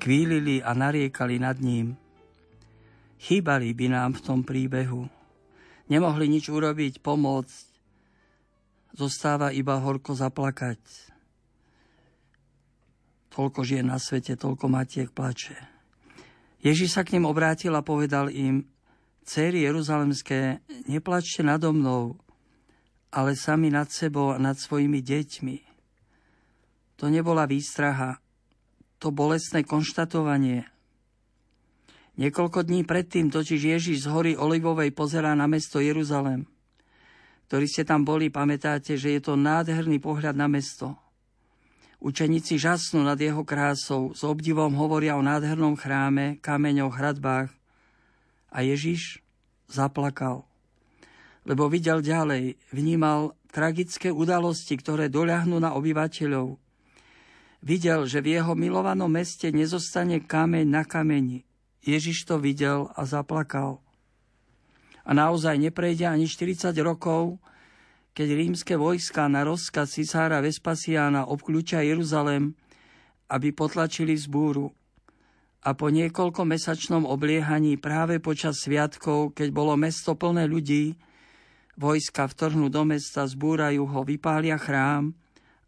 Kvílili a nariekali nad ním. Chýbali by nám v tom príbehu. Nemohli nič urobiť, pomôcť. Zostáva iba horko zaplakať. Toľko žien na svete, toľko matiek plače. Ježiš sa k ním obrátil a povedal im, Céry jeruzalemské, neplačte nado mnou, ale sami nad sebou a nad svojimi deťmi. To nebola výstraha, to bolestné konštatovanie. Niekoľko dní predtým totiž Ježiš z hory Olivovej pozerá na mesto Jeruzalem. Ktorí ste tam boli, pamätáte, že je to nádherný pohľad na mesto. Učeníci žasnú nad jeho krásou, s obdivom hovoria o nádhernom chráme, kameňoch, hradbách. A Ježiš zaplakal, lebo videl ďalej, vnímal tragické udalosti, ktoré doľahnú na obyvateľov. Videl, že v jeho milovanom meste nezostane kameň na kameni. Ježiš to videl a zaplakal. A naozaj neprejde ani 40 rokov, keď rímske vojska na rozkaz cisára Vespasiána obklúčia Jeruzalem, aby potlačili zbúru. A po niekoľko mesačnom obliehaní práve počas sviatkov, keď bolo mesto plné ľudí, vojska vtrhnú do mesta, zbúrajú ho, vypália chrám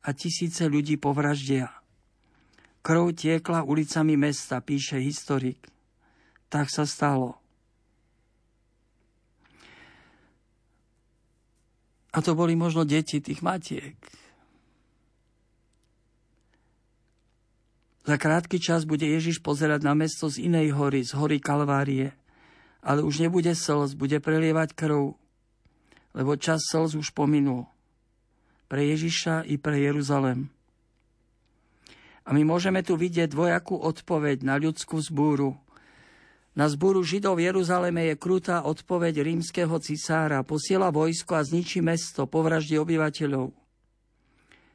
a tisíce ľudí povraždia. Krv tiekla ulicami mesta, píše historik. Tak sa stalo. A to boli možno deti tých matiek. Za krátky čas bude Ježiš pozerať na mesto z inej hory, z hory Kalvárie. Ale už nebude slz, bude prelievať krv, lebo čas slz už pominul. Pre Ježiša i pre Jeruzalem. A my môžeme tu vidieť dvojakú odpoveď na ľudskú zbúru, na zboru Židov v Jeruzaleme je krutá odpoveď rímskeho cisára. Posiela vojsko a zničí mesto, povraždí obyvateľov.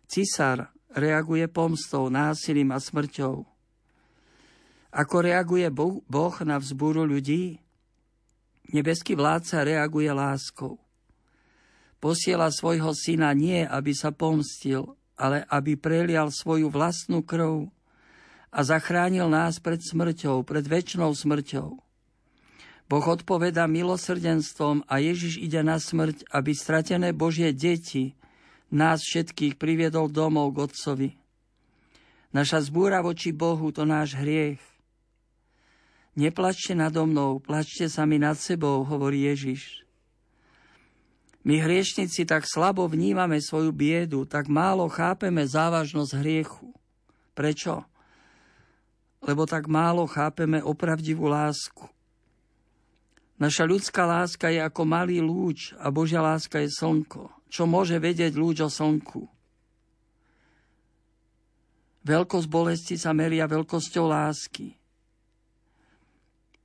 Cisár reaguje pomstou, násilím a smrťou. Ako reaguje Boh na vzbúru ľudí? Nebeský vládca reaguje láskou. Posiela svojho syna nie, aby sa pomstil, ale aby prelial svoju vlastnú krv a zachránil nás pred smrťou, pred väčšnou smrťou. Boh odpoveda milosrdenstvom a Ježiš ide na smrť, aby stratené Božie deti, nás všetkých priviedol domov k Otcovi. Naša zbúra voči Bohu to náš hriech. Neplačte nado mnou, plačte sami nad sebou, hovorí Ježiš. My hriešnici tak slabo vnímame svoju biedu, tak málo chápeme závažnosť hriechu. Prečo? Lebo tak málo chápeme opravdivú lásku. Naša ľudská láska je ako malý lúč a Božia láska je slnko. Čo môže vedieť lúč o slnku? Veľkosť bolesti sa meria veľkosťou lásky.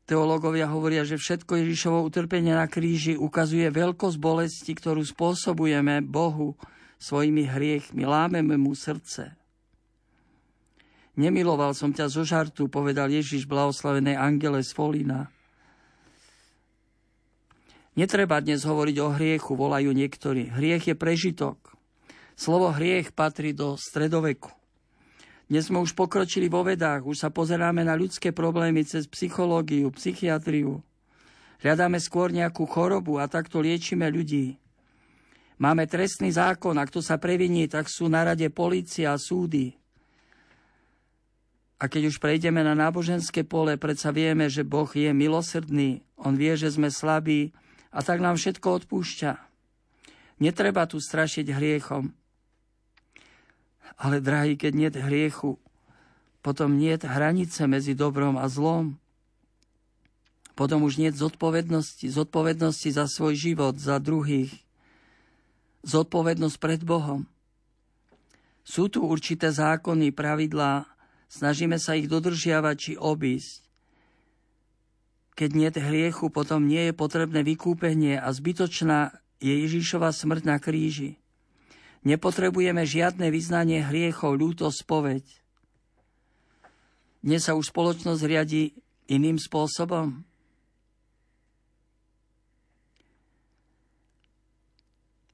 Teológovia hovoria, že všetko Ježišovo utrpenie na kríži ukazuje veľkosť bolesti, ktorú spôsobujeme Bohu svojimi hriechmi. Lámeme mu srdce. Nemiloval som ťa zo žartu, povedal Ježiš blahoslavenej Angele z Folína. Netreba dnes hovoriť o hriechu, volajú niektorí. Hriech je prežitok. Slovo hriech patrí do stredoveku. Dnes sme už pokročili vo vedách, už sa pozeráme na ľudské problémy cez psychológiu, psychiatriu. Hľadáme skôr nejakú chorobu a takto liečíme ľudí. Máme trestný zákon, ak to sa previní, tak sú na rade policia a súdy. A keď už prejdeme na náboženské pole, predsa vieme, že Boh je milosrdný, On vie, že sme slabí a tak nám všetko odpúšťa. Netreba tu strašiť hriechom. Ale, drahý, keď nie hriechu, potom nie hranice medzi dobrom a zlom. Potom už nie zodpovednosti, zodpovednosti za svoj život, za druhých. Zodpovednosť pred Bohom. Sú tu určité zákony, pravidlá, Snažíme sa ich dodržiavať či obísť. Keď nie hriechu, potom nie je potrebné vykúpenie a zbytočná je Ježišova smrť na kríži. Nepotrebujeme žiadne vyznanie hriechov, ľúto spoveď. Dnes sa už spoločnosť riadi iným spôsobom.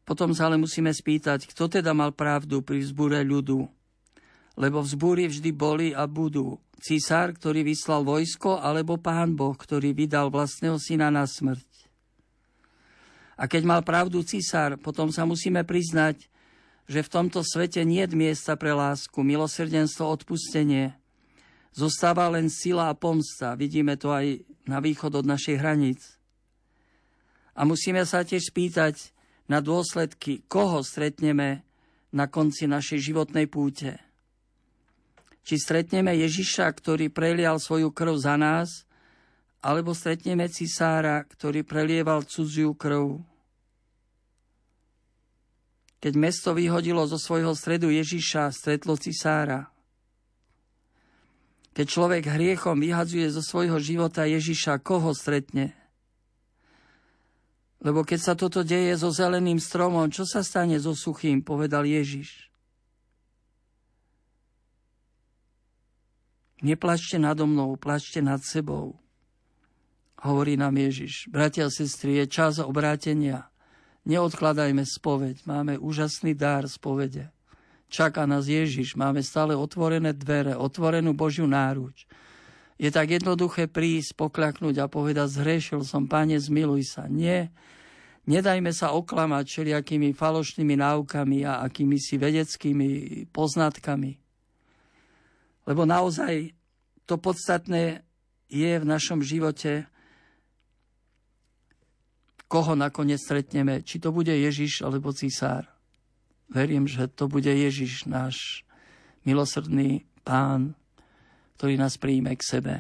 Potom sa ale musíme spýtať, kto teda mal pravdu pri vzbure ľudu lebo vzbúry vždy boli a budú. Cisár, ktorý vyslal vojsko, alebo pán Boh, ktorý vydal vlastného syna na smrť. A keď mal pravdu cisár, potom sa musíme priznať, že v tomto svete nie je miesta pre lásku, milosrdenstvo, odpustenie. Zostáva len sila a pomsta. Vidíme to aj na východ od našich hraníc. A musíme sa tiež spýtať na dôsledky, koho stretneme na konci našej životnej púte. Či stretneme Ježiša, ktorý prelial svoju krv za nás, alebo stretneme cisára, ktorý prelieval cudziu krv. Keď mesto vyhodilo zo svojho stredu Ježiša, stretlo cisára. Keď človek hriechom vyhadzuje zo svojho života Ježiša, koho stretne? Lebo keď sa toto deje so zeleným stromom, čo sa stane so suchým, povedal Ježiš. Neplačte nado mnou, plačte nad sebou. Hovorí nám Ježiš. Bratia a sestry, je čas obrátenia. Neodkladajme spoveď. Máme úžasný dár spovede. Čaká nás Ježiš. Máme stále otvorené dvere, otvorenú Božiu náruč. Je tak jednoduché prísť, pokľaknúť a povedať, zhrešil som, pane, zmiluj sa. Nie, nedajme sa oklamať všelijakými falošnými náukami a akými si vedeckými poznatkami. Lebo naozaj to podstatné je v našom živote, koho nakoniec stretneme, či to bude Ježiš alebo císár. Verím, že to bude Ježiš, náš milosrdný pán, ktorý nás príjme k sebe.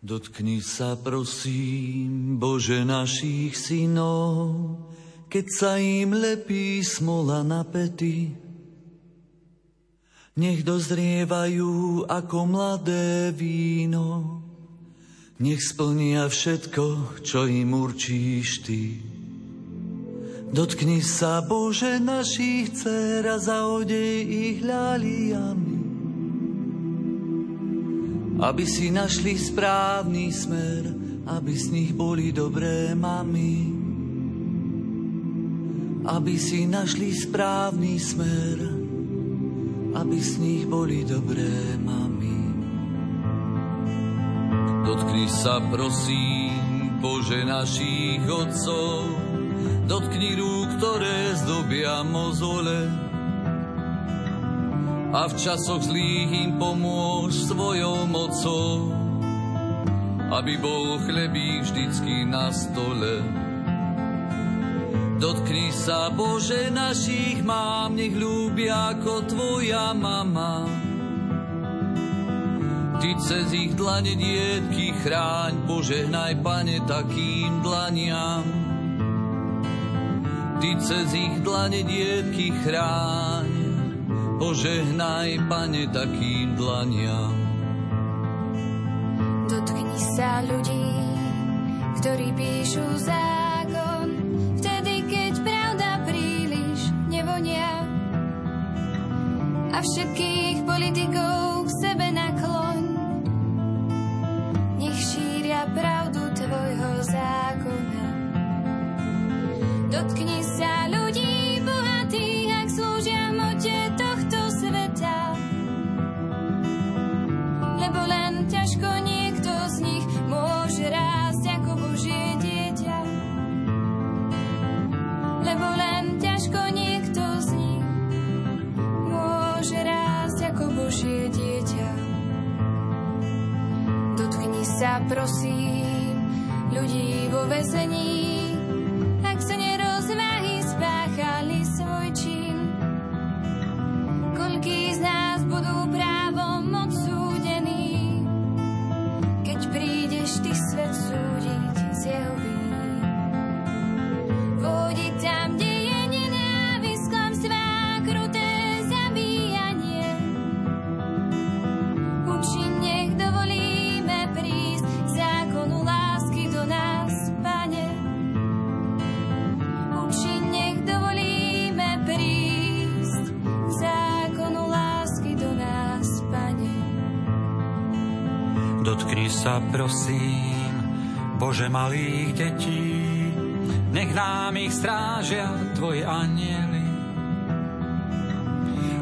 Dotkni sa prosím, Bože našich synov, keď sa im lepí smola na pety, nech dozrievajú ako mladé víno. Nech splnia všetko, čo im určíš Ty. Dotkni sa, Bože, našich dcer a zaodej ich ľaliami, aby si našli správny smer, aby z nich boli dobré mami. Aby si našli správny smer, aby z nich boli dobré mami. Dotkni sa prosím, Bože našich otcov, dotkni rúk, ktoré zdobia mozole a v časoch zlých im pomôž svojou mocou, aby bol chlebík vždycky na stole. Dotkni sa, Bože, našich mám, nech ľúbia ako Tvoja mama. Ty cez ich dlane dietky chráň, požehnaj, Pane, takým dlaniam. Ty cez ich dlane dietky chráň, požehnaj, Pane, takým dlaniam. Dotkni sa ľudí, ktorí píšu za všetkých politikov k sebe nakloň. Nech šíria pravdu tvojho zákona. Dotkni Sa, prosím, ľudí vo vezení, malých detí, nech nám ich strážia Tvoji anieli.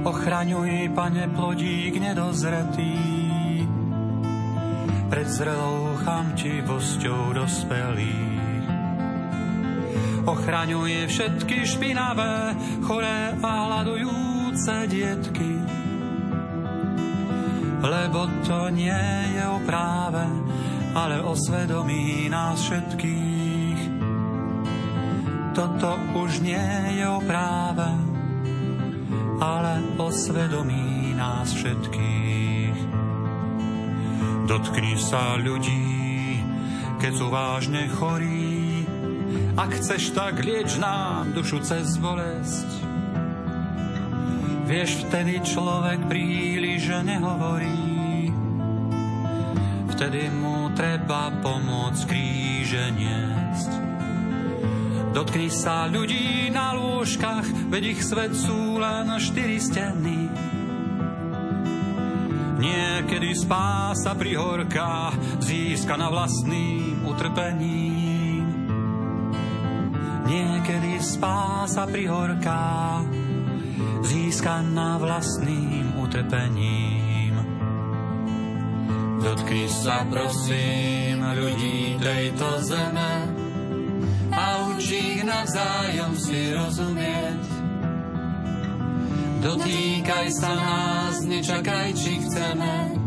Ochraňuj, Pane, plodík nedozretý, pred zrelou chamtivosťou dospelých. Ochraňuje všetky špinavé, choré a hľadujúce dietky, lebo to nie je o práve, ale o svedomí nás všetkých. Toto už nie je o práve, ale o svedomí nás všetkých. Dotkni sa ľudí, keď sú vážne chorí Ak chceš, tak lieč nám dušu cez bolesť. Vieš, vtedy človek príliš nehovorí. Vtedy mu treba pomôcť kríže niesť. Dotkni sa ľudí na lôžkach, veď ich svet sú len štyri steny. Niekedy spása prihorká získa na vlastným utrpením. Niekedy spása prihorká získa na vlastným utrpením. Dotkni sa prosím ľudí tejto zeme a učí ich navzájom si rozumieť. Dotýkaj sa nás, nečakaj, či chceme.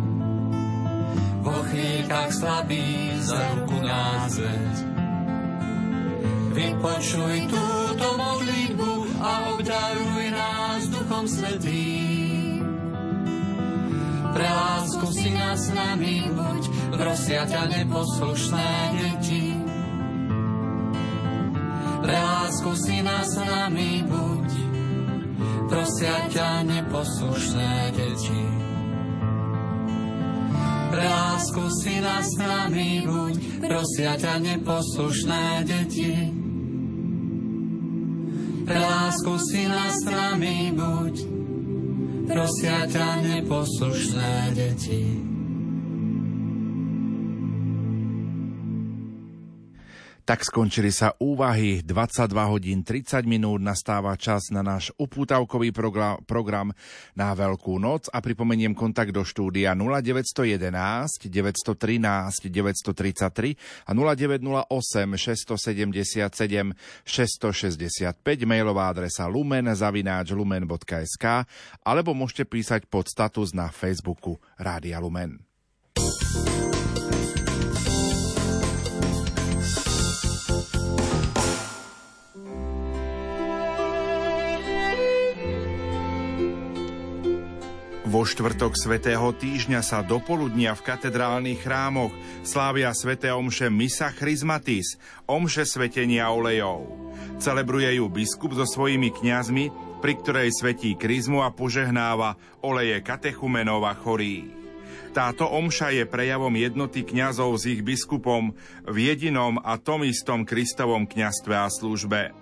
Vo chvíľkach slabý za ruku nás veď. Vypočuj túto modlitbu a obdaruj nás Duchom Svetým. Pre lásku si nás nami buď, prosia ťa neposlušné deti. Pre lásku si nás nami buď, prosia ťa neposlušné deti. Pre lásku si nás s nami buď, prosia ťa neposlušné deti. Pre lásku si nás nami buď, prosia ťa neposlušné deti. Tak skončili sa úvahy. 22 hodín 30 minút nastáva čas na náš upútavkový program na Veľkú noc a pripomeniem kontakt do štúdia 0911 913 933 a 0908 677 665 mailová adresa lumen zavináč lumen.sk alebo môžete písať pod status na Facebooku Rádia Lumen. Vo štvrtok svätého týždňa sa dopoludnia v katedrálnych chrámoch slávia sväté omše Misa Chrismatis, omše svetenia olejov. Celebruje ju biskup so svojimi kňazmi, pri ktorej svetí kryzmu a požehnáva oleje katechumenov a chorí. Táto omša je prejavom jednoty kňazov s ich biskupom v jedinom a tom istom Kristovom kňastve a službe.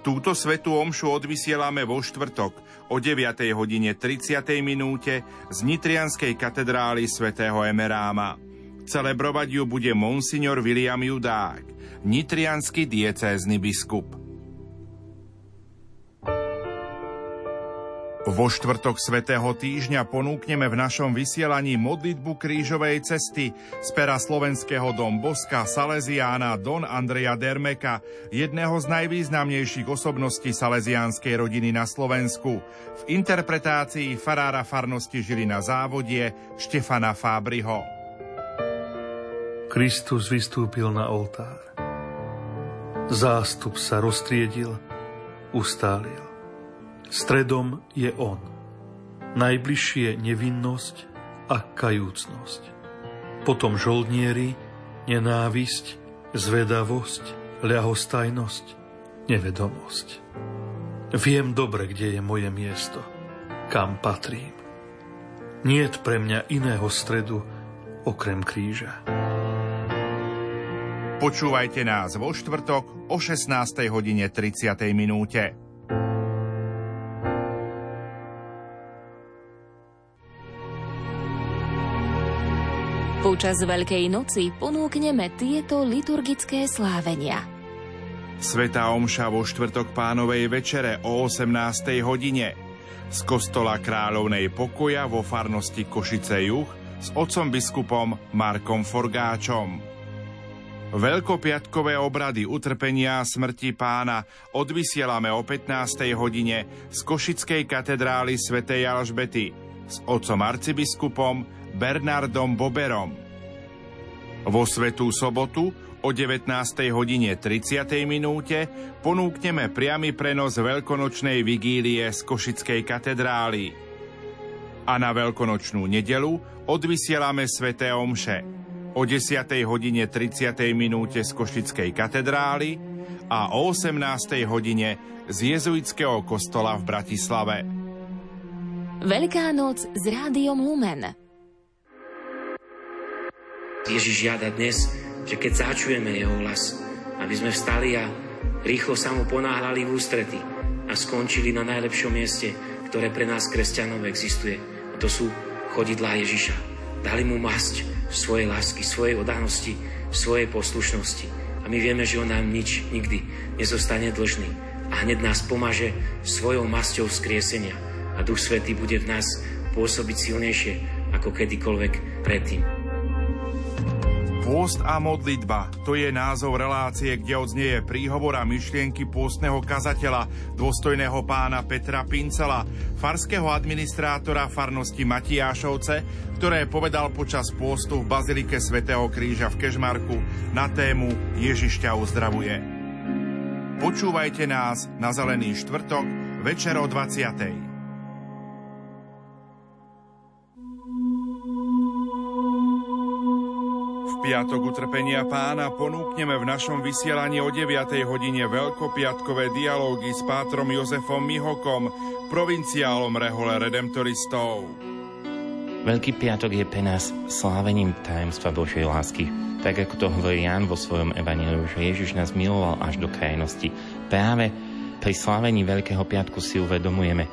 Túto svetú omšu odvysielame vo štvrtok o 9. hodine 30. minúte z Nitrianskej katedrály svätého Emeráma. Celebrovať ju bude monsignor William Judák, nitrianský diecézny biskup. Vo štvrtok svätého týždňa ponúkneme v našom vysielaní modlitbu krížovej cesty z pera slovenského Dom Boska Salesiána Don Andreja Dermeka, jedného z najvýznamnejších osobností salesiánskej rodiny na Slovensku, v interpretácii farára farnosti Žilina závodie Štefana Fábriho. Kristus vystúpil na oltár. Zástup sa roztriedil, ustálil. Stredom je On. Najbližšie nevinnosť a kajúcnosť. Potom žoldnieri, nenávisť, zvedavosť, ľahostajnosť, nevedomosť. Viem dobre, kde je moje miesto, kam patrím. Niet pre mňa iného stredu okrem kríža. Počúvajte nás vo štvrtok o 16. hodine 30. minúte. Počas Veľkej noci ponúkneme tieto liturgické slávenia. Sveta Omša vo štvrtok pánovej večere o 18. hodine. Z kostola kráľovnej pokoja vo farnosti Košice Juh s otcom biskupom Markom Forgáčom. Veľkopiatkové obrady utrpenia a smrti pána odvysielame o 15. hodine z Košickej katedrály svätej Alžbety s otcom arcibiskupom Bernardom Boberom. Vo Svetú sobotu o 19. hodine 30. minúte ponúkneme priamy prenos veľkonočnej vigílie z Košickej katedrály. A na veľkonočnú nedelu odvysielame Sveté Omše o 10. hodine 30. minúte z Košickej katedrály a o 18. hodine z jezuitského kostola v Bratislave. Veľká noc s rádiom Lumen. Ježiš žiada dnes, že keď začujeme jeho hlas, aby sme vstali a rýchlo sa mu ponáhľali v ústrety a skončili na najlepšom mieste, ktoré pre nás kresťanov existuje. A to sú chodidlá Ježiša. Dali mu masť svojej lásky, svojej odanosti, svojej poslušnosti. A my vieme, že on nám nič nikdy nezostane dlžný. A hneď nás pomaže svojou masťou vzkriesenia. A Duch Svetý bude v nás pôsobiť silnejšie ako kedykoľvek predtým. Pôst a modlitba, to je názov relácie, kde odznieje príhovor a myšlienky pôstneho kazateľa, dôstojného pána Petra Pincela, farského administrátora farnosti Matiášovce, ktoré povedal počas pôstu v Bazilike svätého Kríža v Kežmarku na tému Ježiš ťa uzdravuje. Počúvajte nás na Zelený štvrtok večer o 20. piatok utrpenia pána ponúkneme v našom vysielaní o 9. hodine veľkopiatkové dialógy s pátrom Jozefom Mihokom, provinciálom Rehole Redemptoristov. Veľký piatok je pre nás slávením tajemstva Božej lásky. Tak ako to hovorí Ján vo svojom evaníliu, že Ježiš nás miloval až do krajnosti. Práve pri slávení Veľkého piatku si uvedomujeme,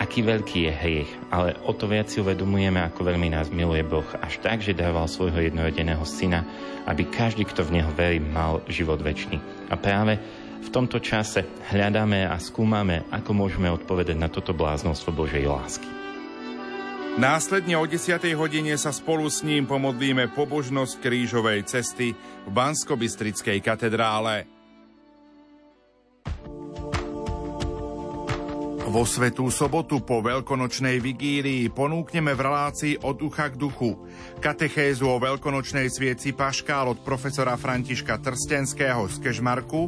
aký veľký je hriech, ale o to viac si uvedomujeme, ako veľmi nás miluje Boh, až tak, že dával svojho jednorodeného syna, aby každý, kto v Neho verí, mal život väčší. A práve v tomto čase hľadáme a skúmame, ako môžeme odpovedať na toto bláznostvo Božej lásky. Následne o 10. hodine sa spolu s ním pomodlíme pobožnosť krížovej cesty v Banskobistrickej katedrále. Vo Svetú sobotu po veľkonočnej vigílii ponúkneme v relácii od ducha k duchu katechézu o veľkonočnej svieci Paškál od profesora Františka Trstenského z Kežmarku,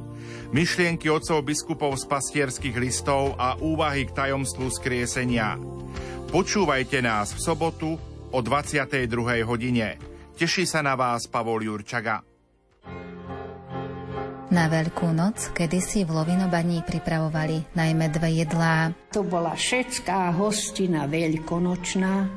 myšlienky otcov biskupov z pastierských listov a úvahy k tajomstvu skriesenia. Počúvajte nás v sobotu o 22. hodine. Teší sa na vás Pavol Jurčaga. Na Veľkú noc kedysi v Lovinobaní pripravovali najmä dve jedlá. To bola všetká hostina veľkonočná,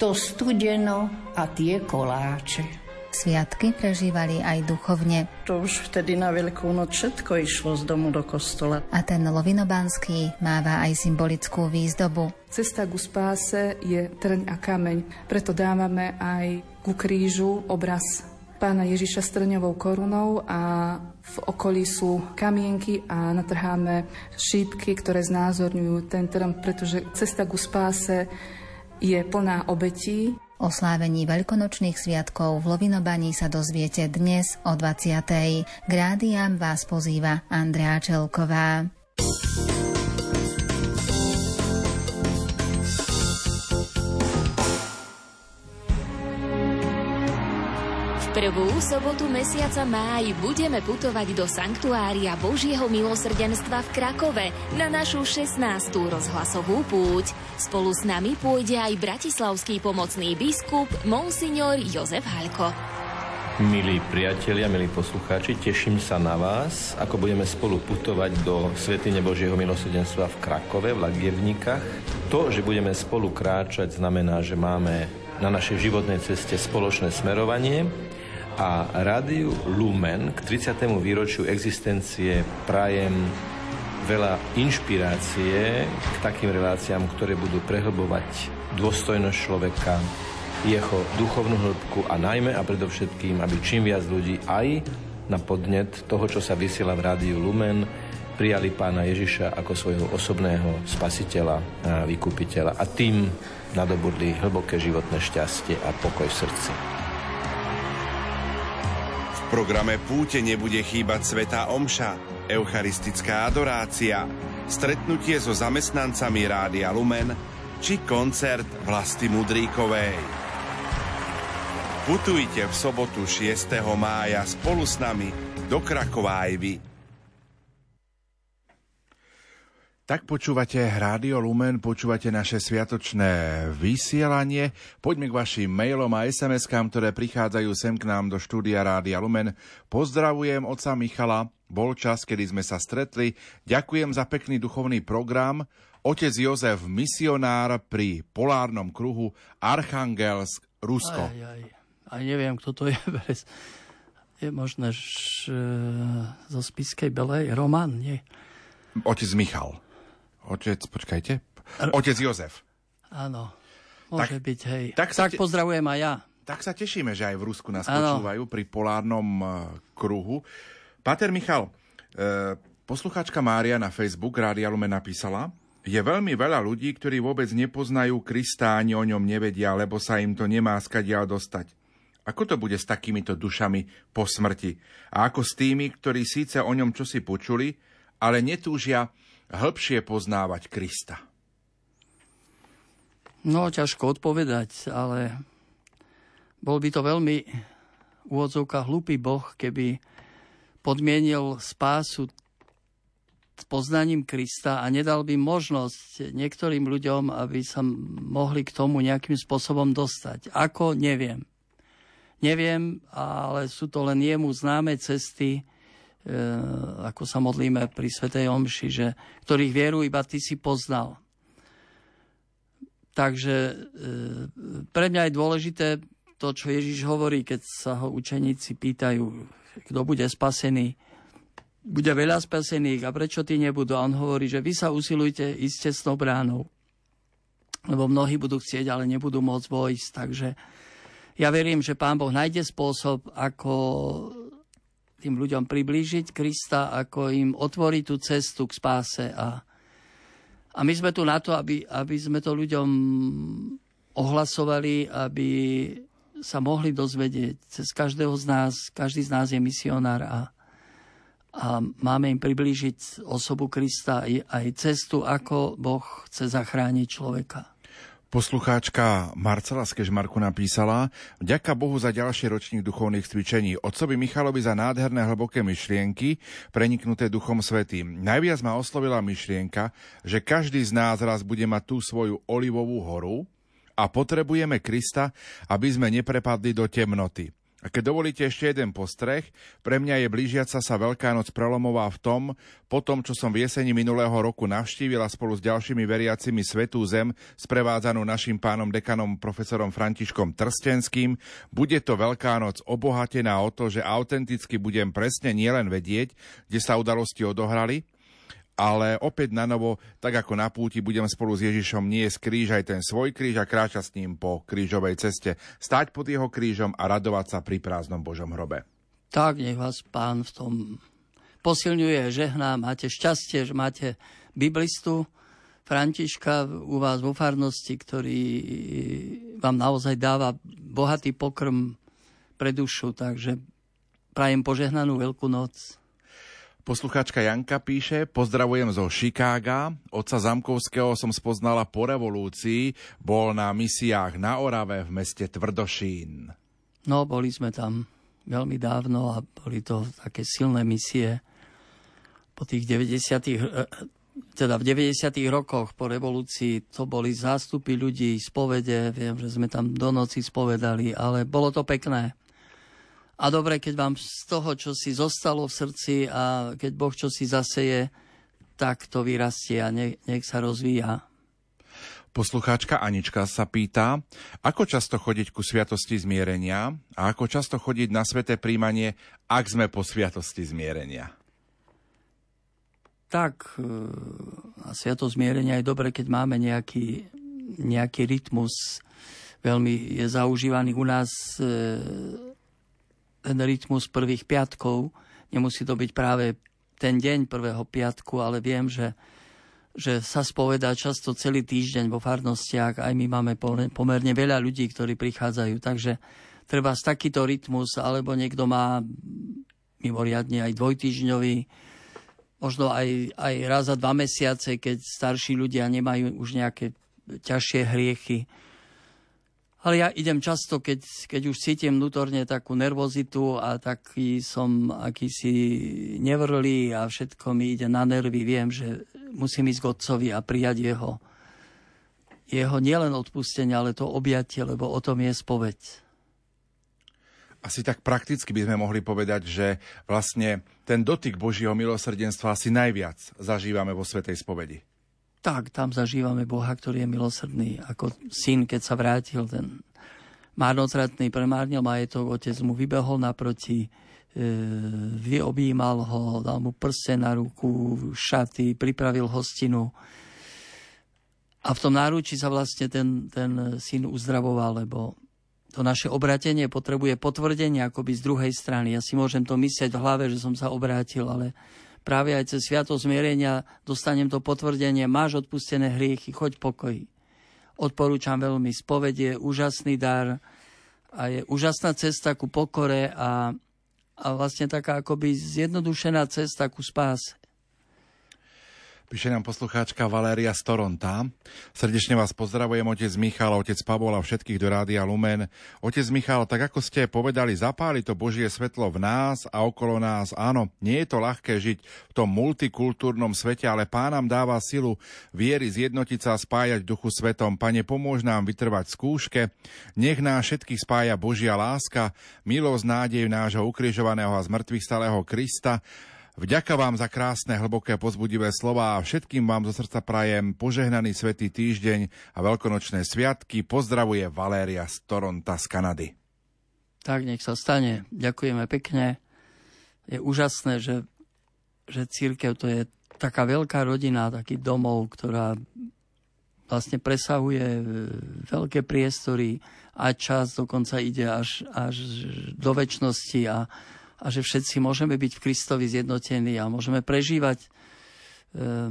to studeno a tie koláče. Sviatky prežívali aj duchovne. To už vtedy na Veľkú noc všetko išlo z domu do kostola. A ten lovinobanský máva aj symbolickú výzdobu. Cesta ku spáse je trň a kameň, preto dávame aj ku krížu obraz pána Ježiša s trňovou korunou a v okolí sú kamienky a natrháme šípky, ktoré znázorňujú ten trm, pretože cesta ku spáse je plná obetí. O slávení veľkonočných sviatkov v Lovinobaní sa dozviete dnes o 20. K rádiám vás pozýva Andrea Čelková. Prvú sobotu mesiaca máj budeme putovať do Sanktuária Božieho milosrdenstva v Krakove na našu 16. rozhlasovú púť. Spolu s nami pôjde aj bratislavský pomocný biskup Monsignor Jozef Halko. Milí priatelia, milí poslucháči, teším sa na vás, ako budeme spolu putovať do Svetine Božieho milosrdenstva v Krakove, v Lagievnikách. To, že budeme spolu kráčať, znamená, že máme na našej životnej ceste spoločné smerovanie a rádiu Lumen k 30. výročiu existencie prajem veľa inšpirácie k takým reláciám, ktoré budú prehlbovať dôstojnosť človeka, jeho duchovnú hĺbku a najmä a predovšetkým, aby čím viac ľudí aj na podnet toho, čo sa vysiela v rádiu Lumen, prijali pána Ježiša ako svojho osobného spasiteľa a vykupiteľa a tým nadobudli hlboké životné šťastie a pokoj v srdci programe Púte nebude chýbať Sveta Omša, eucharistická adorácia, stretnutie so zamestnancami Rádia Lumen či koncert Vlasti Mudríkovej. Putujte v sobotu 6. mája spolu s nami do Krakova aj vy. Tak počúvate Rádio Lumen, počúvate naše sviatočné vysielanie. Poďme k vašim mailom a SMS-kám, ktoré prichádzajú sem k nám do štúdia Rádia Lumen. Pozdravujem oca Michala, bol čas, kedy sme sa stretli. Ďakujem za pekný duchovný program. Otec Jozef, misionár pri polárnom kruhu Archangelsk, Rusko. Aj, aj, aj neviem, kto to je. Je možné, že zo Spiskej Belej, Roman, nie? Otec Michal. Otec, počkajte. Otec Jozef. Áno, môže tak, byť, hej. Tak, tak te... pozdravujem aj ja. Tak sa tešíme, že aj v Rusku nás ano. počúvajú pri polárnom uh, kruhu. Pater Michal, uh, poslucháčka Mária na Facebook Rádia Lumen napísala, je veľmi veľa ľudí, ktorí vôbec nepoznajú Krista ani o ňom nevedia, lebo sa im to nemá skadiaľ dostať. Ako to bude s takýmito dušami po smrti? A ako s tými, ktorí síce o ňom čosi počuli, ale netúžia hĺbšie poznávať Krista? No, ťažko odpovedať, ale bol by to veľmi úvodzovka hlupý boh, keby podmienil spásu s poznaním Krista a nedal by možnosť niektorým ľuďom, aby sa mohli k tomu nejakým spôsobom dostať. Ako? Neviem. Neviem, ale sú to len jemu známe cesty, ako sa modlíme pri Svetej Omši, že ktorých vieru iba ty si poznal. Takže e, pre mňa je dôležité to, čo Ježiš hovorí, keď sa ho učeníci pýtajú, kto bude spasený. Bude veľa spasených a prečo ty nebudú? A on hovorí, že vy sa usilujte ísť cestnou bránou. Lebo mnohí budú chcieť, ale nebudú môcť vojsť. Takže ja verím, že Pán Boh nájde spôsob, ako tým ľuďom priblížiť Krista, ako im otvoriť tú cestu k spáse. A, a my sme tu na to, aby, aby sme to ľuďom ohlasovali, aby sa mohli dozvedieť cez každého z nás. Každý z nás je misionár a, a máme im priblížiť osobu Krista aj, aj cestu, ako Boh chce zachrániť človeka. Poslucháčka Marcela z Kežmarku napísala Vďaka Bohu za ďalší ročník duchovných cvičení. Otcovi Michalovi za nádherné hlboké myšlienky, preniknuté Duchom Svetým. Najviac ma oslovila myšlienka, že každý z nás raz bude mať tú svoju olivovú horu a potrebujeme Krista, aby sme neprepadli do temnoty. A keď dovolíte ešte jeden postreh, pre mňa je blížiaca sa Veľká noc prelomová v tom, po tom, čo som v jeseni minulého roku navštívila spolu s ďalšími veriacimi Svetú Zem, sprevádzanú našim pánom dekanom profesorom Františkom Trstenským, bude to Veľká noc obohatená o to, že autenticky budem presne nielen vedieť, kde sa udalosti odohrali, ale opäť na novo, tak ako na púti, budem spolu s Ježišom nie kríž aj ten svoj kríž a kráčať s ním po krížovej ceste, stať pod jeho krížom a radovať sa pri prázdnom Božom hrobe. Tak, nech vás pán v tom posilňuje, žehná, máte šťastie, že máte biblistu Františka u vás vo farnosti, ktorý vám naozaj dáva bohatý pokrm pre dušu, takže prajem požehnanú Veľkú noc. Poslucháčka Janka píše, pozdravujem zo Chicaga. Otca Zamkovského som spoznala po revolúcii, bol na misiách na Orave v meste Tvrdošín. No, boli sme tam veľmi dávno a boli to také silné misie. Po tých 90 eh, teda v 90. rokoch po revolúcii to boli zástupy ľudí, spovede, viem, že sme tam do noci spovedali, ale bolo to pekné. A dobre, keď vám z toho, čo si zostalo v srdci a keď Boh čo si zaseje, tak to vyrastie a nech, nech sa rozvíja. Poslucháčka Anička sa pýta, ako často chodiť ku sviatosti zmierenia a ako často chodiť na sveté príjmanie, ak sme po sviatosti zmierenia. Tak, e, a sviatosť zmierenia je dobre, keď máme nejaký, nejaký rytmus. Veľmi je zaužívaný u nás e, ten rytmus prvých piatkov. Nemusí to byť práve ten deň prvého piatku, ale viem, že, že sa spovedá často celý týždeň vo farnostiach. Aj my máme pomerne veľa ľudí, ktorí prichádzajú. Takže treba z takýto rytmus, alebo niekto má mimoriadne aj dvojtýždňový, možno aj, aj raz za dva mesiace, keď starší ľudia nemajú už nejaké ťažšie hriechy ale ja idem často, keď, keď už cítim vnútorne takú nervozitu a taký som akýsi nevrlý a všetko mi ide na nervy. Viem, že musím ísť k otcovi a prijať jeho, jeho nielen odpustenie, ale to objatie, lebo o tom je spoveď. Asi tak prakticky by sme mohli povedať, že vlastne ten dotyk Božieho milosrdenstva asi najviac zažívame vo Svetej spovedi. Tak, tam zažívame Boha, ktorý je milosrdný. Ako syn, keď sa vrátil, ten márnotratný premárnil majetok, otec mu vybehol naproti, e, vyobímal ho, dal mu prste na ruku, šaty, pripravil hostinu. A v tom náručí sa vlastne ten, ten syn uzdravoval, lebo to naše obratenie potrebuje potvrdenie akoby z druhej strany. Ja si môžem to myslieť v hlave, že som sa obrátil, ale práve aj cez sviatosť zmierenia dostanem to potvrdenie, máš odpustené hriechy, choď pokoji. Odporúčam veľmi, spovedie, úžasný dar a je úžasná cesta ku pokore a, a vlastne taká akoby zjednodušená cesta ku spáse. Píše nám poslucháčka Valéria z Toronta. Srdečne vás pozdravujem, otec Michal, otec Pavol a všetkých do Rádia Lumen. Otec Michal, tak ako ste povedali, zapáli to Božie svetlo v nás a okolo nás. Áno, nie je to ľahké žiť v tom multikultúrnom svete, ale pán nám dáva silu viery zjednotiť sa a spájať duchu svetom. Pane, pomôž nám vytrvať skúške. Nech nás všetkých spája Božia láska, milosť, nádej nášho ukrižovaného a zmrtvých stalého Krista, Vďaka vám za krásne, hlboké, pozbudivé slova a všetkým vám zo srdca prajem požehnaný svetý týždeň a veľkonočné sviatky. Pozdravuje Valéria z Toronta z Kanady. Tak, nech sa stane. Ďakujeme pekne. Je úžasné, že, že církev to je taká veľká rodina, taký domov, ktorá vlastne presahuje e, veľké priestory a čas dokonca ide až, až do väčšnosti a, a že všetci môžeme byť v Kristovi zjednotení a môžeme prežívať e,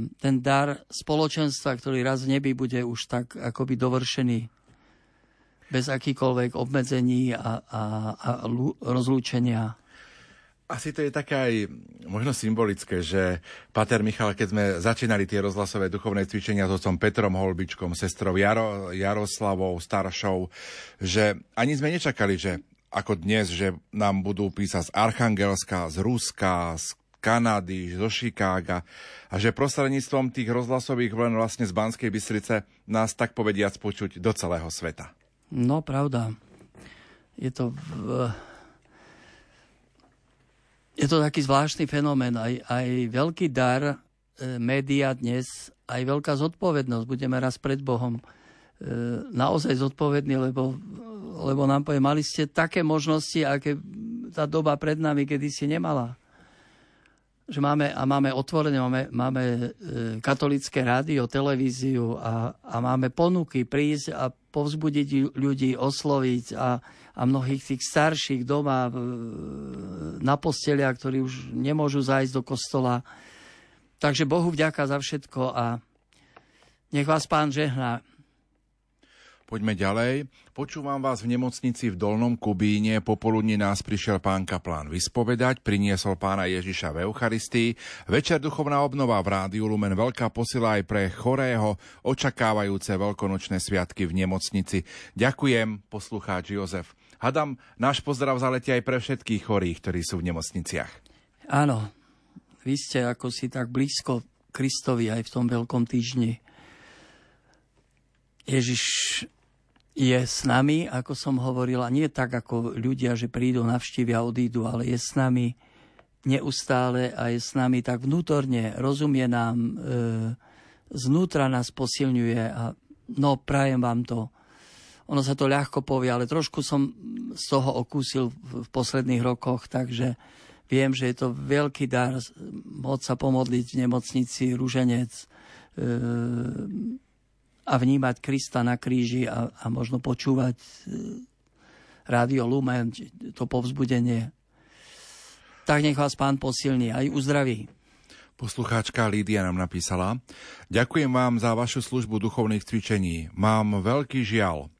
ten dar spoločenstva, ktorý raz v nebi bude už tak akoby dovršený bez akýkoľvek obmedzení a, a, a rozlúčenia. Asi to je také aj možno symbolické, že Pater Michal, keď sme začínali tie rozhlasové duchovné cvičenia s otcom Petrom Holbičkom, sestrou Jaro, Jaroslavou, staršou, že ani sme nečakali, že ako dnes, že nám budú písať z Archangelska, z Ruska, z Kanady, zo Chicaga a že prostredníctvom tých rozhlasových len vlastne z Banskej Bystrice nás tak povediac počuť do celého sveta. No, pravda. Je to v... Je to taký zvláštny fenomén. Aj, aj veľký dar e, média dnes, aj veľká zodpovednosť. Budeme raz pred Bohom naozaj zodpovední, lebo lebo nám povie, mali ste také možnosti, aké tá doba pred nami kedy si nemala. Že máme, a máme otvorené, máme, máme e, katolické rádio, televíziu a, a máme ponuky prísť a povzbudiť ľudí, osloviť a, a mnohých tých starších doma e, na postelia, ktorí už nemôžu zájsť do kostola. Takže Bohu vďaka za všetko a nech vás pán žehná. Poďme ďalej. Počúvam vás v nemocnici v Dolnom Kubíne. Popoludne nás prišiel pán kaplán vyspovedať, priniesol pána Ježiša v Eucharistii. Večer duchovná obnova v Rádiu Lumen veľká posila aj pre chorého, očakávajúce veľkonočné sviatky v nemocnici. Ďakujem, poslucháč Jozef. Hadam, náš pozdrav zaletia aj pre všetkých chorých, ktorí sú v nemocniciach. Áno, vy ste ako si tak blízko Kristovi aj v tom veľkom týždni. Ježiš je s nami, ako som hovorila, nie tak ako ľudia, že prídu, navštívia, odídu, ale je s nami neustále a je s nami tak vnútorne, rozumie nám, e, znútra nás posilňuje a no, prajem vám to. Ono sa to ľahko povie, ale trošku som z toho okúsil v, posledných rokoch, takže viem, že je to veľký dar môcť sa pomodliť v nemocnici, rúženec, e, a vnímať Krista na kríži a, a možno počúvať e, rádio Lumen, to povzbudenie. Tak nech vás pán posilní aj uzdraví. Poslucháčka Lídia nám napísala Ďakujem vám za vašu službu duchovných cvičení. Mám veľký žial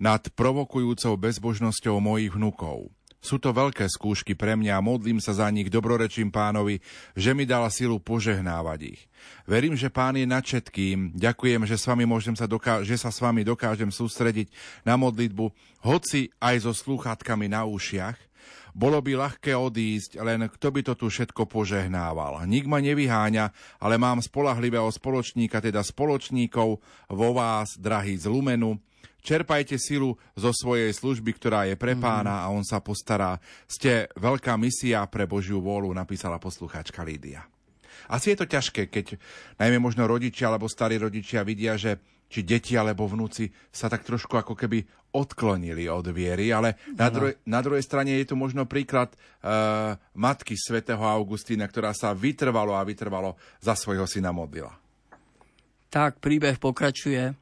nad provokujúcou bezbožnosťou mojich vnúkov. Sú to veľké skúšky pre mňa a modlím sa za nich dobrorečím pánovi, že mi dala silu požehnávať ich. Verím, že pán je nad všetkým. Ďakujem, že, s vami môžem sa doká- že sa s vami dokážem sústrediť na modlitbu, hoci aj so slúchatkami na ušiach. Bolo by ľahké odísť, len kto by to tu všetko požehnával. Nik ma nevyháňa, ale mám spolahlivého spoločníka, teda spoločníkov vo vás, drahý z Lumenu. Čerpajte silu zo svojej služby, ktorá je pre pána a on sa postará. Ste veľká misia pre Božiu vôľu, napísala poslucháčka Lídia. Asi je to ťažké, keď najmä možno rodičia alebo starí rodičia vidia, že či deti alebo vnúci sa tak trošku ako keby odklonili od viery, ale na, druhej, na druhej strane je tu možno príklad uh, matky svätého Augustína, ktorá sa vytrvalo a vytrvalo za svojho syna modlila. Tak, príbeh pokračuje.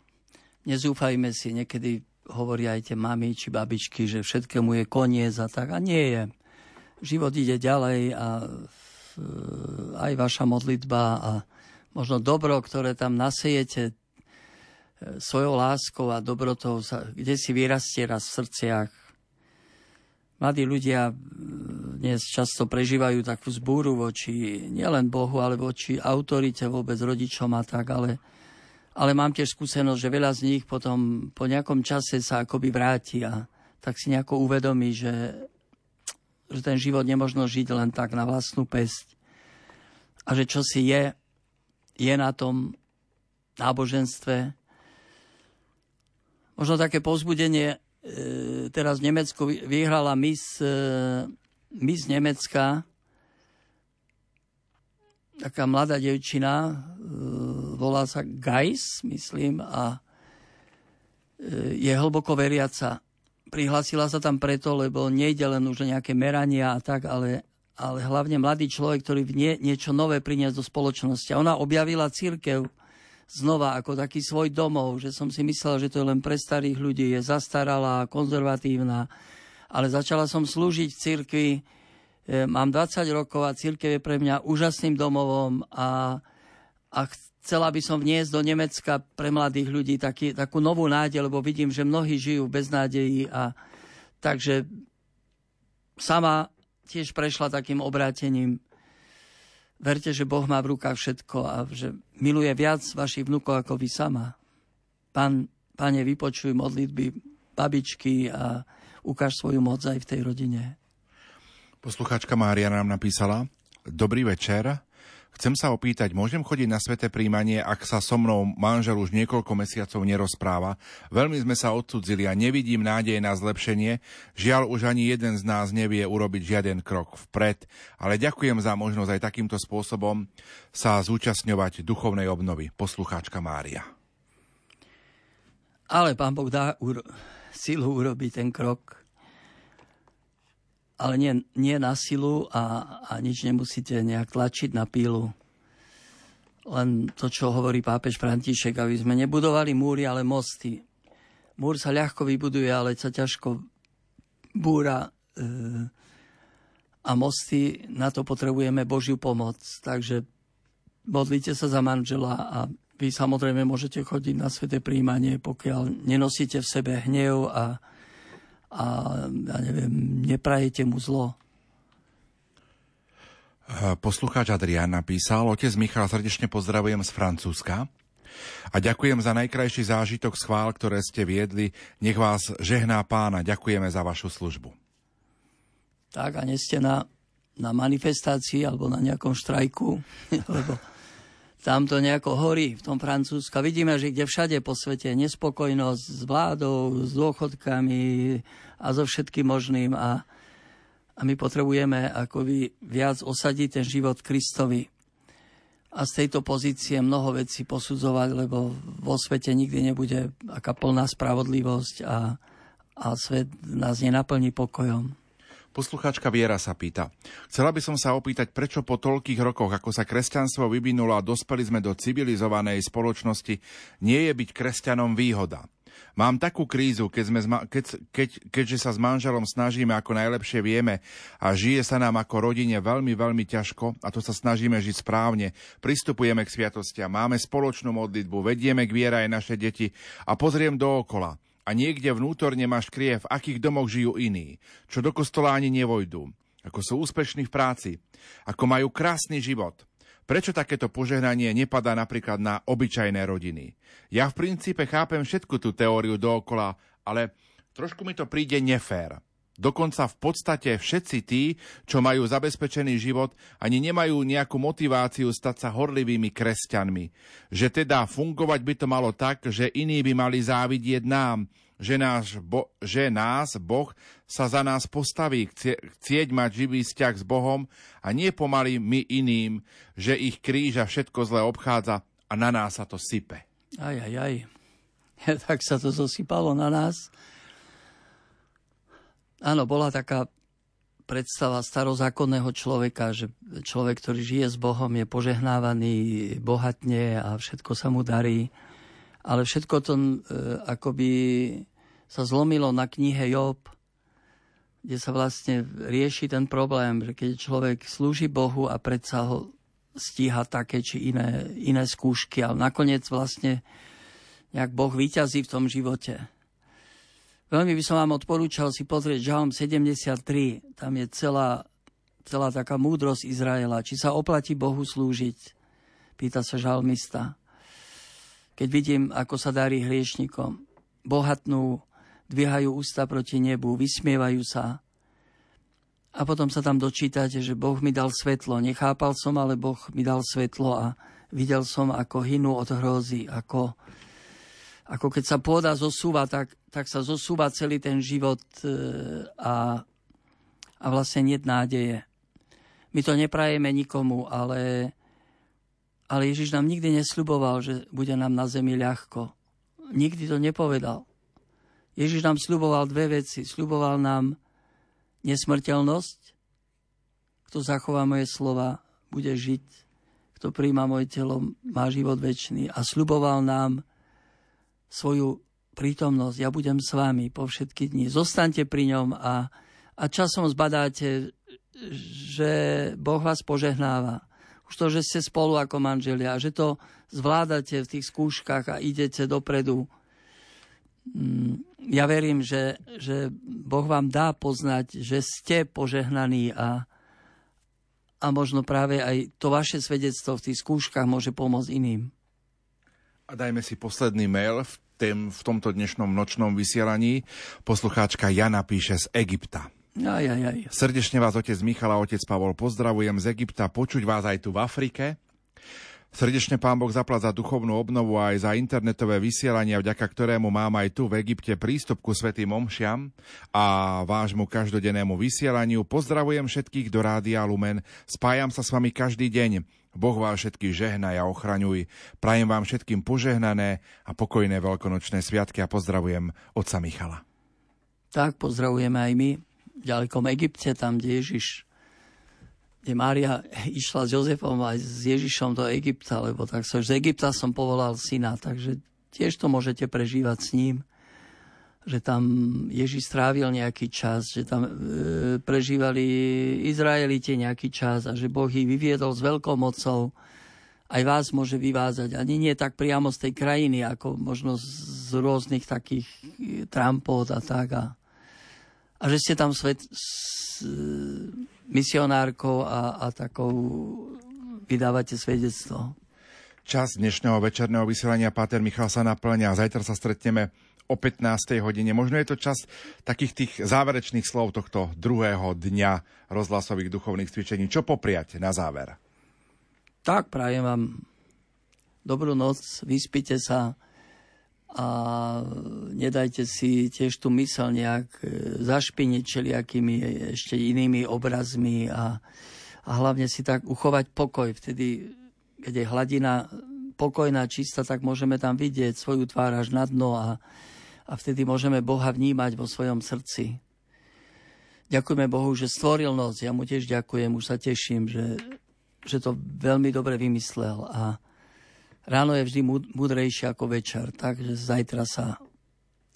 Nezúfajme si, niekedy hovoria aj tie mami či babičky, že všetkému je koniec a tak. A nie je. Život ide ďalej a uh, aj vaša modlitba a možno dobro, ktoré tam nasejete, svojou láskou a dobrotou, kde si vyrastie raz v srdciach. Mladí ľudia dnes často prežívajú takú zbúru voči nielen Bohu, ale voči autorite vôbec rodičom a tak, ale, ale mám tiež skúsenosť, že veľa z nich potom po nejakom čase sa akoby vráti a tak si nejako uvedomí, že, že ten život nemožno žiť len tak na vlastnú pesť. A že čo si je, je na tom náboženstve, Možno také pozbudenie, e, teraz v Nemecku vyhrala Miss, e, Miss Nemecka, taká mladá devčina, e, volá sa Geis, myslím, a je hlboko veriaca. Prihlasila sa tam preto, lebo nejde len už nejaké merania a tak, ale, ale hlavne mladý človek, ktorý vie niečo nové priniesť do spoločnosti. A ona objavila církev, znova ako taký svoj domov, že som si myslel, že to je len pre starých ľudí, je zastaralá, konzervatívna, ale začala som slúžiť v cirkvi, e, mám 20 rokov a církev je pre mňa úžasným domovom a, a chcela by som vniesť do Nemecka pre mladých ľudí taký, takú novú nádej, lebo vidím, že mnohí žijú bez nádejí a takže sama tiež prešla takým obrátením Verte, že Boh má v rukách všetko a že miluje viac vašich vnúkov ako vy sama. Pán, pane, vypočuj modlitby babičky a ukáž svoju moc aj v tej rodine. Poslucháčka Mária nám napísala Dobrý večer, Chcem sa opýtať, môžem chodiť na sveté príjmanie, ak sa so mnou manžel už niekoľko mesiacov nerozpráva? Veľmi sme sa odsudzili a nevidím nádej na zlepšenie. Žiaľ, už ani jeden z nás nevie urobiť žiaden krok vpred, ale ďakujem za možnosť aj takýmto spôsobom sa zúčastňovať duchovnej obnovy. Poslucháčka Mária. Ale pán Boh dá uro- silu urobiť ten krok ale nie, nie na silu a, a nič nemusíte nejak tlačiť na pílu. Len to, čo hovorí pápež František, aby sme nebudovali múry, ale mosty. Múr sa ľahko vybuduje, ale sa ťažko búra e, a mosty, na to potrebujeme Božiu pomoc. Takže modlite sa za manžela a vy samozrejme môžete chodiť na sveté príjmanie, pokiaľ nenosíte v sebe hnev a, a ja neviem, neprajete mu zlo. Poslucháč Adrián napísal, otec Michal, srdečne pozdravujem z Francúzska a ďakujem za najkrajší zážitok schvál, ktoré ste viedli. Nech vás žehná pána. Ďakujeme za vašu službu. Tak a nie ste na, na manifestácii alebo na nejakom štrajku, lebo tam to nejako horí v tom Francúzsku. Vidíme, že kde všade po svete nespokojnosť s vládou, s dôchodkami a so všetkým možným a, a my potrebujeme ako vy viac osadiť ten život Kristovi a z tejto pozície mnoho vecí posudzovať, lebo vo svete nikdy nebude aká plná spravodlivosť a, a svet nás nenaplní pokojom. Poslucháčka Viera sa pýta. Chcela by som sa opýtať, prečo po toľkých rokoch, ako sa kresťanstvo vyvinulo a dospeli sme do civilizovanej spoločnosti, nie je byť kresťanom výhoda. Mám takú krízu, keď sme, keď, keď, keďže sa s manželom snažíme ako najlepšie vieme a žije sa nám ako rodine veľmi, veľmi ťažko a to sa snažíme žiť správne. Pristupujeme k sviatostiam, máme spoločnú modlitbu, vedieme k viera aj naše deti a pozriem dookola a niekde vnútorne máš krie, v akých domoch žijú iní, čo do kostola ani nevojdú, ako sú úspešní v práci, ako majú krásny život. Prečo takéto požehnanie nepadá napríklad na obyčajné rodiny? Ja v princípe chápem všetku tú teóriu dookola, ale trošku mi to príde nefér. Dokonca v podstate všetci tí, čo majú zabezpečený život, ani nemajú nejakú motiváciu stať sa horlivými kresťanmi. Že teda fungovať by to malo tak, že iní by mali závidieť nám, že, náš bo, že nás Boh sa za nás postaví, chcieť mať živý vzťah s Bohom a nie pomaly my iným, že ich kríža všetko zle obchádza a na nás sa to sype. Aj, aj, aj. tak sa to zosypalo na nás. Áno, bola taká predstava starozákonného človeka, že človek, ktorý žije s Bohom, je požehnávaný, bohatne a všetko sa mu darí. Ale všetko to e, akoby sa zlomilo na knihe Job, kde sa vlastne rieši ten problém, že keď človek slúži Bohu a predsa ho stíha také či iné, iné skúšky, ale nakoniec vlastne nejak Boh vyťazí v tom živote. Veľmi by som vám odporúčal si pozrieť Žalm 73. Tam je celá, celá taká múdrosť Izraela. Či sa oplatí Bohu slúžiť? Pýta sa žalmista. Keď vidím, ako sa darí hriešnikom. Bohatnú, dvíhajú ústa proti nebu, vysmievajú sa. A potom sa tam dočítate, že Boh mi dal svetlo. Nechápal som, ale Boh mi dal svetlo a videl som, ako hynú od hrozy, ako ako keď sa pôda zosúva, tak, tak sa zosúva celý ten život e, a, a vlastne nie nádeje. My to neprajeme nikomu, ale, ale Ježiš nám nikdy nesľuboval, že bude nám na zemi ľahko. Nikdy to nepovedal. Ježiš nám sľuboval dve veci. Sľuboval nám nesmrteľnosť, kto zachová moje slova, bude žiť, kto príjma moje telo, má život väčší. A sľuboval nám svoju prítomnosť. Ja budem s vami po všetky dni. Zostaňte pri ňom a, a časom zbadáte, že Boh vás požehnáva. Už to, že ste spolu ako manželia, že to zvládate v tých skúškach a idete dopredu. Mm, ja verím, že, že Boh vám dá poznať, že ste požehnaní a, a možno práve aj to vaše svedectvo v tých skúškach môže pomôcť iným. A dajme si posledný mail v, tém, v tomto dnešnom nočnom vysielaní. Poslucháčka Jana píše z Egypta. Aj, aj, aj. Srdečne vás otec Michal a otec Pavol pozdravujem z Egypta, počuť vás aj tu v Afrike. Srdečne pán Boh zaplat za duchovnú obnovu aj za internetové vysielanie, vďaka ktorému mám aj tu v Egypte prístup ku svetým omšiam a vášmu každodennému vysielaniu. Pozdravujem všetkých do Rádia Lumen, spájam sa s vami každý deň. Boh vás všetkých žehnaj a ochraňuj. Prajem vám všetkým požehnané a pokojné veľkonočné sviatky a pozdravujem otca Michala. Tak, pozdravujeme aj my v ďalekom Egypte, tam, kde Ježiš kde Mária išla s Jozefom aj s Ježišom do Egypta, lebo tak so, z Egypta som povolal syna, takže tiež to môžete prežívať s ním že tam Ježiš strávil nejaký čas, že tam e, prežívali Izraelite nejaký čas a že Boh ich vyviedol s veľkou mocou. Aj vás môže vyvázať. Ani nie tak priamo z tej krajiny, ako možno z rôznych takých e, trampov a tak. A, a že ste tam svet, s e, misionárkou a, a takou vydávate svedectvo. Čas dnešného večerného vysielania Páter Michal sa naplňa. Zajtra sa stretneme o 15. hodine. Možno je to čas takých tých záverečných slov tohto druhého dňa rozhlasových duchovných cvičení. Čo popriať na záver? Tak, prajem vám dobrú noc, vyspite sa a nedajte si tiež tú mysel nejak e, zašpiniť čeliakými ešte inými obrazmi a, a hlavne si tak uchovať pokoj. Vtedy, keď je hladina pokojná, čistá, tak môžeme tam vidieť svoju tvár až na dno a, a vtedy môžeme Boha vnímať vo svojom srdci. Ďakujeme Bohu, že stvoril noc. Ja mu tiež ďakujem, už sa teším, že, že to veľmi dobre vymyslel a ráno je vždy múdrejšie ako večer, takže zajtra sa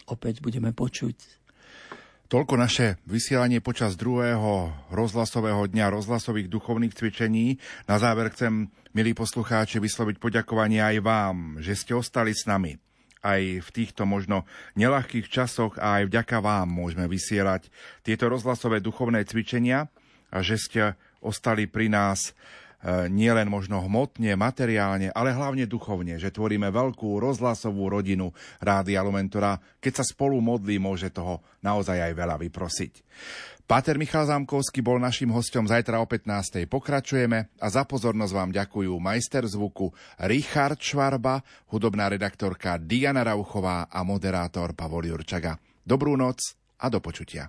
opäť budeme počuť. Toľko naše vysielanie počas druhého rozhlasového dňa rozhlasových duchovných cvičení. Na záver chcem, milí poslucháči, vysloviť poďakovanie aj vám, že ste ostali s nami aj v týchto možno nelahkých časoch a aj vďaka vám môžeme vysielať tieto rozhlasové duchovné cvičenia a že ste ostali pri nás nielen možno hmotne, materiálne, ale hlavne duchovne, že tvoríme veľkú rozhlasovú rodinu Rádia Lumen, ktorá keď sa spolu modlí, môže toho naozaj aj veľa vyprosiť. Páter Michal Zámkovský bol našim hostom zajtra o 15. Pokračujeme a za pozornosť vám ďakujú majster zvuku Richard Švarba, hudobná redaktorka Diana Rauchová a moderátor Pavol Jurčaga. Dobrú noc a do počutia.